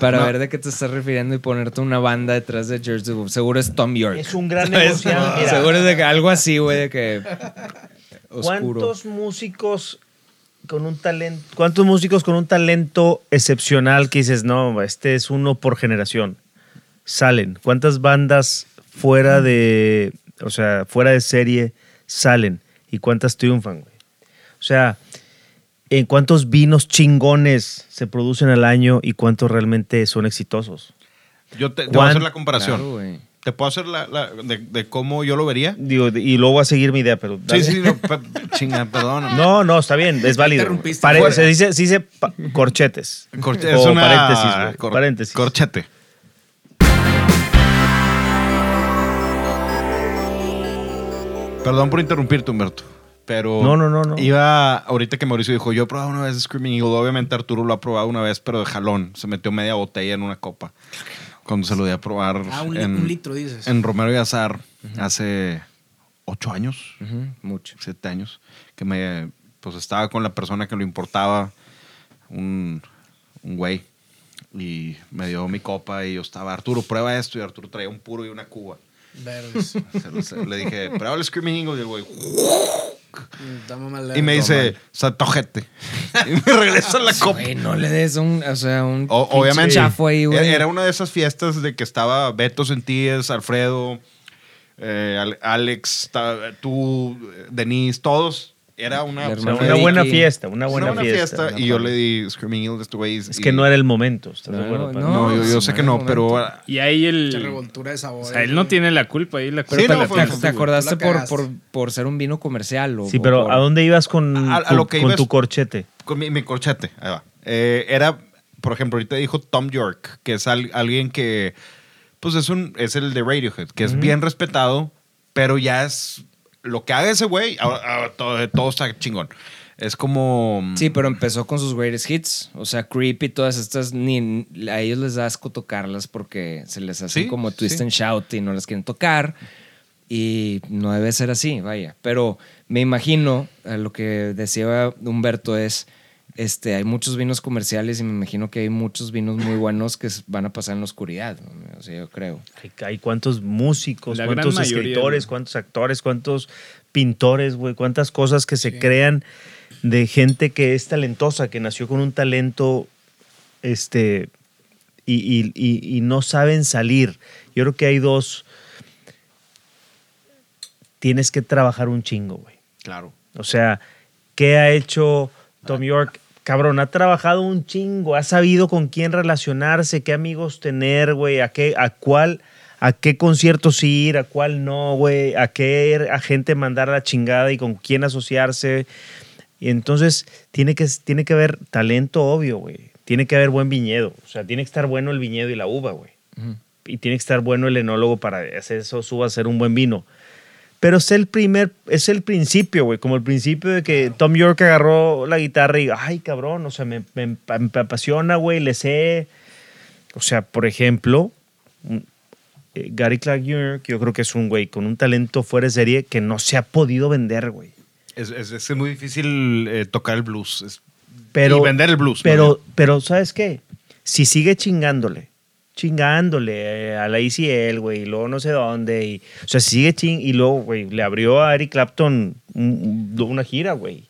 para No. ver de qué te estás refiriendo y ponerte una banda detrás de Jersey Bob. Seguro es Tom York. Es un gran negociante. Seguro es de que algo así, güey, de que oscuro. ¿Cuántos músicos con un talento, cuántos músicos con un talento excepcional que dices, no, este es uno por generación? Salen. ¿Cuántas bandas fuera de, o sea, fuera de serie salen? ¿Y cuántas triunfan, güey? O sea, ¿en cuántos vinos chingones se producen al año y cuántos realmente son exitosos? Yo te, te voy a hacer ¿Cuán- la comparación. Claro. ¿Te puedo hacer la, la- de, de cómo yo lo vería? Digo, y luego voy a seguir mi idea, pero... Sí, dale. sí, no, pe- chinga, perdón. No, no, está bien, es válido. interrumpiste. Pare- se dice, se dice pa- corchetes. Corche- O es una paréntesis, cor- Paréntesis. Corchete. Perdón por interrumpirte, Humberto. Pero No, no, no, no. iba ahorita que Mauricio dijo, yo he probado una vez Screaming Eagle. Obviamente Arturo lo ha probado una vez, pero de jalón. Se metió media botella en una copa. Cuando se lo di a probar Ah, un, en, un litro, dices. en Romero y Azar hace ocho años Ujú, mucho. siete años, que me, pues estaba con la persona que lo importaba, un, un güey, y me dio mi copa y yo estaba, Arturo, prueba esto, y Arturo traía un puro y una cuba. Verdes. Le dije, prueba el Screaming Eagle, y el güey, y me dice, satojete. y me regresa la copa. Güey, no le des un, o sea, un O- obviamente, chafo ahí, güey. era una de esas fiestas de que estaba Beto Sentíes, Alfredo, eh, Ale- Alex, tú, eh, Denise, todos. Era una, O sea, una buena fiesta, una una buena, buena fiesta. fiesta. y yo le di Screaming Eagle de este güey. Es y- que no era el momento. ¿estás de No, acuerdo? no. No, yo, yo sé no que no, pero Y ahí el. revoltura de O sabores. sea, él no tiene la culpa ahí. La culpa Sí, no, la fue- ¿Te, acordaste por, por, por ser un vino comercial? O, Sí, o pero por- ¿a dónde ibas con, A- a lo que con ibas- tu corchete? con mi, mi corchete, ahí va. Eh, era, por ejemplo, ahorita dijo Tom York, que es al- alguien que, pues es, un, es el de Radiohead, que es bien respetado, pero ya es lo que haga ese güey, todo, todo está chingón. Es como... Sí, pero empezó con sus greatest hits. O sea, Creep y todas estas, ni a ellos les da asco tocarlas porque se les hace Sí, como twist sí. and shout y no las quieren tocar. Y no debe ser así, vaya. Pero me imagino, eh, lo que decía Humberto es, este, hay muchos vinos comerciales y me imagino que hay muchos vinos muy buenos que van a pasar en la oscuridad. ¿no? O sea, yo creo. Hay, hay cuántos músicos, La cuántos mayoría, escritores, cuántos actores, cuántos pintores, güey, cuántas cosas que se crean de gente que es talentosa, que nació con un talento, este, y, y- y- y no saben salir. Yo creo que hay dos. Tienes que trabajar un chingo, güey. Claro. O sea, ¿qué ha hecho Tom York? Cabrón, ha trabajado un chingo, ha sabido con quién relacionarse, qué amigos tener, güey, a qué, a cuál, a qué conciertos ir, a cuál no, güey, a qué mandar a la chingada y con quién asociarse. Y entonces tiene que, tiene que haber talento obvio, güey. Tiene que haber buen viñedo. O sea, tiene que estar bueno el viñedo y la uva, güey. Y tiene que estar bueno el enólogo para hacer eso, suba a ser un buen vino. Pero es el primer, es el principio, güey. Como el principio de que Tom York agarró la guitarra y, ay, cabrón, o sea, me, me- me apasiona, güey, le sé. O sea, por ejemplo, un- eh, Gary Clark Jr., que yo creo que es un güey con un talento fuera de serie que no se ha podido vender, güey. Es, es- es muy difícil eh, tocar el blues. Es- Pero, y vender el blues. Pero, ¿no? pero, ¿sabes qué? Si sigue chingándole, chingándole eh, a la ICL, güey, y luego no sé dónde, y, o sea, sigue ching, y luego, güey, le abrió a Eric Clapton un- un- una gira, güey.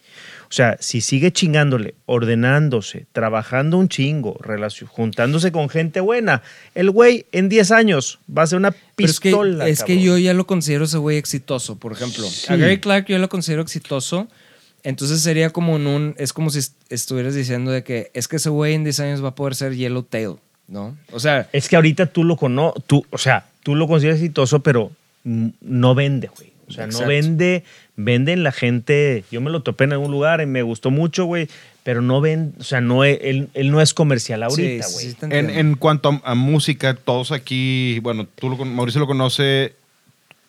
O sea, si sigue chingándole, ordenándose, trabajando un chingo, juntándose con gente buena, el güey en 10 años va a ser una Pero es que, pistola. es que yo ya lo considero ese güey exitoso, por ejemplo. Sí. A Gary Clark yo lo considero exitoso. Entonces sería como en un. Es como si est- estuvieras diciendo de que es que ese güey en 10 años va a poder ser Yellowtail, ¿no? O sea, Es que ahorita tú lo conoces, tú, o sea, tú lo consideras exitoso, pero no vende, güey. O sea, Exacto. no vende, venden la gente. Yo me lo topé en algún lugar y me gustó mucho, güey, pero no vende, o sea, no es- él, él no es comercial ahorita, güey. sí, En, en cuanto a, a música, todos aquí, bueno, tú lo, Mauricio lo conoce,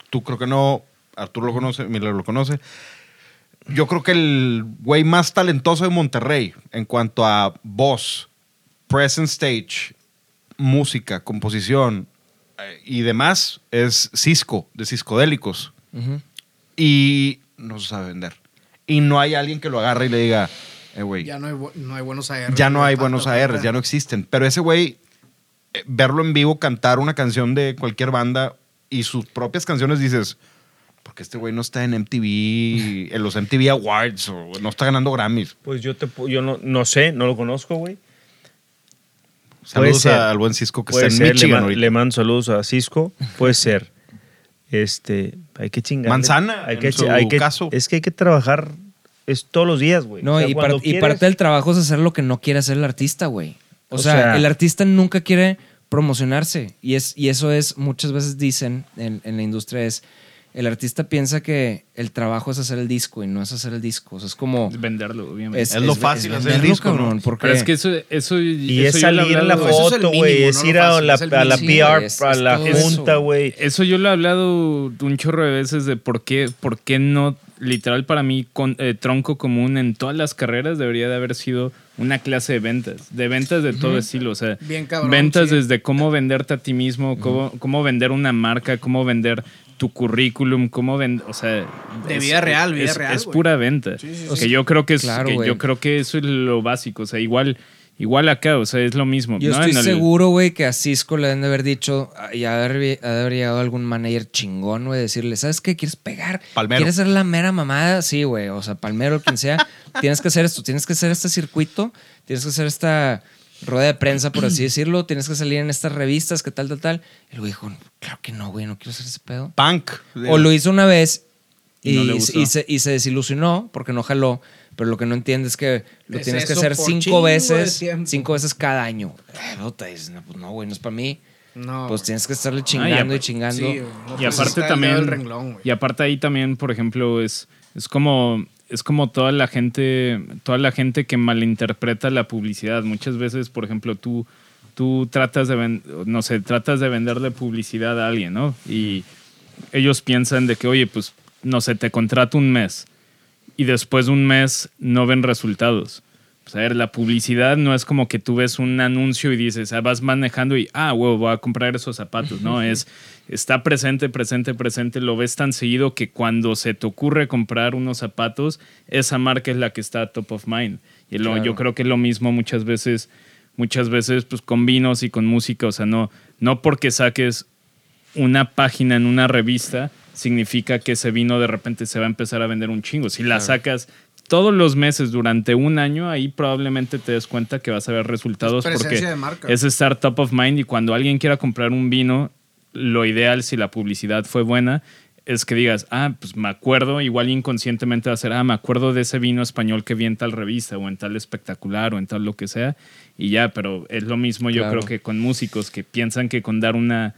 tú creo que no, Arturo lo conoce, Miller lo conoce. Yo creo que el güey más talentoso de Monterrey en cuanto a voz, present stage, música, composición eh, y demás es Cisco, de Ciscodélicos. Ujú. Y no se sabe vender. Y no hay alguien que lo agarre y le diga, eh, güey, Ya no hay, no hay buenos AR. ya no hay buenos. ARs, ya no existen. Pero ese güey eh, verlo en vivo cantar una canción de cualquier banda y sus propias canciones dices, porque este güey no está en MTV, en los MTV Awards o no está ganando Grammys. Pues yo te yo no, no sé, no lo conozco, güey. Saludos al buen Cisco que Puede está en ser, Michigan ahorita. le mando saludos a Cisco. Puede ser. Este, hay que chingar. Manzana, hay en que, su hay que- caso. Es que hay que trabajar es todos los días, güey. No, O sea, y, cuando parte del trabajo es hacer lo que no quiere hacer el artista, güey. O, O sea, sea- el artista nunca quiere promocionarse. Y, es, y eso es, muchas veces dicen en, en la industria es, el artista piensa que el trabajo es hacer el disco y no es hacer el disco. O sea, es como... Es venderlo, obviamente. Es lo fácil hacer el disco, porque Pero es que eso, eso Y eso es salir en la es foto, güey. mínimo, Es ir a fácil, la, es a. PR, Sí, es- a es la junta, güey. Eso yo lo he hablado un chorro de veces de por qué, por qué no, literal para mí, con, eh, tronco común en todas las carreras debería de haber sido una clase de ventas, de ventas de todo estilo, o sea, Bien cabrón, ventas sí. desde cómo venderte a ti mismo, cómo, cómo vender una marca, cómo vender tu currículum, cómo vender, o sea, De vida real, vida es, real, es pura venta. Sí, sí, O sí. sea, yo creo que es, Claro, que yo creo que eso es lo básico, o sea, igual, igual acá, o sea, es lo mismo. Yo ¿no? estoy el- seguro, güey, que a Cisco le deben de haber dicho, ah, y ha de haber llegado algún manager chingón, güey, decirle, ¿sabes qué? ¿Quieres pegar? Palmero. ¿Quieres ser la mera mamada? Sí, güey, o sea, palmero, quien sea, tienes que hacer esto, tienes que hacer este circuito, tienes que hacer esta rueda de prensa, por así decirlo, tienes que salir en estas revistas, que tal, tal, tal. Y el güey dijo, claro que no, güey, no quiero hacer ese pedo. Punk. O lo hizo una vez y, Y no le gustó. y se, y se desilusionó porque no jaló. Pero lo que no entiende es que lo Es tienes que hacer cinco veces, cinco veces cada año. Puta, dices, no, pues no, güey, no es para mí. No. Pues tienes que estarle Ah, y chingando y chingando. Sí, no y aparte también renglón, güey. y aparte ahí también por ejemplo es es como es como toda la gente toda la gente que malinterpreta la publicidad. Muchas veces por ejemplo tú tú tratas de no sé tratas de venderle publicidad a alguien no y ellos piensan de que oye pues no sé te contrato un mes y después de un mes no ven resultados pues a ver, la publicidad no es como que tú ves un anuncio y dices, ah, vas manejando y, ah, huevo, voy a comprar esos zapatos. No, es, está presente, presente, presente. Lo ves tan seguido que cuando se te ocurre comprar unos zapatos, esa marca es la que está top of mind. Y lo- Claro. yo creo que es lo mismo muchas veces, muchas veces, pues con vinos y con música. O sea, no, no porque saques una página en una revista significa que ese vino de repente se va a empezar a vender un chingo. Si la sacas todos los meses durante un año, ahí probablemente te des cuenta que vas a ver resultados Es porque presencia de marca. es estar top of mind y cuando alguien quiera comprar un vino, lo ideal si la publicidad fue buena es que digas, ah, pues me acuerdo, igual inconscientemente va a ser, ah, me acuerdo de ese vino español que vi en tal revista o en tal espectacular o en tal lo que sea y ya, pero es lo mismo yo creo que con músicos que piensan que con dar una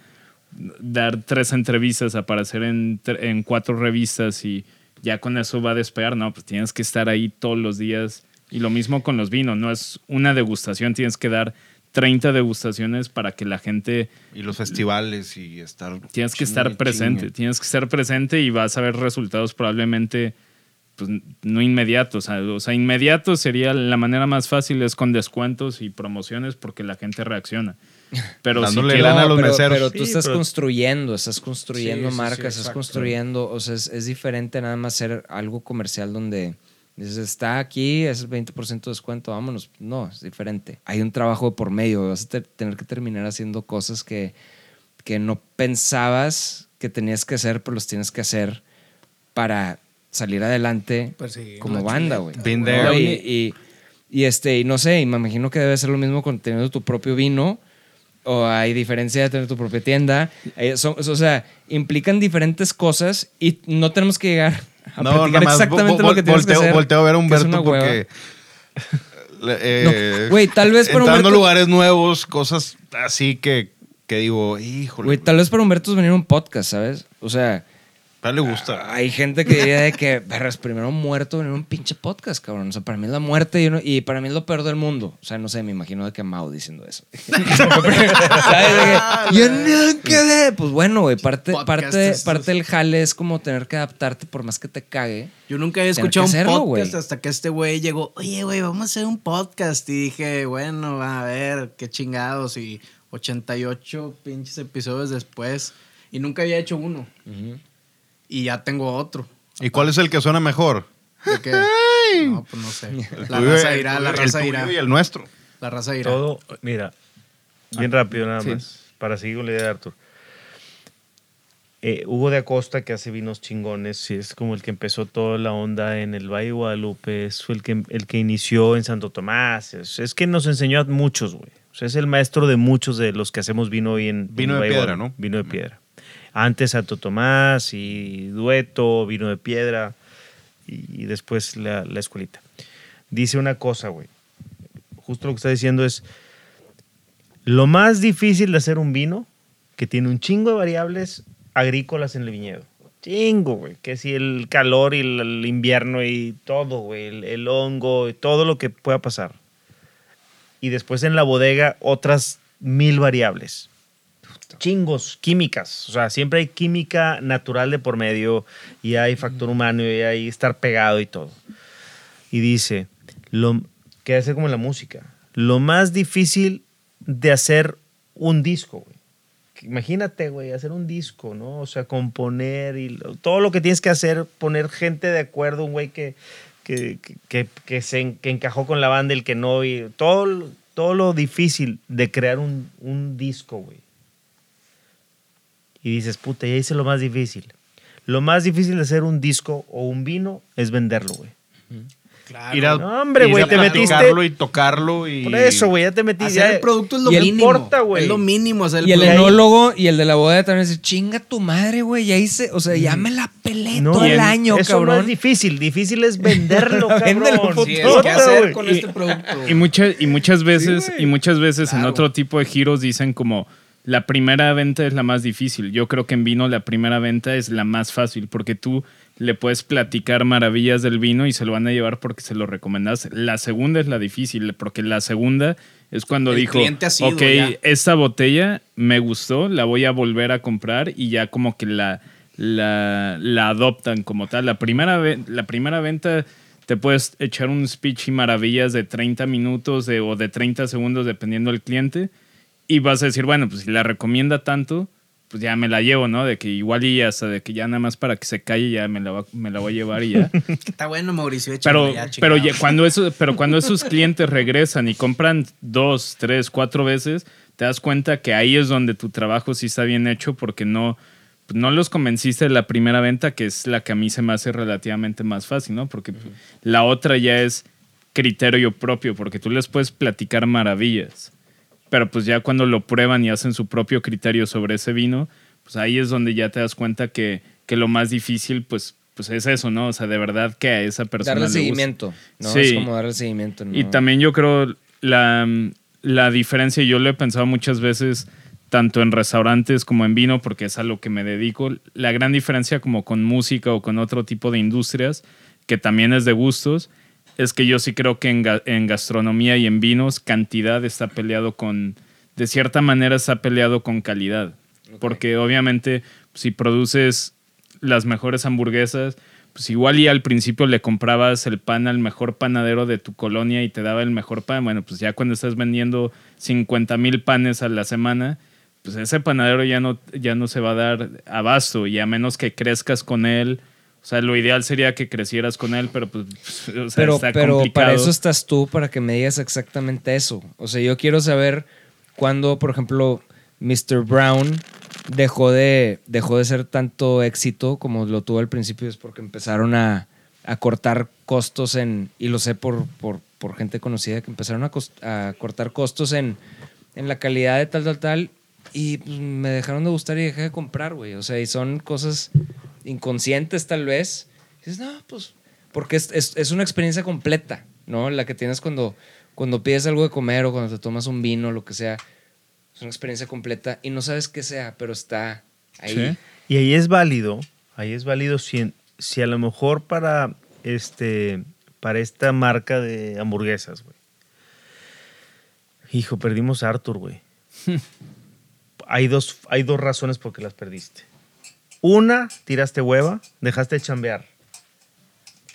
dar tres entrevistas, aparecer en, en cuatro revistas y ya con eso va a despegar. No, pues tienes que estar ahí todos los días. Y lo mismo con los vinos, no es una degustación, tienes que dar 30 degustaciones para que la gente, Y los festivales y estar. tienes que chingue, estar presente, chingue. tienes que estar presente y vas a ver resultados probablemente pues, no inmediatos. O sea, o sea, inmediato sería la manera más fácil es con descuentos y promociones porque la gente reacciona. Pero Dándole lana a los pero, meseros. pero tú Sí, estás pero- construyendo, estás construyendo Sí, sí, sí, marcas, estás exacto. construyendo, o sea, es, es diferente nada más ser algo comercial donde dices, está aquí, es 20% de descuento, vámonos. No, es diferente. Hay un trabajo de por medio, vas a te- tener que terminar haciendo cosas que, que no pensabas que tenías que hacer, pero los tienes que hacer para salir adelante Pues sí, como banda, güey. Been ¿no? there. Y, y- y, este, y no sé, y me imagino que debe ser lo mismo con teniendo tu propio vino. O hay diferencia de tener tu propia tienda. Eh, son- o sea, implican diferentes cosas y no tenemos que llegar a No, platicar nada más exactamente lo que tienes volteo, que hacer. volteo a ver a Humberto porque. eh, No, güey, tal vez para Humberto- lugares nuevos, cosas así que, que digo, híjole. Güey, tal vez para Humberto es venir a un podcast, ¿sabes? O sea, a él le gusta. hay gente que diría de que, primero muerto a un pinche podcast, cabrón. O sea, para mí es la muerte y, uno- y para mí es lo peor del mundo. O sea, no sé, me imagino de que Mao diciendo eso. ¿Sabes? Yo no quedé. Pues bueno, güey, parte, parte, parte del jale es como tener que adaptarte por más que te cague. Yo nunca había escuchado un hacerlo, podcast hasta que este güey llegó, oye, güey, vamos a hacer un podcast. Y dije, bueno, a ver, qué chingados. Y 88 pinches episodios después. Y nunca había hecho uno. Y ya tengo otro. ¿Y cuál es el que suena mejor? ¿De qué? No, pues no sé. La tuyo- raza irá, la el raza tuyo irá. y el nuestro. La raza irá. Todo, mira, Bien rápido nada sí. más, para seguir con la idea de Arthur. Eh, Hugo de Acosta, que hace vinos chingones, sí, es como el que empezó toda la onda en el Valle de Guadalupe, es el que, el que inició en Santo Tomás, es, es que nos enseñó a muchos, güey. O sea, es el maestro de muchos de los que hacemos vino hoy en Vino en de Valle piedra, Guadalupe. ¿no? Vino de piedra. Antes Santo Tomás y Dueto, vino de piedra y, después la, la escuelita. Dice una cosa, güey. Justo lo que está diciendo es, lo más difícil de hacer un vino que tiene un chingo de variables agrícolas en el viñedo. Chingo, güey. Que si el calor y el, invierno y todo, güey. El hongo y todo lo que pueda pasar. Y después en la bodega otras mil variables. Chingos, químicas. O sea, siempre hay química natural de por medio y hay factor humano y hay estar pegado y todo. Y dice, lo, que hace como la música. Lo más difícil de hacer un disco, güey. Imagínate, güey, hacer un disco, ¿no? O sea, componer y lo- todo lo que tienes que hacer, poner gente de acuerdo, un güey que, que, que, que- se que encajó con la banda, el que no, y todo, todo lo difícil de crear un, un disco, güey. Y dices, puta, ya hice lo más difícil. Lo más difícil de hacer un disco o un vino es venderlo, güey. Claro. Ir a, No, hombre, güey, a te metiste- y tocarlo y... Por eso, güey, ya te metí. Hacer ya- el producto es lo el mínimo. porta, güey. Es lo mínimo. hacer Y el producto. enólogo y el de la bodega también dice, chinga tu madre, güey, ya hice, o sea, ya me la pelé No, todo el año, eso no cabrón. es difícil. Difícil es venderlo, cabrón. Véndelo, Sí, que hacer con Y- este producto. Y, mucha- y muchas veces, y muchas veces en otro tipo de giros dicen como la primera venta es la más difícil. Yo creo que en vino la primera venta es la más fácil porque tú le puedes platicar maravillas del vino y se lo van a llevar porque se lo recomendas. La segunda es la difícil porque la segunda es cuando El dijo, sido ok, ya". esta botella me gustó, la voy a volver a comprar y ya como que la, la, la adoptan como tal. La primera, la primera venta te puedes echar un speech y maravillas de 30 minutos de- o de 30 segundos dependiendo del cliente y vas a decir, bueno, pues si la recomienda tanto, pues ya me la llevo, ¿no? De que igual y hasta de que ya nada más para que se calle ya me la, va- me la voy a llevar y ya. Está bueno, Mauricio. Pero, ya, pero, ya- cuando eso, pero cuando esos clientes regresan y compran dos, tres, cuatro veces, te das cuenta que ahí es donde tu trabajo sí está bien hecho porque no, no los convenciste de la primera venta, que es la que a mí se me hace relativamente más fácil, ¿no? Porque la otra ya es criterio propio, porque tú les puedes platicar maravillas. Pero pues ya cuando lo prueban y hacen su propio criterio sobre ese vino, pues ahí es donde ya te das cuenta que, que lo más difícil, pues, pues es eso, ¿no? O sea, de verdad que a esa persona Darle le gusta. seguimiento, ¿no? Sí. Es como darle seguimiento, ¿no? Y también yo creo la, la diferencia, yo lo he pensado muchas veces, tanto en restaurantes como en vino, porque es a lo que me dedico, la gran diferencia como con música o con otro tipo de industrias, que también es de gustos, es que yo sí creo que en, ga- en gastronomía y en vinos cantidad está peleado con, de cierta manera está peleado con calidad. Porque obviamente si produces las mejores hamburguesas, pues igual y al principio le comprabas el pan al mejor panadero de tu colonia y te daba el mejor pan. Bueno, pues ya cuando estás vendiendo 50 mil panes a la semana, pues ese panadero ya no, ya no se va a dar abasto y a menos que crezcas con él. O sea, lo ideal sería que crecieras con él, pero pues o sea, pero, está pero complicado. para eso estás tú, para que me digas exactamente eso. O sea, yo quiero saber cuándo, por ejemplo, Mr. Brown dejó de, dejó de ser tanto éxito como lo tuvo al principio, es porque empezaron a, a cortar costos en, y lo sé por, por, por gente conocida, que empezaron a, a cortar costos en, en la calidad de tal, tal, tal, y pues, me dejaron de gustar y dejé de comprar, güey. O sea, y son cosas inconscientes tal vez. Y dices, no, pues, porque es, es- es una experiencia completa, ¿no? La que tienes cuando, cuando pides algo de comer o cuando te tomas un vino, lo que sea. Es una experiencia completa y no sabes qué sea, pero está ahí. Sí. Y ahí es válido, ahí es válido si, si a lo mejor para, este, para esta marca de hamburguesas, güey. Hijo, perdimos a Arthur, güey. hay, dos, hay dos razones por qué las perdiste. Una, tiraste hueva, dejaste de chambear.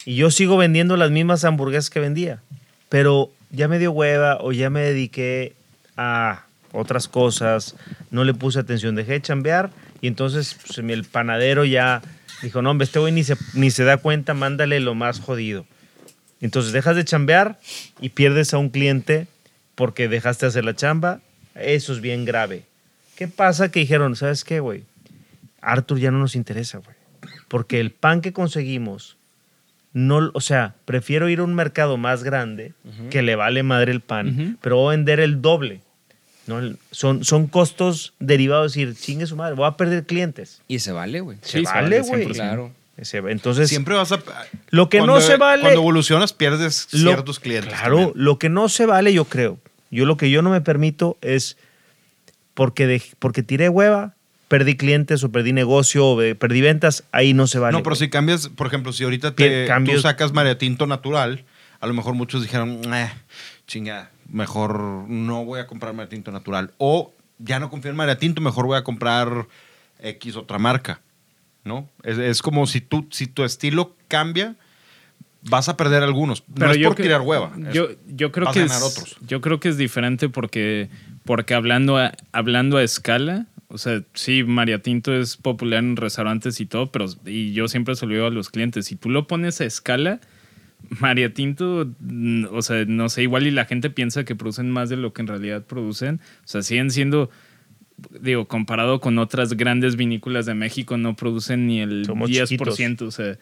Y yo sigo vendiendo las mismas hamburguesas que vendía. Pero ya me dio hueva o ya me dediqué a otras cosas, no le puse atención, dejé de chambear y entonces pues, el panadero ya dijo, no, hombre, este güey ni se, ni se da cuenta, mándale lo más jodido. Entonces dejas de chambear y pierdes a un cliente porque dejaste de hacer la chamba Eso es bien grave. ¿Qué pasa? Que dijeron, ¿sabes qué, güey? Arthur ya no nos interesa, güey. Porque el pan que conseguimos, no, o sea, prefiero ir a un mercado más grande que le vale madre el pan, pero voy a vender el doble. ¿no? Son, son costos derivados, es decir, chingue su madre, voy a perder clientes. Y se vale, güey. Se Sí, se vale, güey. 100%. Claro. Entonces, Siempre vas a. Lo que no se vale- Cuando evolucionas, pierdes Lo- ciertos clientes. Claro, también. lo que no se vale, yo creo. Yo lo que yo no me permito es porque, porque tiré hueva, perdí clientes o perdí negocio o eh, perdí ventas, ahí no se vale. no, pero güey. si cambias, por ejemplo, si ahorita te, cambios- tú sacas María Tinto natural, a lo mejor muchos dijeron, eh, chinga, mejor no voy a comprar María Tinto natural. O ya no confío en María Tinto, mejor voy a comprar X otra marca. ¿No? Es, es como si, tú, si tu estilo cambia, vas a perder algunos. no es por cre- tirar hueva. es- Yo, yo creo vas que a es, otros. yo creo que es diferente porque, porque hablando, a, hablando a escala, o sea, sí, María Tinto es popular en restaurantes y todo, pero y yo siempre se lo digo a los clientes, si tú lo pones a escala, María Tinto, mm, o sea, no sé, igual y la gente piensa que producen más de lo que en realidad producen, o sea, siguen siendo digo, comparado con otras grandes vinícolas de México, no producen ni el Somos 10%, o sea,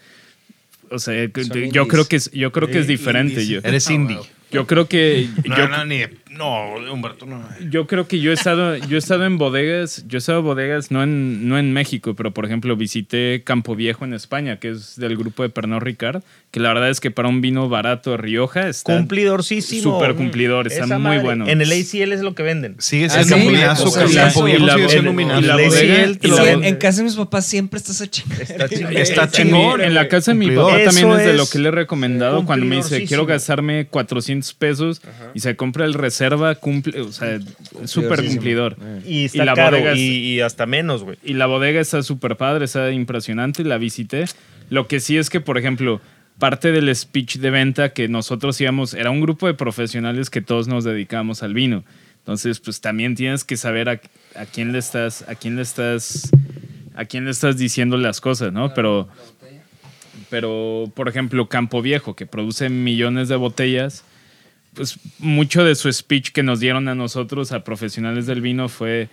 o sea, Son yo indies. creo que es, yo creo que es diferente. indies. Yo, Eres indie. Yo creo que No, yo, no, ni, no, Humberto, no. yo creo que yo he estado, yo he estado en bodegas, yo he estado en bodegas no en, no en México, pero por ejemplo visité Campo Viejo en España, que es del grupo de Pernod Ricard, que la verdad es que para un vino barato de Rioja está Cumplidorcísimo. súper cumplidor, está Esa muy madre. bueno. En el ACL es lo que venden. Sigue Ah, siendo sea, Campo Viejo y la- sigue siendo y la bodega-. En, casa de mis papás siempre estás a chingar. Está chingón. Está chingón. En la casa de mi papá también es de lo que le he recomendado cuando me dice quiero gastarme 400 pesos y se compra el reserva, cumple, o sea, súper cumplidor. Y está la caro bodega es- y, y hasta menos, güey. y la bodega está súper padre, está impresionante, la visité. Lo que sí es que, por ejemplo, parte del speech de venta que nosotros íbamos, era un grupo de profesionales que todos nos dedicamos al vino. Entonces, pues también tienes que saber a, a quién le estás, a quién le estás, a quién le estás diciendo las cosas, ¿no? Pero, pero, por ejemplo, Campo Viejo, que produce millones de botellas, pues mucho de su speech que nos dieron a nosotros, a profesionales del vino, fue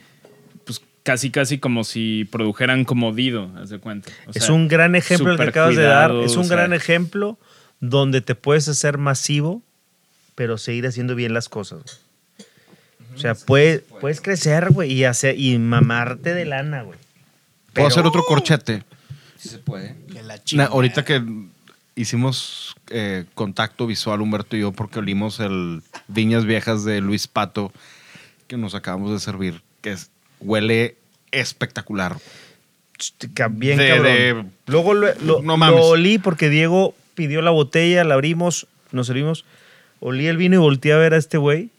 pues casi casi como si produjeran como Dido, haz de cuenta. O es sea, un gran ejemplo el que acabas de dar. Es un sea, gran ejemplo donde te puedes hacer masivo, pero seguir haciendo bien las cosas. güey. O sea, puedes, puedes crecer, güey, y, hacer, y mamarte de lana, güey. Puedo Pero- hacer otro corchete. Sí se puede. Que la ahorita que hicimos eh, contacto visual, Humberto y yo, porque olimos el Viñas Viejas de Luis Pato, que nos acabamos de servir, que es- huele espectacular. Bien, De- cabrón. de- Luego lo, lo- No lo olí porque Diego pidió la botella, la abrimos, nos servimos. Olí el vino y volteé a ver a este güey.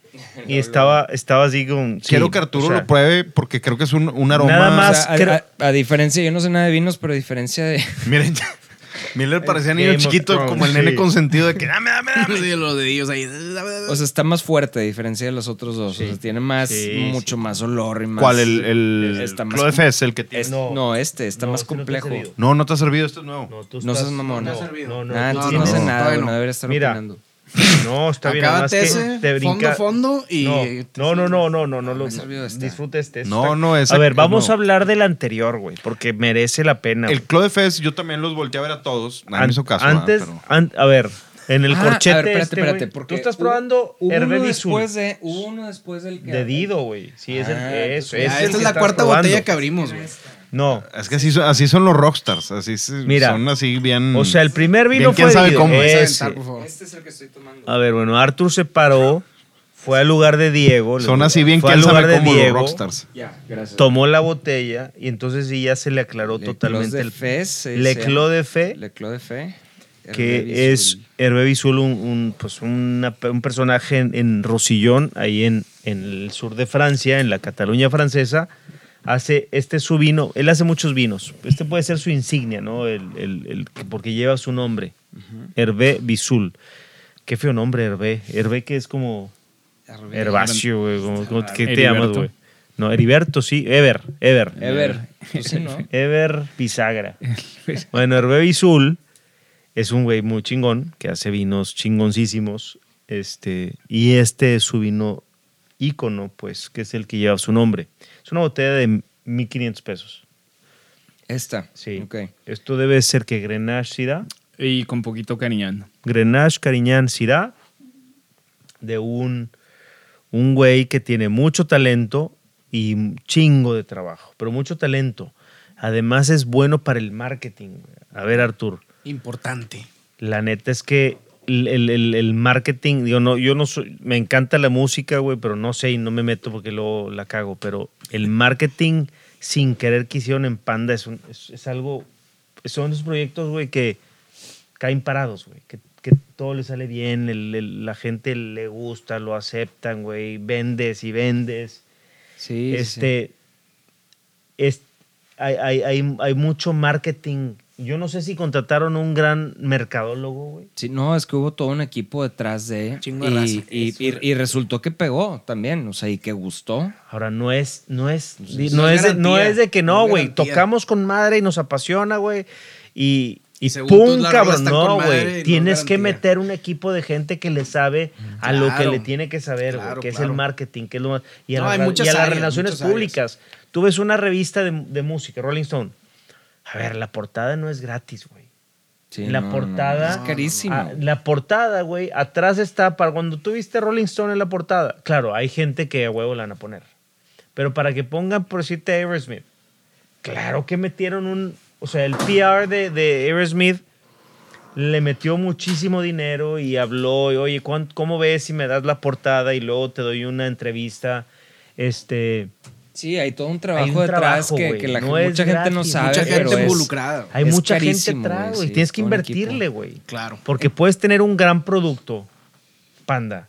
Y estaba, estaba así con. sí, Quiero que Arturo o sea, lo pruebe porque creo que es un, un aroma. Nada O más- sea, a, a- a diferencia, yo no sé nada de vinos, pero a diferencia de. Miren, Miller parecía niño Game chiquito, Thrones, como el nene sí. consentido de que dame, dame, dame. Sí, los dedillos ahí. O sea, está más fuerte a diferencia de los otros dos. O sea, tiene más, Sí, mucho más olor y más. ¿Cuál? El, el Está más Clos de Fez, el que tiene. Es- No. no, este está No, más este no te ha complejo. No, no te ha servido, este es nuevo. No, tú No estás- seas mamón. No, No te ha servido. no, no, Ah, entonces no, no, sé no, nada, no. no debería estar Mira. opinando. No, está bien. Acábate que ese, te brinca. fondo, fondo y... No, no, no, no, no, no, lo ha servido este. disfruta este. No, no, ese- A ver, vamos no. a hablar del anterior, güey, porque merece la pena. El. Clos de Fez, yo también los volteé a ver a todos. Nadie An- me hizo caso. Antes, ¿verdad? Pero- an- a ver, en el Ah, corchete. a ver, espérate, este, espérate. porque Tú estás hubo- probando hubo uno después de Hubo uno después del que. De Dido, güey. Sí, es el, Ah, entonces- es el esta que es la cuarta probando. botella que abrimos, güey. No. Es que así son, así son los rockstars. Así se- Mira, son así bien. O sea, el primer vino Bien, quién fue sabe cómo. A Ese. aventar, por favor. Este es el que estoy tomando. A ver, bueno, Arthur se paró, fue al lugar de Diego. son así bien fue al quién lugar sabe de cómo los Diego, rockstars. Ya, gracias. tomó la botella y entonces sí ya se le aclaró Le totalmente Clos de el Fe. se- Le se Clos llama. de Fe, Le Clos de Fe. Hervé que es Bizul. Hervé Bizul, un, un, pues una- un personaje en, en Rosillón, ahí en, en el sur de Francia, en la Cataluña francesa. Hace, este es su vino, él hace muchos vinos. Este puede ser su insignia, ¿no? El, el- el- porque lleva su nombre, Hervé Bizul. Qué feo nombre, Hervé. Hervé que es como Hervé. herbáceo, güey. como- como- ¿Qué te Heriberto. llamas, güey? No, Heriberto, sí. Ever, Ever. Ever. Sí, ¿no? Ever Bisagra. bueno, Hervé Bizul es un güey muy chingón que hace vinos chingoncísimos. Este, y este es su vino ícono, pues, que es el que lleva su nombre. Es una botella de 1500 pesos. Esta. Sí. Ok. Esto debe ser que Grenache Syrah, Y con poquito cariñán. Grenache Carignan Syrah, de un, un güey que tiene mucho talento y un chingo de trabajo, pero mucho talento. Además es bueno para el marketing. A ver, Artur, Importante. la neta es que el, el- el- marketing, digo, no, yo no soy, me encanta la música, güey, pero no sé y no me meto porque luego la cago, pero el marketing sin querer que hicieron en Panda es, un- es, es algo, son esos proyectos, güey, que caen parados, güey, que, que todo le sale bien, el- la gente le gusta, lo aceptan, güey, vendes y vendes. Sí, sí, este, es, hay, hay, hay, hay mucho marketing. Yo no sé si contrataron un gran mercadólogo, güey. Sí, no, es que hubo todo un equipo detrás de. Chingo de y, raza. y, y- y resultó que pegó también, o sea, y que gustó. Ahora no es, no es, no, no es es, de, no es de que no no, es güey. tocamos con madre y nos apasiona, güey. Y, y Según tú, pum, cabrón. No, no güey. es Tienes que meter un equipo de gente que le sabe a lo que le tiene que saber, güey, Claro, que es el marketing, que es lo más- y a, No, la- hay y las relaciones áreas. públicas. Tú ves una revista de, de música, Rolling Stone. A ver, la portada no es gratis, güey. Sí, la no, no, portada. es carísimo. Ah, la portada, güey, atrás está para cuando tú viste Rolling Stone en la portada. Claro, hay gente que a huevo la van a poner. Pero para que pongan por decirte Aerosmith, claro que metieron un. O sea, el PR de, de Aerosmith le metió muchísimo dinero y habló, y, oye, ¿cuán- ¿cómo ves si me das la portada y luego te doy una entrevista? Este. Sí, hay todo un trabajo un detrás trabajo, que, que la, No es mucha gente no sabe. Mucha pero gente es- involucrada. Hay Es mucha gente carísimo, atrás, güey, güey. sí, Tienes que invertirle, güey. Claro. Porque puedes tener un gran producto, panda,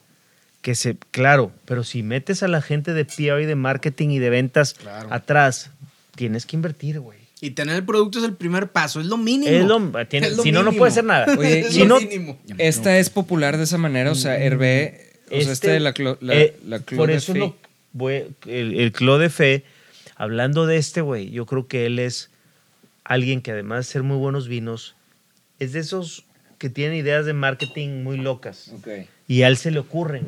que se, claro, pero si metes a la gente de PR y de marketing y de ventas Claro. atrás, tienes que invertir, güey. Y tener el producto es el primer paso, es lo mínimo. Es lo- tiene- Es lo si no, no puede hacer nada. Oye, Es si lo no, mínimo. Esta es popular de esa manera, o sea, Hervé, o sea, este de la, la, eh, la por eso lo, el, el Clos de Fe, hablando de este güey, yo creo que él es alguien que además de ser muy buenos vinos, es de esos que tienen ideas de marketing muy locas. Y a él se le ocurren.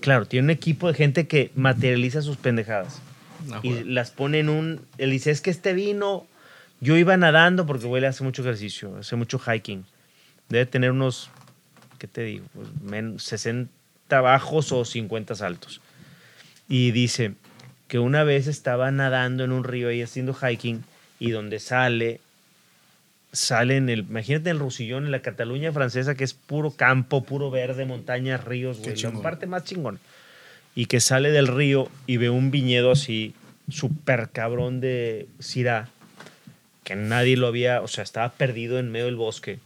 Claro, tiene un equipo de gente que materializa sus pendejadas. No, y joder. las pone en un... Él dice, es que este vino... Yo iba nadando porque güey le hace mucho ejercicio, hace mucho hiking. Debe tener unos, ¿qué te digo? Pues, men- 60 bajos o 50 altos. Y dice que una vez estaba nadando en un río y haciendo hiking y donde sale, sale en el, imagínate el Rusillón, en la Cataluña francesa, que es puro campo, puro verde, montañas, ríos, güey, la parte más chingón. Y que sale del río y ve un viñedo así, súper cabrón de Syrah, que nadie lo había, o sea, estaba perdido en medio del bosque.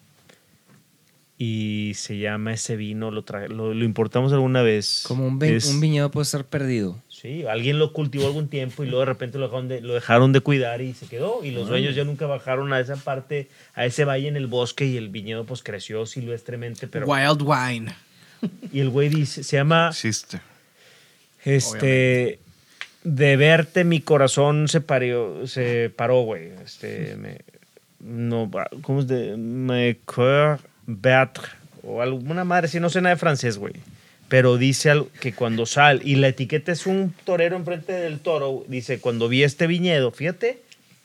Y se llama ese vino, lo, tra- lo, lo importamos alguna vez. Como un, vi- Es- un viñedo puede estar perdido. Sí, alguien lo cultivó algún tiempo y luego de repente lo dejaron de, lo dejaron de cuidar y se quedó. Y los dueños ya nunca bajaron a esa parte, a ese valle en el bosque y el viñedo pues creció silvestremente. Pero, Wild wine. y el güey dice, se llama, Existe. este, de verte mi corazón se paró, se paró, güey. Este, me, no, ¿cómo es de? Me coeur battre o alguna madre, si no sé nada de francés, güey. Pero dice al- que cuando sale, y la etiqueta es un torero enfrente del toro, dice, cuando vi este viñedo, fíjate,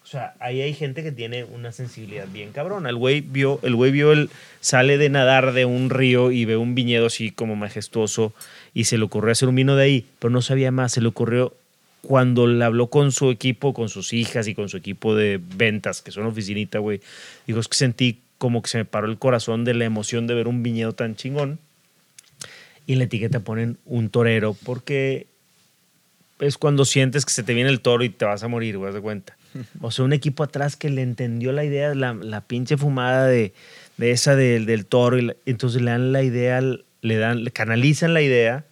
o sea, ahí hay gente que tiene una sensibilidad bien cabrona. El güey vio, el güey vio el, sale de nadar de un río y ve un viñedo así como majestuoso y se le ocurrió hacer un vino de ahí, pero no sabía más, se le ocurrió cuando le habló con su equipo, con sus hijas y con su equipo de ventas, que son oficinita, güey. Digo, es que sentí como que se me paró el corazón de la emoción de ver un viñedo tan chingón. Y en la etiqueta ponen un torero, porque es cuando sientes que se te viene el toro y te vas a morir, güey, de cuenta. O sea, un equipo atrás que le entendió la idea, la, la pinche fumada de, de esa del, del toro, y la- entonces le dan la idea, le dan, le canalizan la idea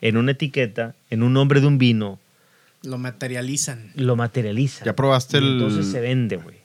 en una etiqueta, en un nombre de un vino, Lo materializan. lo materializa. ¿Ya probaste Y el- Entonces se vende, güey.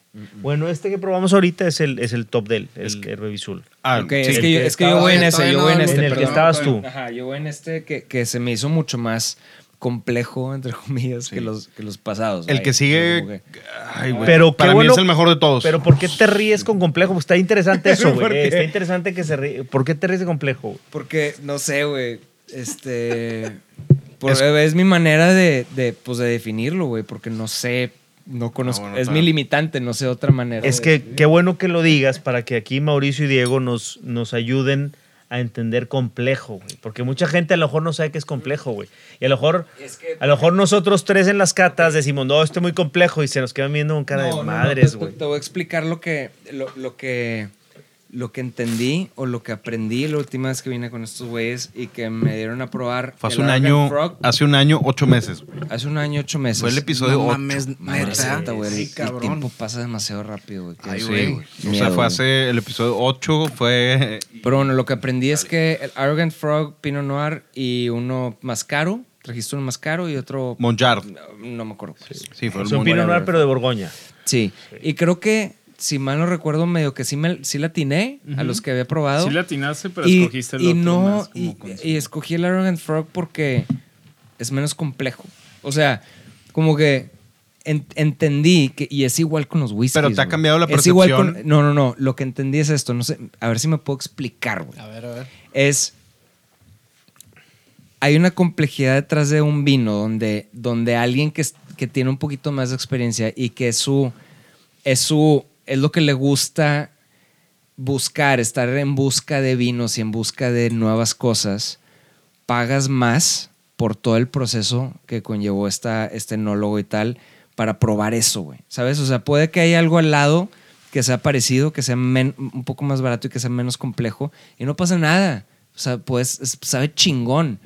Bueno, este que probamos ahorita es el, es el top del, el, Es que- el Revisul. Ah, Ok, sí, es el que, yo, es que yo voy en ese, yo voy en este. en el que estabas tú. Ajá, yo voy en este que, que se me hizo mucho más complejo, entre comillas, Sí. que, los, que los pasados. El que sigue. Que- Ay, güey. Pero qué Para mí bueno- es el mejor de todos. Pero ¿por qué te ríes con complejo? Pues está interesante eso, ¿Por güey. qué? Está interesante que se ríe. ¿Por qué te ríes de complejo? Porque, no sé, güey, este... por- Es- es, mi manera de, de, pues, de definirlo, güey, porque no sé, no conozco, bueno, es mi limitante, no sé otra manera. Es que qué bueno que lo digas para que aquí Mauricio y Diego nos, nos ayuden a entender complejo, güey. Porque mucha gente a lo mejor no sabe que es complejo, güey. Y a lo mejor, Es que- a lo mejor nosotros tres en las catas decimos, no, esto es muy complejo y se nos quedan viendo con cara No, de no, no, madres, te- güey. Te, voy a explicar lo que, lo, lo que, lo que entendí o lo que aprendí la última vez que vine con estos güeyes y que me dieron a probar. Fue hace un Arrogant año, Frog hace un año, ocho meses. güey. hace un año, ocho meses. Fue el episodio No 8. mames, Madre neta. güey. Sí, el- tiempo pasa demasiado rápido, güey. Ay, sí, güey. O sea, fue hace el episodio 8, fue... Pero bueno, lo que aprendí es que el Arrogant Frog, Pinot Noir y uno más caro. Trajiste uno más caro y otro. Monjard. No, no me acuerdo. Sí, fue el Es un Mon- Pinot Noir, pero de Borgoña. Sí. Y creo que, si mal no recuerdo, medio que sí, me, sí la atiné a los que había probado. Sí la atinaste, pero y, escogiste el y otro no más como y, y escogí el Arrogant Frog porque es menos complejo. O sea, como que en- entendí que y es igual con los whiskies. Pero te ha güey. cambiado la Es igual con percepción. no, no, no, lo que entendí es esto, no sé, a ver si me puedo explicar, güey. A ver, a ver. Es hay una complejidad detrás de un vino donde, donde alguien que, que tiene un poquito más de experiencia y que es su, es su, es lo que le gusta buscar, estar en busca de vinos y en busca de nuevas cosas, pagas más por todo el proceso que conllevó esta, este enólogo y tal para probar eso, güey. ¿Sabes? O sea, puede que haya algo al lado que sea parecido, que sea un poco más barato y que sea menos complejo y no pasa nada. O sea, pues es- sabe chingón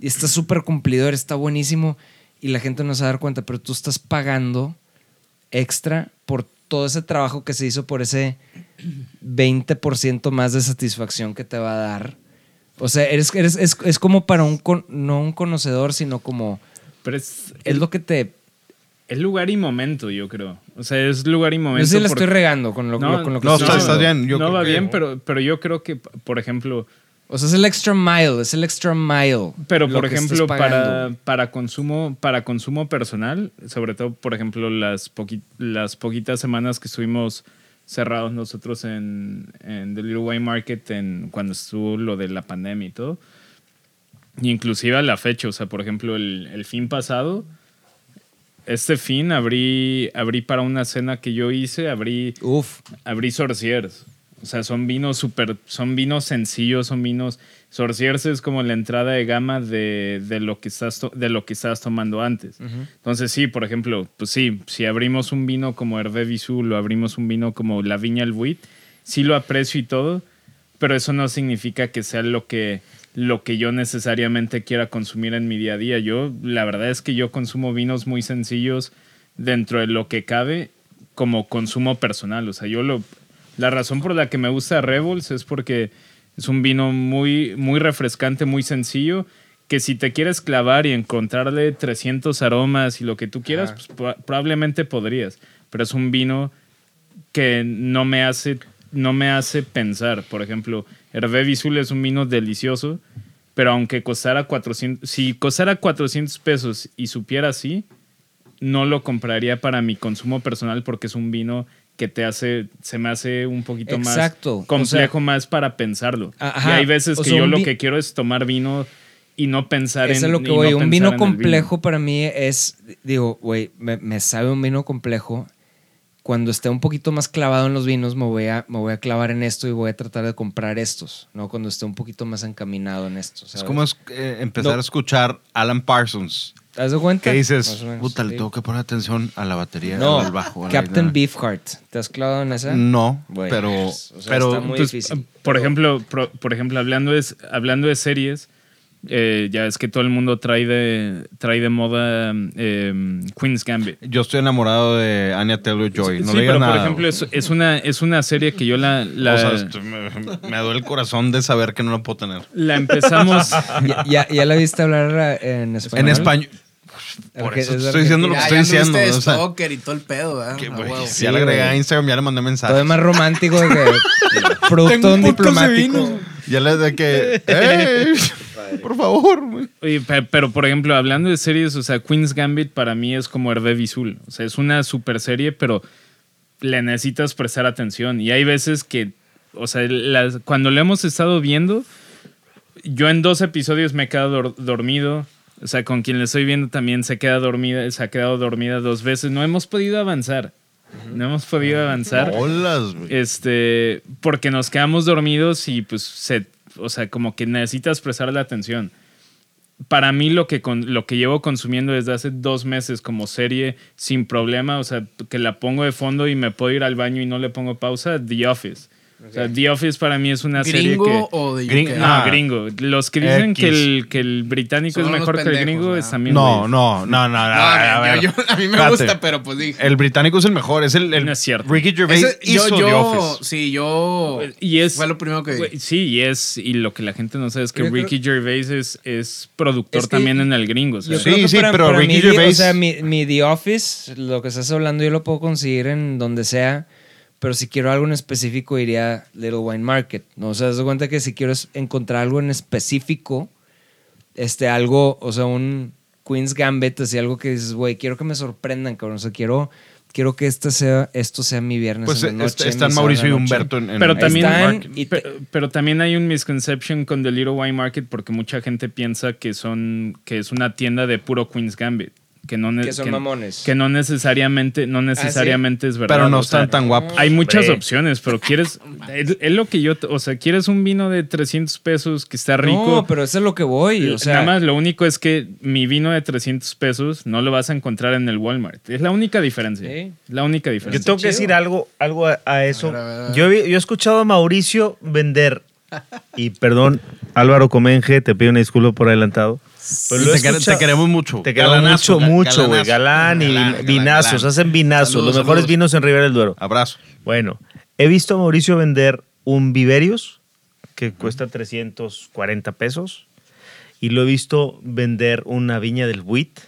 y está súper cumplidor, está buenísimo y la gente no se va a dar cuenta, pero tú estás pagando extra por todo ese trabajo que se hizo por ese 20% más de satisfacción que te va a dar. O sea, eres, eres- es, es como para un, con- no un conocedor, sino como Pero es, es lo que te... es lugar y momento, yo creo. O sea, es lugar y No momento. sé si la porque- estoy regando con lo, lo- con lo que no, estoy estás- diciendo. estás bien. Yo no creo va que- bien, pero, pero yo creo que, por ejemplo, O sea, es el extra mile, es el extra mile. Pero por ejemplo, para, para consumo, para consumo personal, sobre todo, por ejemplo, las, poqui- las poquitas semanas que estuvimos cerrados nosotros en, en The Little Wine Market en, cuando estuvo lo de la pandemia y todo. Y inclusive a la fecha, o sea, por ejemplo, el, el fin pasado, este fin abrí, abrí para una cena que yo hice, abrí Uf, abrí Sorciers. O sea, son vinos súper, son vinos sencillos, son vinos... Sorciers es como la entrada de gama de, de lo, que estás de lo que estabas tomando antes. Entonces sí, por ejemplo, pues sí, si abrimos un vino como Hervé Vizul o abrimos un vino como La Viña El Buit, sí lo aprecio y todo, pero eso no significa que sea lo que, lo que yo necesariamente quiera consumir en mi día a día. Yo, la verdad es que yo consumo vinos muy sencillos dentro de lo que cabe como consumo personal. O sea, yo lo... La razón por la que me gusta Rebels es porque es un vino muy, muy refrescante, muy sencillo, que si te quieres clavar y encontrarle 300 aromas y lo que tú quieras, pues, proba- probablemente podrías. Pero es un vino que no me hace, no me hace pensar. Por ejemplo, Hervé Vizul es un vino delicioso, pero aunque costara 400, si costara 400 pesos y supiera así, no lo compraría para mi consumo personal porque es un vino que te hace, se me hace un poquito Exacto. más complejo más para pensarlo. Ajá. Y hay veces O que sea, yo lo que quiero es tomar vino y no pensar Eso en es lo que no voy. un vino complejo para mí es, digo, güey, me, me sabe un vino complejo. Cuando esté un poquito más clavado en los vinos, me voy, a, me voy a clavar en esto y voy a tratar de comprar estos, ¿no? Cuando esté un poquito más encaminado en esto. Es como es- eh, empezar No. a escuchar Alan Parsons. ¿Te das de cuenta? Que dices, puta, le tengo que poner atención a la batería, No, al bajo. a la Captain guitarra". Beefheart. ¿Te has clavado en esa? No, Güey, pero, o sea, pero está muy Pues, difícil. Por ejemplo, pro- por ejemplo, hablando de, hablando de series, eh, ya es que todo el mundo trae de, trae de moda eh, Queen's Gambit. yo estoy enamorado de Anya Taylor-Joy. No sí, le digas pero nada. por ejemplo, es, es una, es una serie que yo la, la, O sea, estoy- me, me duele el corazón de saber que no lo puedo tener. la empezamos. ¿Ya, ya, ya la viste hablar en español? En español. Por eso es estoy diciendo lo que estoy ya diciendo. o sea, stalker y todo el pedo, ¿verdad? que, Ah, huevo. si ya le agregué a Instagram, ya le mandé mensajes. Todo es más romántico de que producto de un diplomático. Ya le de que, ¡Ey! Por favor. güey. Oye, pe- pero por ejemplo, hablando de series, o sea, Queen's Gambit para mí es como Hervé Vizul. O sea, es una super serie, pero le necesitas prestar atención. Y hay veces que, o sea, las- cuando lo hemos estado viendo, yo en dos episodios me he quedado dor- dormido. O sea, con quien le estoy viendo también se queda dormida, se ha quedado dormida dos veces. No hemos podido avanzar. No hemos podido avanzar. Bolas, güey. Este, porque nos quedamos dormidos y pues se, o sea, como que necesitas prestar la atención. Para mí lo que, con, lo que llevo consumiendo desde hace dos meses como serie sin problema, o sea, que la pongo de fondo y me puedo ir al baño y no le pongo pausa, The Office. O sea, The Office para mí es una serie ¿Gringo que... o de Gring- UK? No, Ah. gringo. Los que dicen X. que el, que el británico Son es mejor que el gringo es también... No, no, no, no, no. A ver, yo- yo- a mí me gusta, pero pues dije. El británico es el mejor. Es el, el No es cierto. Ricky Gervais Ese- hizo yo, The Office. sí, yo. Y es, Fue lo primero que dije. Sí, y es. Y lo que la gente no sabe es que Yo creo- Ricky Gervais es, es productor Es que también en el gringo. o sea, Yo Sí, sí, para- pero para Ricky mí, Gervais- O sea, mi, mi The Office, lo que estás hablando, yo lo puedo conseguir en donde sea. Pero si quiero algo en específico, iría Little Wine Market. ¿no? O sea, das cuenta que si quiero encontrar algo en específico, este, algo, o sea, un Queen's Gambit, así algo que dices, güey, quiero que me sorprendan, cabrón. O sea, quiero, quiero que este sea, esto sea mi viernes. Pues en la noche, están Mauricio y. Humberto en, en- pero también, Están Market. y te- pero, pero también hay un misconception con The Little Wine Market porque mucha gente piensa que son que es una tienda de puro Queen's Gambit. Que no, Que son mamones. Que no necesariamente, no necesariamente es verdad. Pero no o sea, están tan guapos. Hay muchas Hombre. opciones, pero quieres. es, lo que yo. O sea, quieres un vino de 300 pesos que está rico. No, pero eso es lo que voy. O sea, Nada más lo único es que mi vino de 300 pesos no lo vas a encontrar en el Walmart. Es la única diferencia. Sí. La única Yo diferencia. tengo que decir algo, algo a, a eso. A ver, a ver, a ver. Yo, he- yo he escuchado a Mauricio vender, y perdón, Álvaro Comenge, te pido una disculpa por adelantado. Pero lo he te, queremos mucho. Te queremos Galanazo, mucho, mucho, güey. Galán y Galán, vin- galán, vinazos, galán. hacen vinazos, Saludos, los mejores saludos. vinos en Ribera del Duero. Abrazo. Bueno, he visto a Mauricio vender un Viverius que cuesta 340 pesos y lo he visto vender una viña del Buit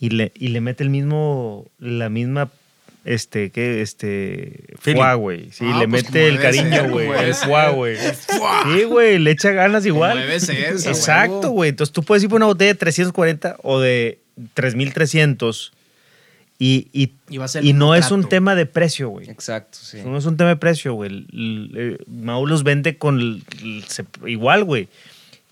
y le, y le mete el mismo, la misma, este, ¿qué? Este, güey. Sí, Ah, le pues mete el cariño, güey. El ser. fuá, güey. ¡Fua! Sí, güey, le echa ganas igual. debe ser, a Exacto, güey. Entonces tú puedes ir por una botella de 340 o de 3300 y, y, Y va a ser y no es un tema de precio, güey. Exacto, sí. No es un tema de precio, güey. Eh, Mau los vende con el- el- se- igual, güey.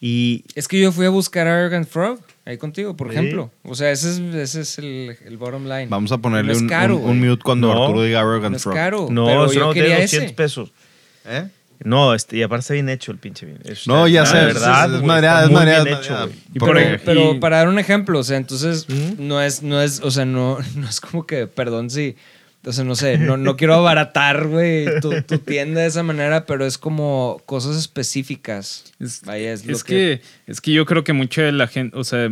Y Es que yo fui a buscar Arrogant Frog ahí contigo, por Sí. ejemplo. O sea, ese es, ese es el, el bottom line. Vamos a ponerle No es un, caro, un- un mute cuando No. Arturo diga Arrogant No es caro. no, pero es yo de quería 200 ese. pesos. ¿Eh? No, este, y aparte está bien hecho el pinche vino. Es- No, ya sé, verdad, es- está es muy madreada, bien es hecho, madreada. Pero, pero para dar un ejemplo, o sea, entonces ¿Mm? no es, no es, o sea, no, no es como que, perdón si, o sea, no sé, no, no quiero abaratar, güey, tu, tu tienda de esa manera, pero es como cosas específicas. Es, Vaya, es, que, es que yo creo que mucha de la gente, o sea,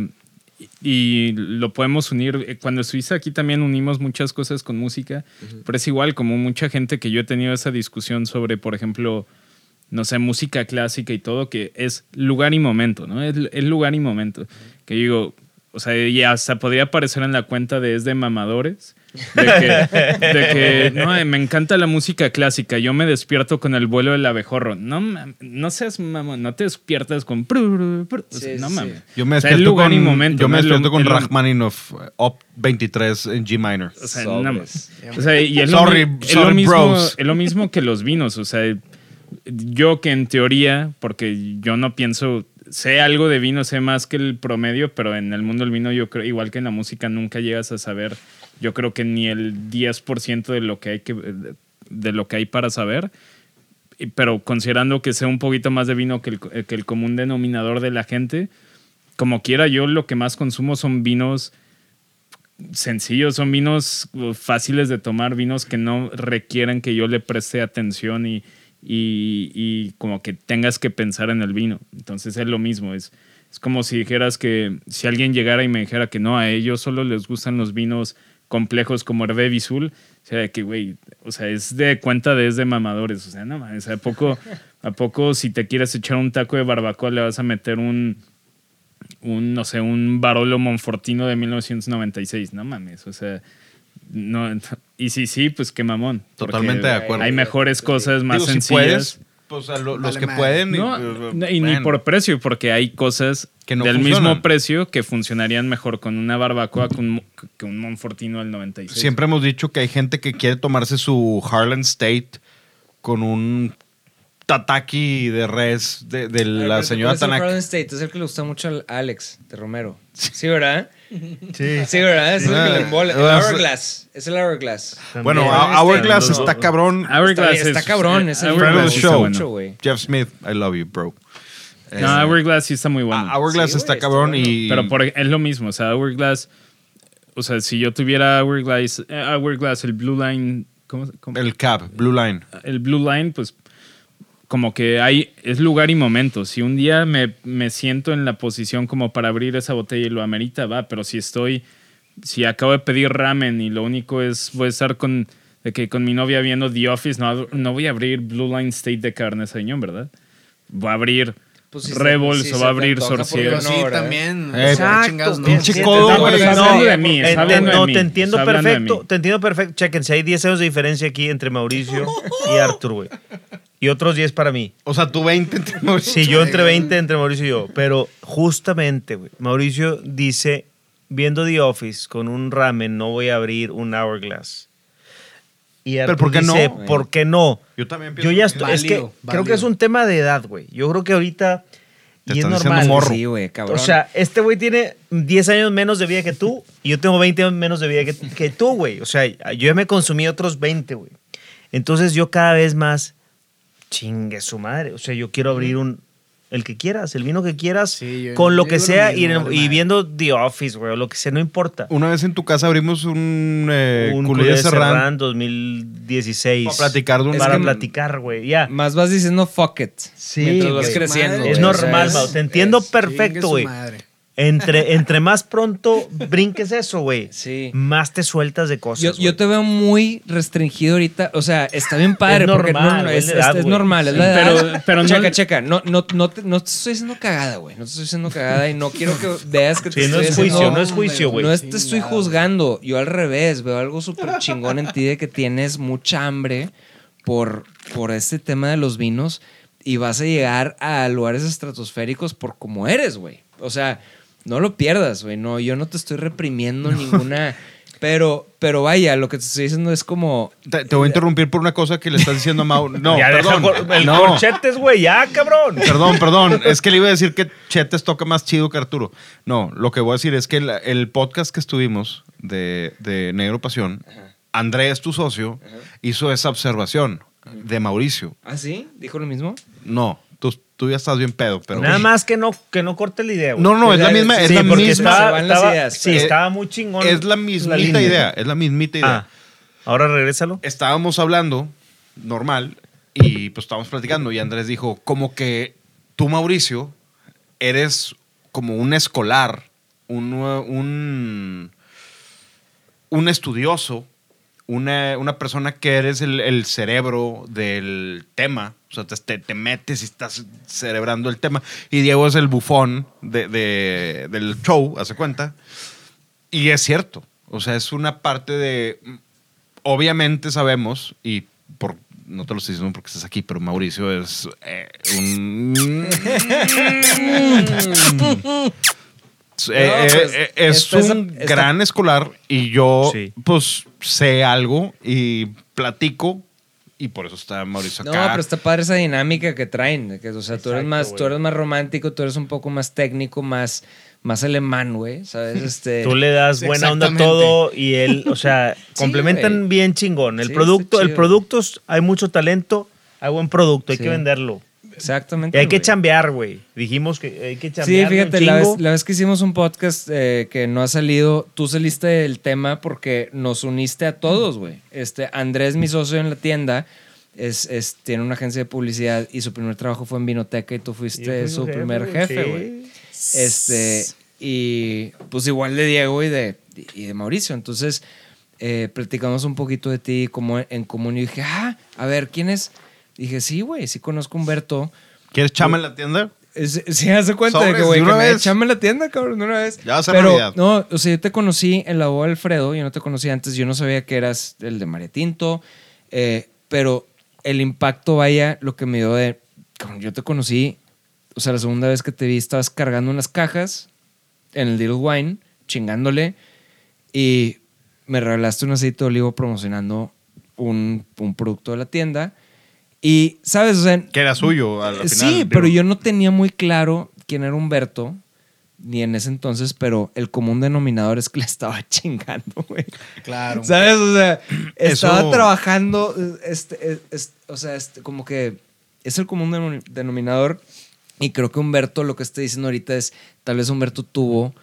y, y lo podemos unir. eh, Cuando estuviste aquí también unimos muchas cosas con música, pero es igual como mucha gente que yo he tenido esa discusión sobre, por ejemplo, no sé, música clásica y todo, que es lugar y momento, ¿no? Es, es lugar y momento. Que digo, o sea, y hasta podría aparecer en la cuenta de es de mamadores. De que, de que, no, eh, me encanta la música clásica. Yo me despierto con el vuelo del abejorro. No, no seas mamón, no te despiertas con. pru, pru, pru. O sea, Sí, no sí. mames. Yo me O sea, despierto lugar con, y momento, yo me ¿no? Lo- despierto con Rachmaninoff eh, Op 23 en G minor. O sea, Sobres. nada más. O sea, y es, Sorry, lo, mi- es lo sorry, mismo, bros. es lo mismo que los vinos. O sea, yo que en teoría, porque yo no pienso, sé algo de vino, sé más que el promedio, pero en el mundo del vino yo creo, igual que en la música, nunca llegas a saber, yo creo que ni el 10% de lo que hay de lo que hay para saber. Pero considerando que sé un poquito más de vino que el, que el común denominador de la gente, como quiera, yo lo que más consumo son vinos sencillos, son vinos fáciles de tomar, vinos que no requieren que yo le preste atención y, y, como que tengas que pensar en el vino. Entonces es lo mismo, es, es como si dijeras que si alguien llegara y me dijera que no, a ellos solo les gustan los vinos complejos como Hervé Bisul, o sea, que güey, o sea, es de cuenta de es de mamadores, o sea, no mames, ¿a poco, a poco si te quieres echar un taco de barbacoa le vas a meter un un, no sé, un Barolo Monfortino de 1996, no mames, o sea, no, y sí, sí, pues qué mamón. Totalmente de acuerdo. Hay mejores cosas más Digo, si sencillas. puedes, pues a lo- los que madre. pueden. y- No, no, y ni bueno. por precio, porque hay cosas Que no del funcionan. mismo precio que funcionarían mejor con una barbacoa que un, que un Monfortino del 96. Siempre hemos dicho que hay gente que quiere tomarse su Harlan State con un tataki de res de, de la señora ¿cuál es el Tanaka. Es el que le gusta mucho al Alex de Romero. Sí, ¿verdad? Sí. Sí, ¿verdad? Es el. El Ah, Hourglass. Es el Hourglass. Bueno, También. a- Hourglass Este, está cabrón. Hourglass está, está es- cabrón. Es el Hourglass Friend of the está show. bueno. mucho. Jeff Smith, I love you, bro. Eh, No, Hourglass sí está muy bueno. a- Hourglass Sí, está cabrón bueno. y... Pero por- es lo mismo, o sea, Hourglass, o sea, si yo tuviera Hourglass, eh, Hourglass, el Blue Line, ¿cómo, cómo? El cap, Blue Line. el Blue Line, pues como que hay, es lugar y momento. Si un día me, me siento en la posición como para abrir esa botella y lo amerita, va, pero si estoy, si acabo de pedir ramen y lo único es, voy a estar con, de que con mi novia viendo The Office, no, no voy a abrir Blue Line State de carne señón, ¿verdad? Voy a abrir Pues si se- Rebels si se va a abrir antoja, ¿por qué Sorcier. Pero no, sí, también. Eh, o sea, chingados, no. pinche codo, güey. No, de mí, te- no, entiendo perfecto. Te entiendo perfecto. Chequense, hay 10 años de diferencia aquí entre Mauricio y Arthur, güey. Y otros 10 para mí. O sea, tú 20 entre Mauricio. Sí, yo entre 20 entre Mauricio y yo. Pero justamente, güey, Mauricio dice, viendo The Office con un ramen, no voy a abrir un Hourglass. Y Pero Arthur ¿por qué no? ¿por qué no? Yo también Yo pienso ya lo estoy, mismo. es que Válido, creo que es un tema de edad, güey. Yo creo que ahorita Te y es normal. morro. Sí, güey, cabrón. O sea, este güey tiene 10 años menos de vida que tú y yo tengo 20 años menos de vida que, que tú, güey. O sea, yo ya me consumí otros 20, güey. Entonces yo cada vez más chingue su madre. O sea, yo quiero abrir un el que quieras, el vino que quieras, Sí, yo- con lo que digo lo sea mismo, y, y viendo The Office, güey, o lo que sea, no importa. Una vez en tu casa abrimos un, eh, un culé serrán Serrán 2016. para platicar de un... Para que- platicar, güey. Ya. Más vas diciendo fuck it. Sí, mientras vas creciendo. Madre, Es normal, sea, Mau, es- te entiendo Es- perfecto, güey. Entre, entre más pronto brinques eso, güey, Sí. más te sueltas de cosas. Yo, te veo muy restringido ahorita. O sea, está bien padre. Es porque normal, no, no, güey, es, es la edad, es- es güey. normal. Es Sí, la edad. pero- pero no- checa, checa. No, no, no, te, no te estoy haciendo cagada, güey. No te estoy haciendo cagada y no quiero que veas que te Sí, no estoy es haciendo- juicio, no es juicio, güey. No es- te estoy juzgando. Yo al revés. Veo algo súper chingón en ti de que tienes mucha hambre por, por este tema de los vinos y vas a llegar a lugares estratosféricos por como eres, güey. O sea, no lo pierdas, güey. No, yo no te estoy reprimiendo ninguna... Pero, pero vaya, lo que te estoy diciendo es como... Te, te voy a interrumpir por una cosa que le estás diciendo a Mau. No, ya perdón. el no, corchetes, güey, ya, cabrón. perdón, perdón. Es que le iba a decir que Chetes toca más chido que Arturo. No, lo que voy a decir es que el, el podcast que estuvimos de, de Negro Pasión, Andrés, tu socio, hizo esa observación de Mauricio. ¿Ah, sí? ¿Dijo lo mismo? No, tú, ya estás bien pedo, pero... Nada más que no, que no corte la idea, güey. No, no, es la misma, es Sí, la porque misma. estaba, las estaba- ideas, sí, pero- estaba muy chingón. Es la mismita idea, es la mismita idea. Ah, ahora regrésalo. estábamos hablando normal y pues estábamos platicando y Andrés dijo como que tú Mauricio eres como un escolar, un, un, un estudioso, una, una persona que eres el, el cerebro del tema, o sea, te, te- te metes y estás cerebrando el tema. Y Diego es el bufón de- de- del show, hace cuenta. Y es cierto, o sea, es una parte de obviamente sabemos, y por, no te lo estoy diciendo porque estás aquí, pero Mauricio es eh, un... Eh, eh, pues, eh, es esta- esta- un esta- gran escolar y yo Sí. pues sé algo y platico y por eso está Mauricio No, acá. pero está padre esa dinámica que traen. Que, o sea, tú eres, Exacto, más, tú eres más romántico, tú eres un poco más técnico, más, más alemán, güey. ¿Sabes? Este, Tú le das Sí, buena onda a todo y él, o sea, complementan güey. bien chingón. El Sí, producto, el producto, hay mucho talento, hay buen producto, hay Sí. que venderlo. Exactamente. Y hay que chambear, güey. Dijimos que hay que Sí, chambear. fíjate, la vez, la vez que hicimos un podcast eh, que no ha salido, tú saliste del tema porque nos uniste a todos, güey. Este, Andrés, mi socio en la tienda, es, es- tiene una agencia de publicidad y su primer trabajo fue en Vinoteca y tú fuiste su primer jefe, güey. Este, y pues igual de Diego y de, y de Mauricio. Entonces, eh, platicamos un poquito de ti como en común y dije, ah, a ver, ¿quién es? Dije, sí, güey, sí conozco a Humberto. ¿Quieres chama en la tienda? Sí, hace cuenta de que, güey, que me echame la tienda, cabrón, de una vez. Ya va Pero, no, o sea, yo te conocí en la boda de Alfredo, yo no te conocí antes, yo no sabía que eras el de María Tinto, eh, pero el impacto, vaya, lo que me dio de, cabrón, yo te conocí, o sea, la segunda vez que te vi estabas cargando unas cajas en el Little Wine, chingándole, y me regalaste un aceite de olivo promocionando un, un producto de la tienda. Y, ¿sabes? O sea, Que era suyo al final. sí, digo. pero yo no tenía muy claro quién era Humberto, ni en ese entonces, pero el común denominador es que le estaba chingando, güey. Claro. ¿Sabes? O sea, estaba Eso- trabajando, este, eh, es- o sea, este, como que es el común denom- denominador. Y creo que Humberto, lo que está diciendo ahorita es, tal vez Humberto tuvo,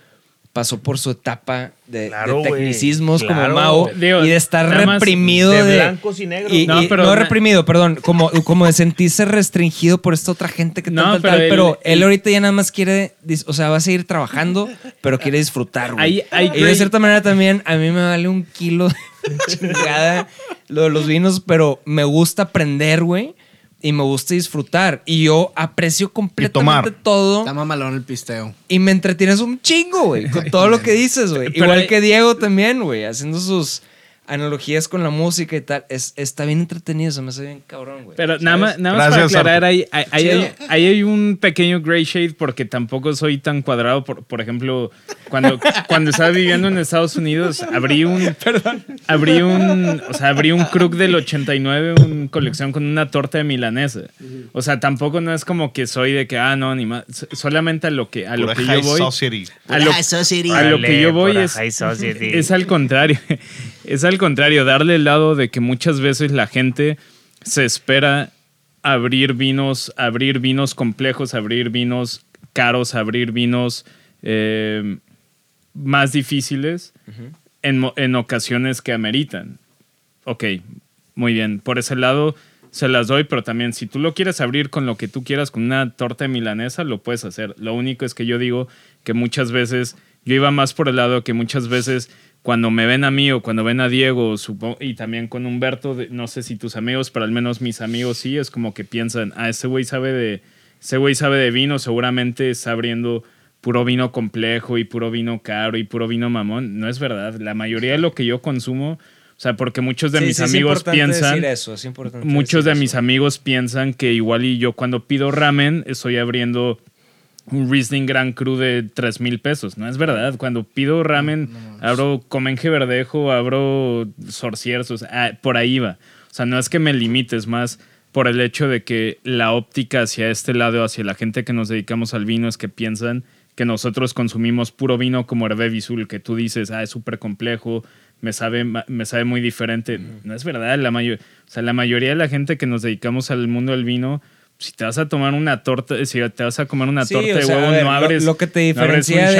pasó por su etapa de, Claro, tecnicismos Claro. como Mao Digo, y de estar reprimido de de, blancos y negros. y- No, y- pero no reprimido, perdón, como, como de sentirse restringido por esta otra gente que No, tal, pero tal, él- pero él él- ahorita ya nada más quiere, o sea, va a seguir trabajando, pero quiere disfrutar, güey. Y de cierta manera también a mí me vale un kilo de chingada lo de los vinos, pero me gusta aprender, güey, y me gusta disfrutar. Y yo aprecio completamente tomar. todo Está mamalón el pisteo. y me entretienes un chingo, güey, con todo lo que dices, güey. Igual hay- que Diego también, güey, haciendo sus analogías con la música y tal. Es, está bien entretenido, se me hace bien cabrón, güey. Pero ¿sabes? nada más, nada más para aclarar, ahí, ahí, ahí Chido. hay, ahí hay un pequeño gray shade porque tampoco soy tan cuadrado. Por, por ejemplo, cuando, cuando estaba viviendo en Estados Unidos, abrí un. Abrí un. O sea, abrí un Krug del 89, una colección con una torta de milanesa. O sea, tampoco no es como que soy de que, ah, no, ni más. Solamente a lo que, a lo que yo voy. society. A lo, a lo que yo voy es, es al contrario. Es al contrario, darle el lado de que muchas veces la gente se espera abrir vinos, abrir vinos complejos, abrir vinos caros, abrir vinos eh, más difíciles en, en ocasiones que ameritan. Ok, muy bien. Por ese lado se las doy, pero también si tú lo quieres abrir con lo que tú quieras, con una torta milanesa, lo puedes hacer. Lo único es que yo digo que muchas veces, yo iba más por el lado que muchas veces cuando me ven a mí o cuando ven a Diego y también con Humberto, no sé si tus amigos, pero al menos mis amigos sí, es como que piensan, ah, ese güey sabe de, ese güey sabe de vino, seguramente está abriendo puro vino complejo y puro vino caro y puro vino mamón. No es verdad. La mayoría de lo que yo consumo, o sea, porque muchos de Sí, mis sí, es amigos importante piensan, decir eso, es muchos de mis amigos piensan que igual y yo cuando pido ramen estoy abriendo un Riesling Gran Cru de 3 mil pesos. No es verdad. Cuando pido ramen, abro Comenje Verdejo, abro sea, ah, por ahí va. O sea, no es que me limites más por el hecho de que la óptica hacia este lado, hacia la gente que nos dedicamos al vino, es que piensan que nosotros consumimos puro vino como Hervé Bisul, que tú dices, ah, es súper complejo, me sabe, me sabe muy diferente. No es verdad, la, mayo- o sea, la mayoría de la gente que nos dedicamos al mundo del vino, si te vas a tomar una torta, si te vas a comer una Sí, torta o de huevo, ver, no lo- abres, lo que te no abres diferencia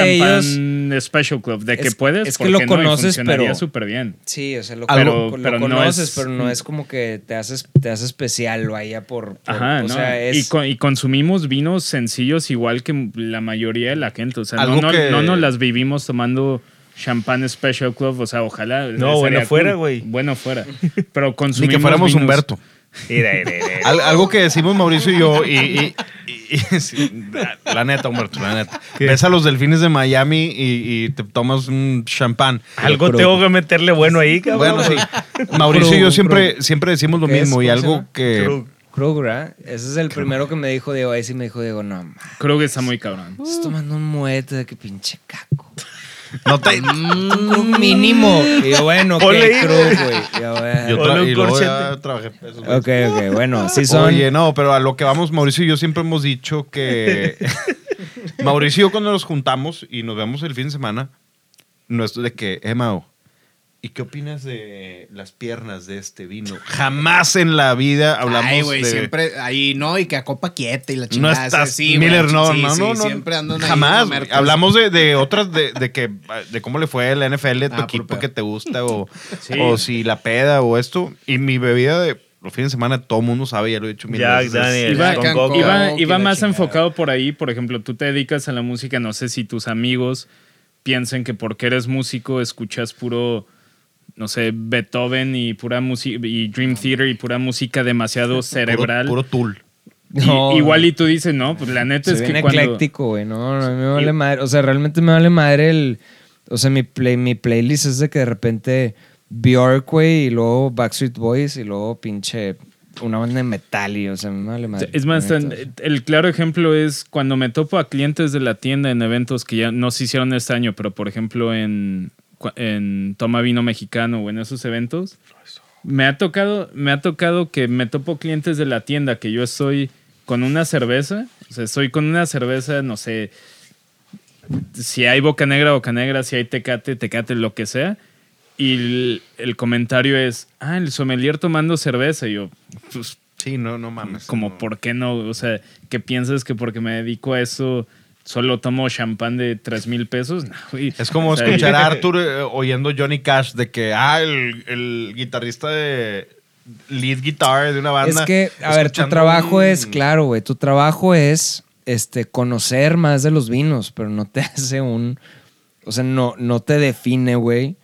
un de champán Special Club, de que es- puedes, es que ¿por lo no? Conoces, funcionaría pero- súper bien. Sí, o sea, lo, Algo- lo- lo pero no conoces, es- pero no es como que te haces, te haces especial, vaya, por... por- Ajá, o ¿no? sea, es... y, con- y consumimos vinos sencillos igual que la mayoría de la gente. O sea, no, que- no nos las vivimos tomando champán Special Club. O sea, ojalá. No, bueno fuera, cool. güey. Bueno fuera. Pero Ni consumimos que fuéramos vinos- Humberto. Al- algo que decimos Mauricio y yo, y, y- y- y- sí, la, neta, Humberto, la neta. Ves a los delfines de Miami y, y te tomas un champán. Algo Pero- tengo que meterle bueno ahí, cabrón. Bueno, sí. Mauricio y yo Krug, siempre, siempre decimos lo ¿Qué es? mismo y ¿Cómo se algo que... Krug. Krug, ¿verdad? Ese es el primero que me dijo Diego. Ahí sí me dijo Diego, no, man, Creo que está muy cabrón. estás tomando un muete de que pinche caco. No te, Un mínimo. Y yo, bueno, ahí, Krug, güey. yo, bueno. yo Ponle tra- un y luego ya corchete. trabajé. Ok, ok, bueno, sí son... Oye, no, pero a lo que vamos, Mauricio y yo siempre hemos dicho que. Mauricio y yo, cuando nos juntamos y nos vemos el fin de semana, no es de que, eh, Mao, ¿y qué opinas de las piernas de este vino? Jamás en la vida hablamos Ay, güey, de. siempre ahí no, y que a copa quieta y la No chingada. estás sí, Miller, no, sí, no, sí, no, no. Siempre andan ahí Jamás. Hablamos de, de otras, de, de que de cómo le fue la NFL, de tu Ah, equipo que te gusta, o, Sí. o si la peda o esto. Y mi bebida de los fines de semana, todo el mundo sabe, ya lo he dicho mil Jack veces. Daniels, Iba- con coca. Iba, más chingada. enfocado por ahí. Por ejemplo, tú te dedicas a la música. No sé si tus amigos piensen que porque eres músico escuchas puro, no sé, Beethoven y pura música y Dream Theater y pura música demasiado cerebral. Puro, puro tool. Y- No. igual y tú dices, no, pues la neta es bien que cuando... ecléctico, güey. No, no, a mí me vale Y- madre. O sea, realmente me vale madre el... O sea, mi, play, mi playlist es de que de repente Bjork, güey, y luego Backstreet Boys, y luego pinche una banda de metal, y o sea, me vale madre. Es más, el claro ejemplo es cuando me topo a clientes de la tienda en eventos que ya no se hicieron este año, pero por ejemplo en, en Toma Vino Mexicano o en esos eventos, me ha tocado, me ha tocado que me topo clientes de la tienda que yo estoy con una cerveza, o sea, estoy con una cerveza, no sé, si hay boca negra, boca negra, si hay tecate, tecate, lo que sea. Y el, el comentario es, ah, el sommelier tomando cerveza. Y yo, pues, Sí, no, no mames. como, no. ¿por qué no? O sea, ¿qué piensas que porque me dedico a eso solo tomo champán de 3 mil pesos? No, güey. Es como O sea, escuchar a Arthur eh, oyendo Johnny Cash de que, ah, el, el guitarrista de lead guitar de una banda. Es que, a ver, tu trabajo un- es, claro, güey, tu trabajo es este, conocer más de los vinos, pero no te hace un, o sea, no, no te define, güey.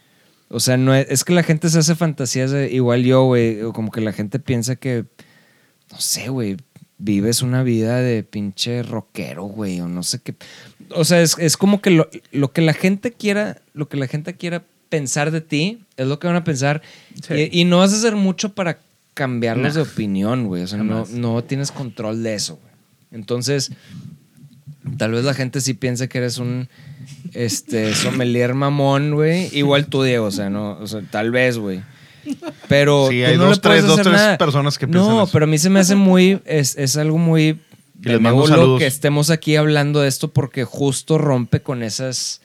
O sea, no es, es que la gente se hace fantasías, de- igual yo, güey, o como que la gente piensa que, no sé, güey, vives una vida de pinche rockero, güey, o no sé qué. O sea, es, es como que lo, lo que la gente quiera, lo que la gente quiera pensar de ti, es lo que van a pensar. Sí. Y, y no vas a hacer mucho para cambiarlos Nah. de opinión, güey. O sea, no, no tienes control de eso, güey. Entonces, tal vez la gente sí piense que eres un este sommelier mamón, güey. Igual tú, Diego, o sea, no, o sea, tal vez, güey. Pero Sí, hay no dos, tres- dos, tres nada. personas que piensan No, eso. pero a mí se me hace muy es, es algo muy Y les mando que estemos aquí hablando de esto porque justo rompe con esas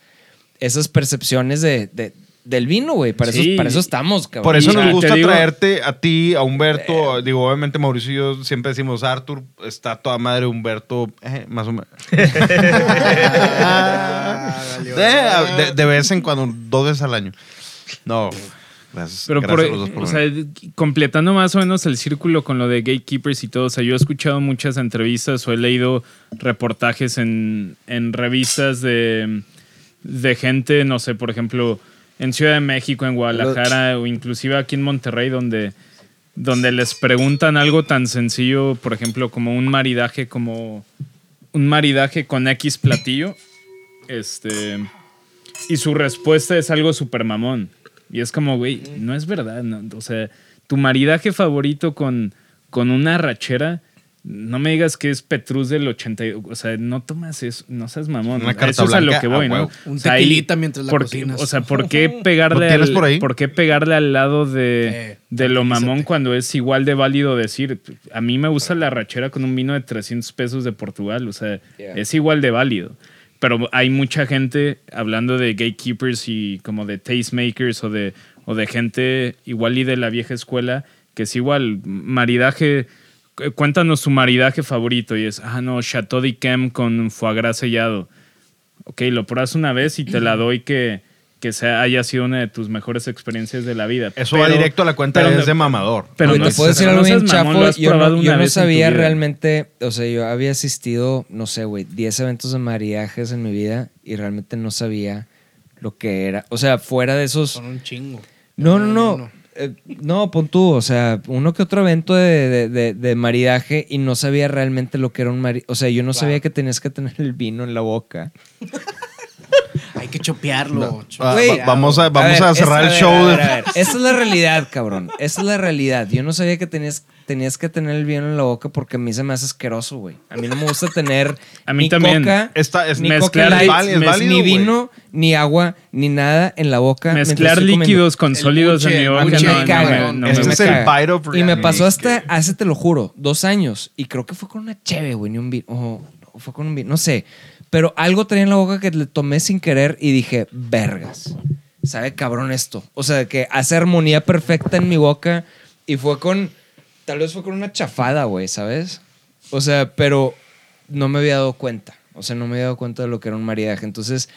esas percepciones de, de- del vino, güey. Para, Sí. eso, para eso estamos, cabrón. Por eso Y- nos gusta digo- traerte a ti, a Humberto. Eh. Digo, obviamente Mauricio y yo siempre decimos, Arthur está toda madre, Humberto, eh, más o menos. Ah, de, de- de vez en cuando, dos veces al año. No, gracias. Pero gracias por, a los dos por o sea, completando más o menos el círculo con lo de gatekeepers y todo, o sea, yo he escuchado muchas entrevistas o he leído reportajes en, en revistas de, de gente, no sé, por ejemplo, en Ciudad de México, en Guadalajara o inclusive aquí en Monterrey, donde, donde les preguntan algo tan sencillo, por ejemplo, como un maridaje, como un maridaje con X platillo, este, y su respuesta es algo súper mamón. Y es como, güey, no es verdad. no, o sea, tu maridaje favorito con, con una rachera, no me digas que es Petrus del 80. y- O sea, no tomas eso, no seas mamón. Una carta eso es a lo que voy, ¿no? Un O sea, ahí- tequilita mientras la ¿por qué- cocinas. O sea, ¿por qué pegarle, ¿Lo tienes al, por qué pegarle al lado de, Eh, de lo mamón cuando es igual de válido decir, a mí me gusta la rachera con un vino de 300 pesos de Portugal? O sea, Yeah. es igual de válido. Pero hay mucha gente hablando de gatekeepers y como de tastemakers o de, o de gente igual y de la vieja escuela, que es igual, maridaje, cu- cuéntanos su maridaje favorito y es, ah, no, Chateau d'Yquem con foie gras sellado. Ok, lo pruebas una vez y te la doy que, que sea, haya sido una de tus mejores experiencias de la vida. Eso va directo a la cuenta pero de, no- de mamador. pero no te puedo decir algo no bien mamón, chafo. Yo no, yo no sabía realmente, o sea, yo había asistido, no sé, güey, 10 eventos de mariajes en mi vida y realmente no sabía lo que era. O sea, fuera de esos... Son un chingo. No, no, no. Uno. Eh, no, pon tú, o sea, uno que otro evento de, de- de- de maridaje y no sabía realmente lo que era un maridaje. O sea, yo no sabía que tenías que tener el vino en la boca. Hay que chopearlo. Ah, vamos a, vamos ver, a cerrar esa- el show. a de- ver, a ver. Esa es la realidad, cabrón. Esa es la realidad. Yo no sabía que tenías, tenías que tener el vino en la boca porque a mí se me hace asqueroso, güey. A mí no me gusta tener A mí ni también. coca, es ni mezclar Coca Light, val- es ni válido, vino, ni agua, ni nada en la boca. Mezclar líquidos con sólidos en mi boca Este es el of Y me pasó hasta, hace te lo juro, dos años. Y creo que fue con una cheve, güey, ni un vino. O fue con un vino, no sé. Pero algo tenía en la boca que le tomé sin querer y dije, vergas. Sabe cabrón esto. O sea, que hace armonía perfecta en mi boca. Y fue con, tal vez fue con una chafada, güey, ¿sabes? O sea, pero no me había dado cuenta. O sea, no me había dado cuenta de lo que era un maridaje. Entonces,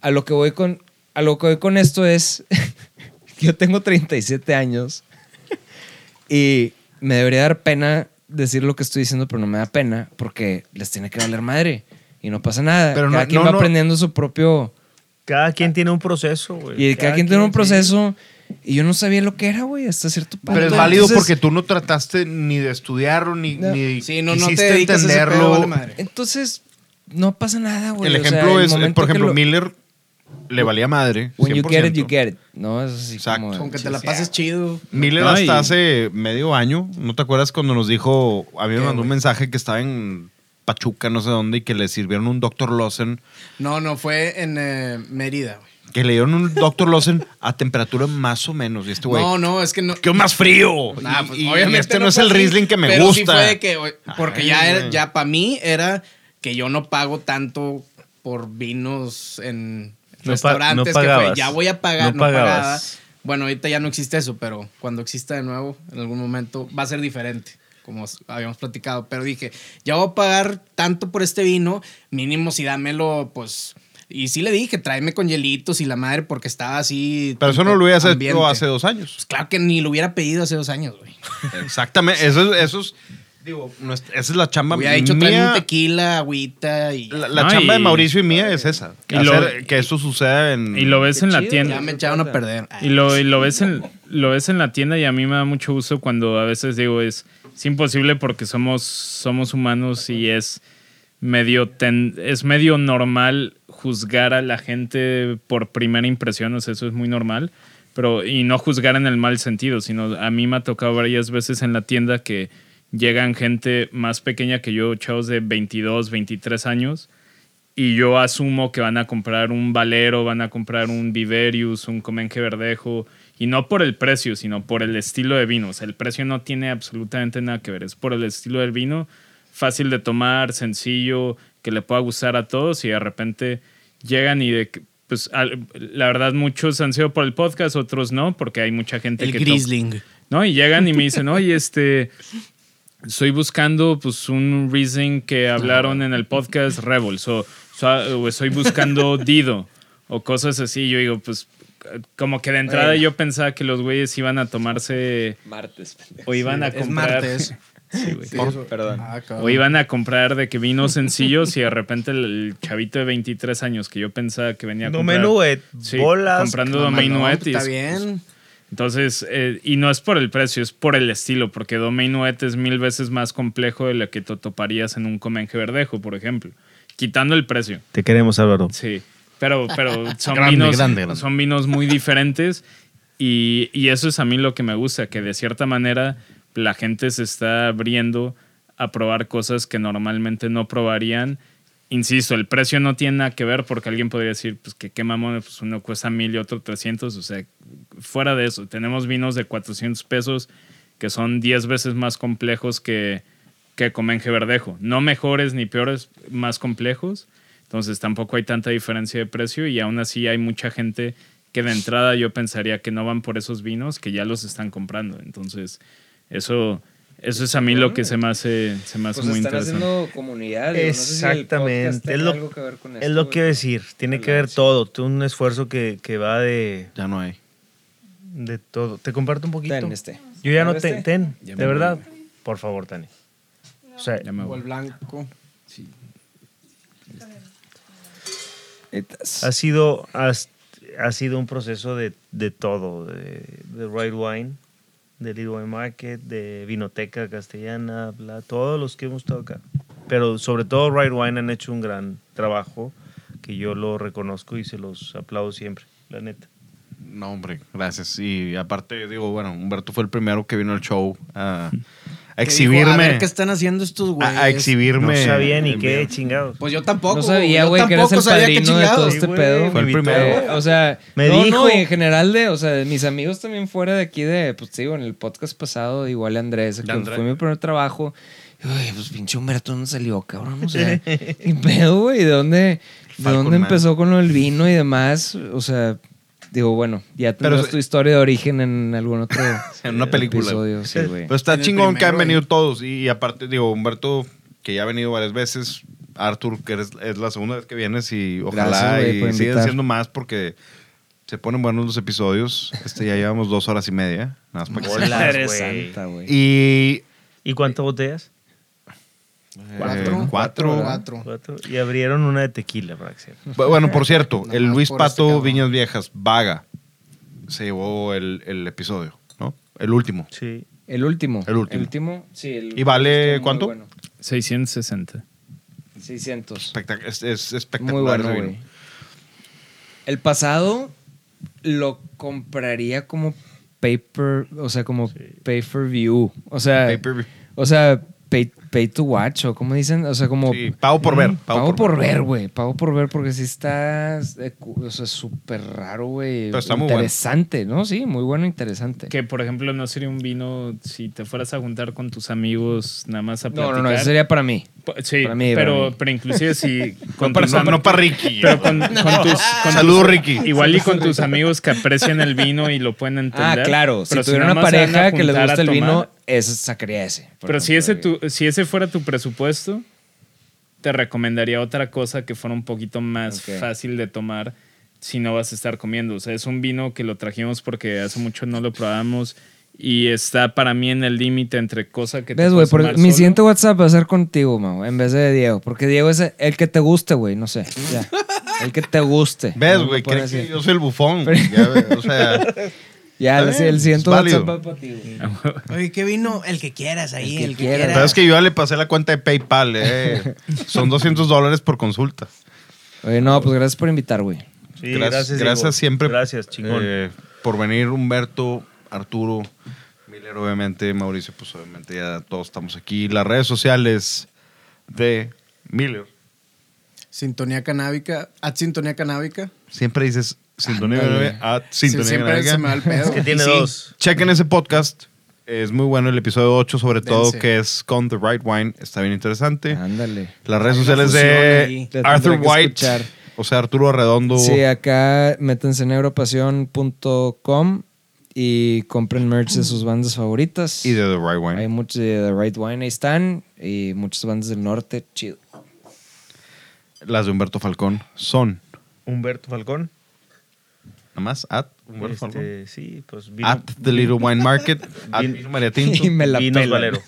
a lo que voy con, a lo que voy con esto es, yo tengo 37 años y me debería dar pena decir lo que estoy diciendo, pero no me da pena porque les tiene que valer madre y no pasa nada. Pero no- cada quien no, va no. aprendiendo su propio Cada quien tiene un proceso, güey. y cada, quien tiene un proceso y yo no sabía lo que era, güey, hasta cierto punto. Pero es válido Entonces- porque tú no trataste ni de estudiarlo, ni, No. ni Sí, no, no te quisiste a ese pedo, entenderlo. vale. Entonces no pasa nada, güey. el O sea, ejemplo el es, momento por ejemplo, lo- Miller le valía madre. When you get it, 100%. you get it. No, es así Exacto. como- Con que sí, te la pases chido. Miller No, hasta y- hace medio año, ¿no te acuerdas cuando nos dijo, a mí me ¿Qué, mandó un mensaje que estaba en Pachuca, no sé dónde, y que le sirvieron un Dr. Lawson, No, no, fue en eh, Mérida, güey. que le dieron un Dr. Lawson a temperatura más o menos. Y este güey, No, no, es que no. ¡qué más frío! Nah, Y- pues, y, obviamente este no, es el así, Riesling que me pero gusta. Sí fue de que, porque Ay, ya, era- ya para mí era que yo no pago tanto por vinos en No pa- restaurantes. no que fue, ya voy a pagar, No no, pagaba. Bueno, ahorita ya no existe eso, pero cuando exista de nuevo, en algún momento, va a ser diferente, como habíamos platicado. Pero dije, ya voy a pagar tanto por este vino, mínimo si dámelo, pues... Y sí le dije, tráeme con hielitos y la madre, porque estaba así... Pero eso no lo hubieras hecho hace dos años. Pues claro que ni lo hubiera pedido hace dos años, güey. Exactamente. Eso, es- eso es. Digo, es- esa es la chamba Hubiera dicho tráeme mía. un tequila, agüita y... La, la No, chamba y- de Mauricio y mía es esa. y lo- hacer que eso suceda en. Y lo ves en la chido, tienda. Ya me echaron a perder. Y lo, y lo ves en lo ves en la tienda y a mí me da mucho gusto cuando a veces digo es, es imposible porque somos somos humanos y es medio es medio normal juzgar a la gente por primera impresión, o sea, eso es muy normal, pero y no juzgar en el mal sentido, sino a mí me ha tocado varias veces en la tienda que llegan gente más pequeña que yo, chavos de 22, 23 años y yo asumo que van a comprar un Valero, van a comprar un Viverius, un Comenque Verdejo, y no por el precio, sino por el estilo de vino. O sea, el precio no tiene absolutamente nada que ver, es por el estilo del vino, fácil de tomar, sencillo, que le pueda gustar a todos, y de repente llegan y de pues al- la verdad muchos han sido por el podcast, otros no, porque hay mucha gente El que Grisling. ¿no? Y llegan y me dicen, oye, este, estoy buscando pues un Riesling que hablaron en el podcast Rebels o, o estoy buscando Dido o cosas así. Yo digo, pues como que de entrada Bueno. yo pensaba que los güeyes iban a tomarse Martes. o iban a Es comprar martes. Sí, güey. Perdón. Ah, o iban a comprar de que vinos sencillos y de repente el, el chavito de 23 años que yo pensaba que venía a comprar Domenuet, Sí, bolas. comprando No, Domain no, Nuet y Está es- bien. entonces, eh, y no es por el precio, es por el estilo, porque Domain Nuet es mil veces más complejo de lo que te toparías en un Comenje Verdejo, por ejemplo. Quitando el precio. Te queremos, Álvaro. Sí. Pero, pero son, Grande, vinos, grande, grande. son vinos muy diferentes y, y eso es a mí lo que me gusta, que de cierta manera la gente se está abriendo a probar cosas que normalmente no probarían. Insisto, el precio no tiene nada que ver porque alguien podría decir, pues que qué mamón, pues uno cuesta mil y otro 300. O sea, fuera de eso, tenemos vinos de 400 pesos que son 10 veces más complejos que, que Comenje Verdejo. No mejores ni peores, más complejos. Entonces tampoco hay tanta diferencia de precio y aún así hay mucha gente que de entrada yo pensaría que no van por esos vinos que ya los están comprando. Entonces eso, eso es a mí lo que se me hace, se me hace Pues muy están interesante. haciendo comunidad. digo, no sé si el podcast Exactamente. tenga es lo, algo que ver con es esto, lo que decir. Tiene que ver todo. Un esfuerzo que, que va de, Ya no hay. de todo. Te comparto un poquito. Ten este. Yo ya no ¿Este? te, ten, Ya de me verdad. voy. Por favor, Tani. O sea, Ya me O voy. el blanco. Ha sido, has- ha sido un proceso de, de todo, de, de Right Wine, de Little Wine Market, de Vinoteca Castellana, bla, todos los que hemos estado acá. Pero sobre todo Right Wine han hecho un gran trabajo que yo lo reconozco y se los aplaudo siempre, la neta. No, hombre, gracias. Y aparte, digo, bueno, Humberto fue el primero que vino al show a, a Que dijo, exhibirme. a ver qué están haciendo estos güeyes. a, a exhibirme. No sabía ni qué chingados. Pues yo tampoco. No sabía, güey, que eres el padrino de todo este güey, pedo. Fue el primero. O sea, Me no, dijo. no, y en general de, o sea, de mis amigos también fuera de aquí de, pues digo, en el podcast pasado, igual Andrés, que Andrés. fue mi primer trabajo. Uy, pues pinche Humberto, ¿dónde salió, cabrón? O sea, ¿qué pedo, güey? ¿De dónde, de dónde Man. empezó con lo del vino y demás? O sea, digo, bueno, ya Pero tendrás se- tu historia de origen en algún otro En una película. episodio, sí. Pero está En chingón que han venido todos. Y, aparte, digo, Humberto, que ya ha venido varias veces. Arthur, que eres- es la segunda vez que vienes y ojalá Gracias, y sigan siendo más porque se ponen buenos los episodios. Este ya llevamos dos horas y media. Nada más para que Bolas, santa, güey. Y ¿Y cuántas botellas? Cuatro. Eh, cuatro. Cuatro. Cuatro. Y abrieron una de tequila, para Bueno, por cierto, el Luis este Pato cabrón. Viñas Viejas, Vaga, se llevó el, el episodio, ¿no? El último. Sí. El último. El último. sí. el ¿Y vale cuánto? bueno. 660. 600. Espectac- es, es espectacular. Muy bueno. El pasado lo compraría como paper, o sea, como pay per view. O sea, Pay-per-view. o sea, pay, pay to watch o como dicen, o sea, como Sí, pago por ver. pago, por, ver, güey, pago por ver porque sí está eh, o sea, súper raro, güey. Pero está muy bueno. interesante, ¿no? Sí, muy bueno, interesante. Que, por ejemplo, no sería un vino si te fueras a juntar con tus amigos nada más a No, platicar. no, no, eso sería para mí. Sí, para mí, pero, para mí. pero inclusive si... con No para, no, no para Ricky. Pero con, con tus... con Saludos, tus- Ricky. Igual y con tus amigos que aprecian el vino y lo pueden entender. Ah, claro. Si Pero tuviera una pareja que les gusta el tomar- vino, eso sacaría ese. Pero si ese, tu, si ese fuera tu presupuesto, te recomendaría otra cosa que fuera un poquito más fácil de tomar si no vas a estar comiendo. O sea, es un vino que lo trajimos porque hace mucho no lo probamos y está para mí en el límite entre cosa que te ¿Ves, güey? Mi solo. siguiente WhatsApp va a ser contigo, Mau, en vez de Diego. Porque Diego es el que te guste, güey. No sé. Ya. El que te guste. ¿Ves, güey? Crees que yo soy el bufón. Pero- Ya ve, o sea, Ya, el, el siguiente. WhatsApp va para ti, güey. Oye, ¿qué vino? El que quieras ahí, El que el que, quieras. quieras. pero es que yo ya le pasé la cuenta de PayPal. Eh. Son 200 dólares por consulta. Oye, no, pues gracias por invitar, güey. Sí, gracias, Diego. gracias siempre. Gracias, chingón. eh, por venir, Humberto, Arturo, Miller, obviamente, Mauricio, pues obviamente ya todos estamos aquí. Las redes sociales de Miller. Sintonía canábica. At Sintonía canábica. Siempre dices Sintonía Ándale. ah, Sí, Sintonía siempre Canábica. se me va el pedo. Es que tiene Sí. dos. Chequen ese podcast. Es muy bueno el episodio 8, sobre todo, Dense. que es con The Right Wine. Está bien interesante. Ándale. Las redes Hay una sociales fusión de Arthur tendré que White. escuchar. O sea, Arturo Arredondo. Sí, acá métanse en europasión.com y compren merch de sus bandas favoritas. Y de The Right Wine. Hay muchos de The Right Wine, ahí están. Y muchas bandas del norte, chido. Las de Humberto Falcón son Humberto Falcón. Nada más at Humberto Falcón. Este, sí, pues vino, At The Little Wine Market. at Vin- Vino María Tinto. Y me la Vinos. Valero.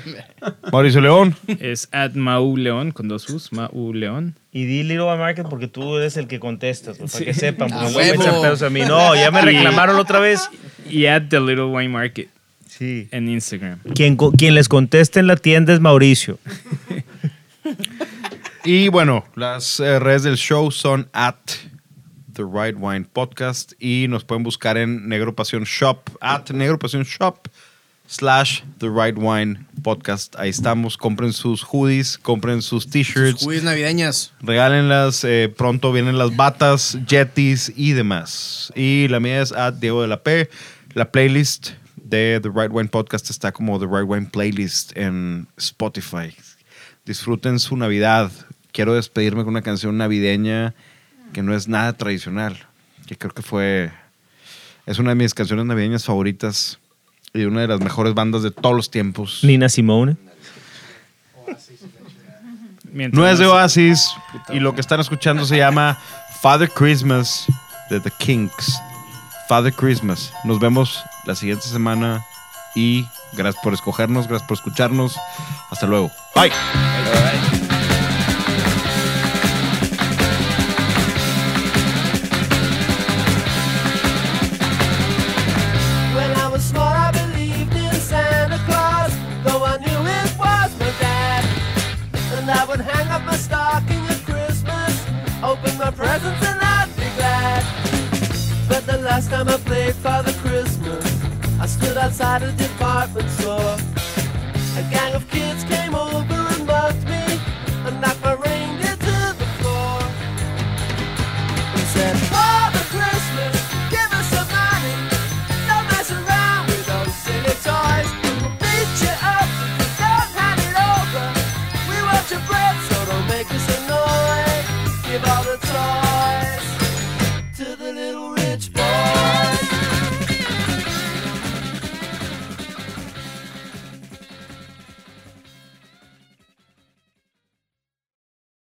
Mauricio León. Es at Mau León con dos U's, Mau León. Y di Little Wine Market porque tú eres el que contestas, pues, para Sí. que sepan. Porque ¡A luego me echan pedos a mí. No, ya me reclamaron la otra vez. Y at The Little Wine Market Sí. en Instagram. Quien, quien les conteste en la tienda es Mauricio. Y bueno, las eh, redes del show son at The Right Wine Podcast. Y nos pueden buscar en Negro Pasión Shop. At Negro Pasión Shop. Slash The Right Wine Podcast. Ahí estamos. Compren sus hoodies. Compren sus t-shirts. Juiz navideñas. Regálenlas, eh, pronto vienen las batas, jetis y demás. Y la mía es at Diego de la P. La playlist de The Right Wine Podcast está como The Right Wine Playlist en Spotify. Disfruten su Navidad. Quiero despedirme con una canción navideña que no es nada tradicional, que creo que fue... Es una de mis canciones navideñas favoritas y una de las mejores bandas de todos los tiempos. Nina Simone. No es de Oasis y lo que están escuchando se llama Father Christmas de The Kinks. Father Christmas. Nos vemos la siguiente semana y gracias por escogernos, gracias por escucharnos. Hasta luego. Bye. Last time I played Father Christmas, I stood outside a department store. A gang of kids came over and mugged me and knocked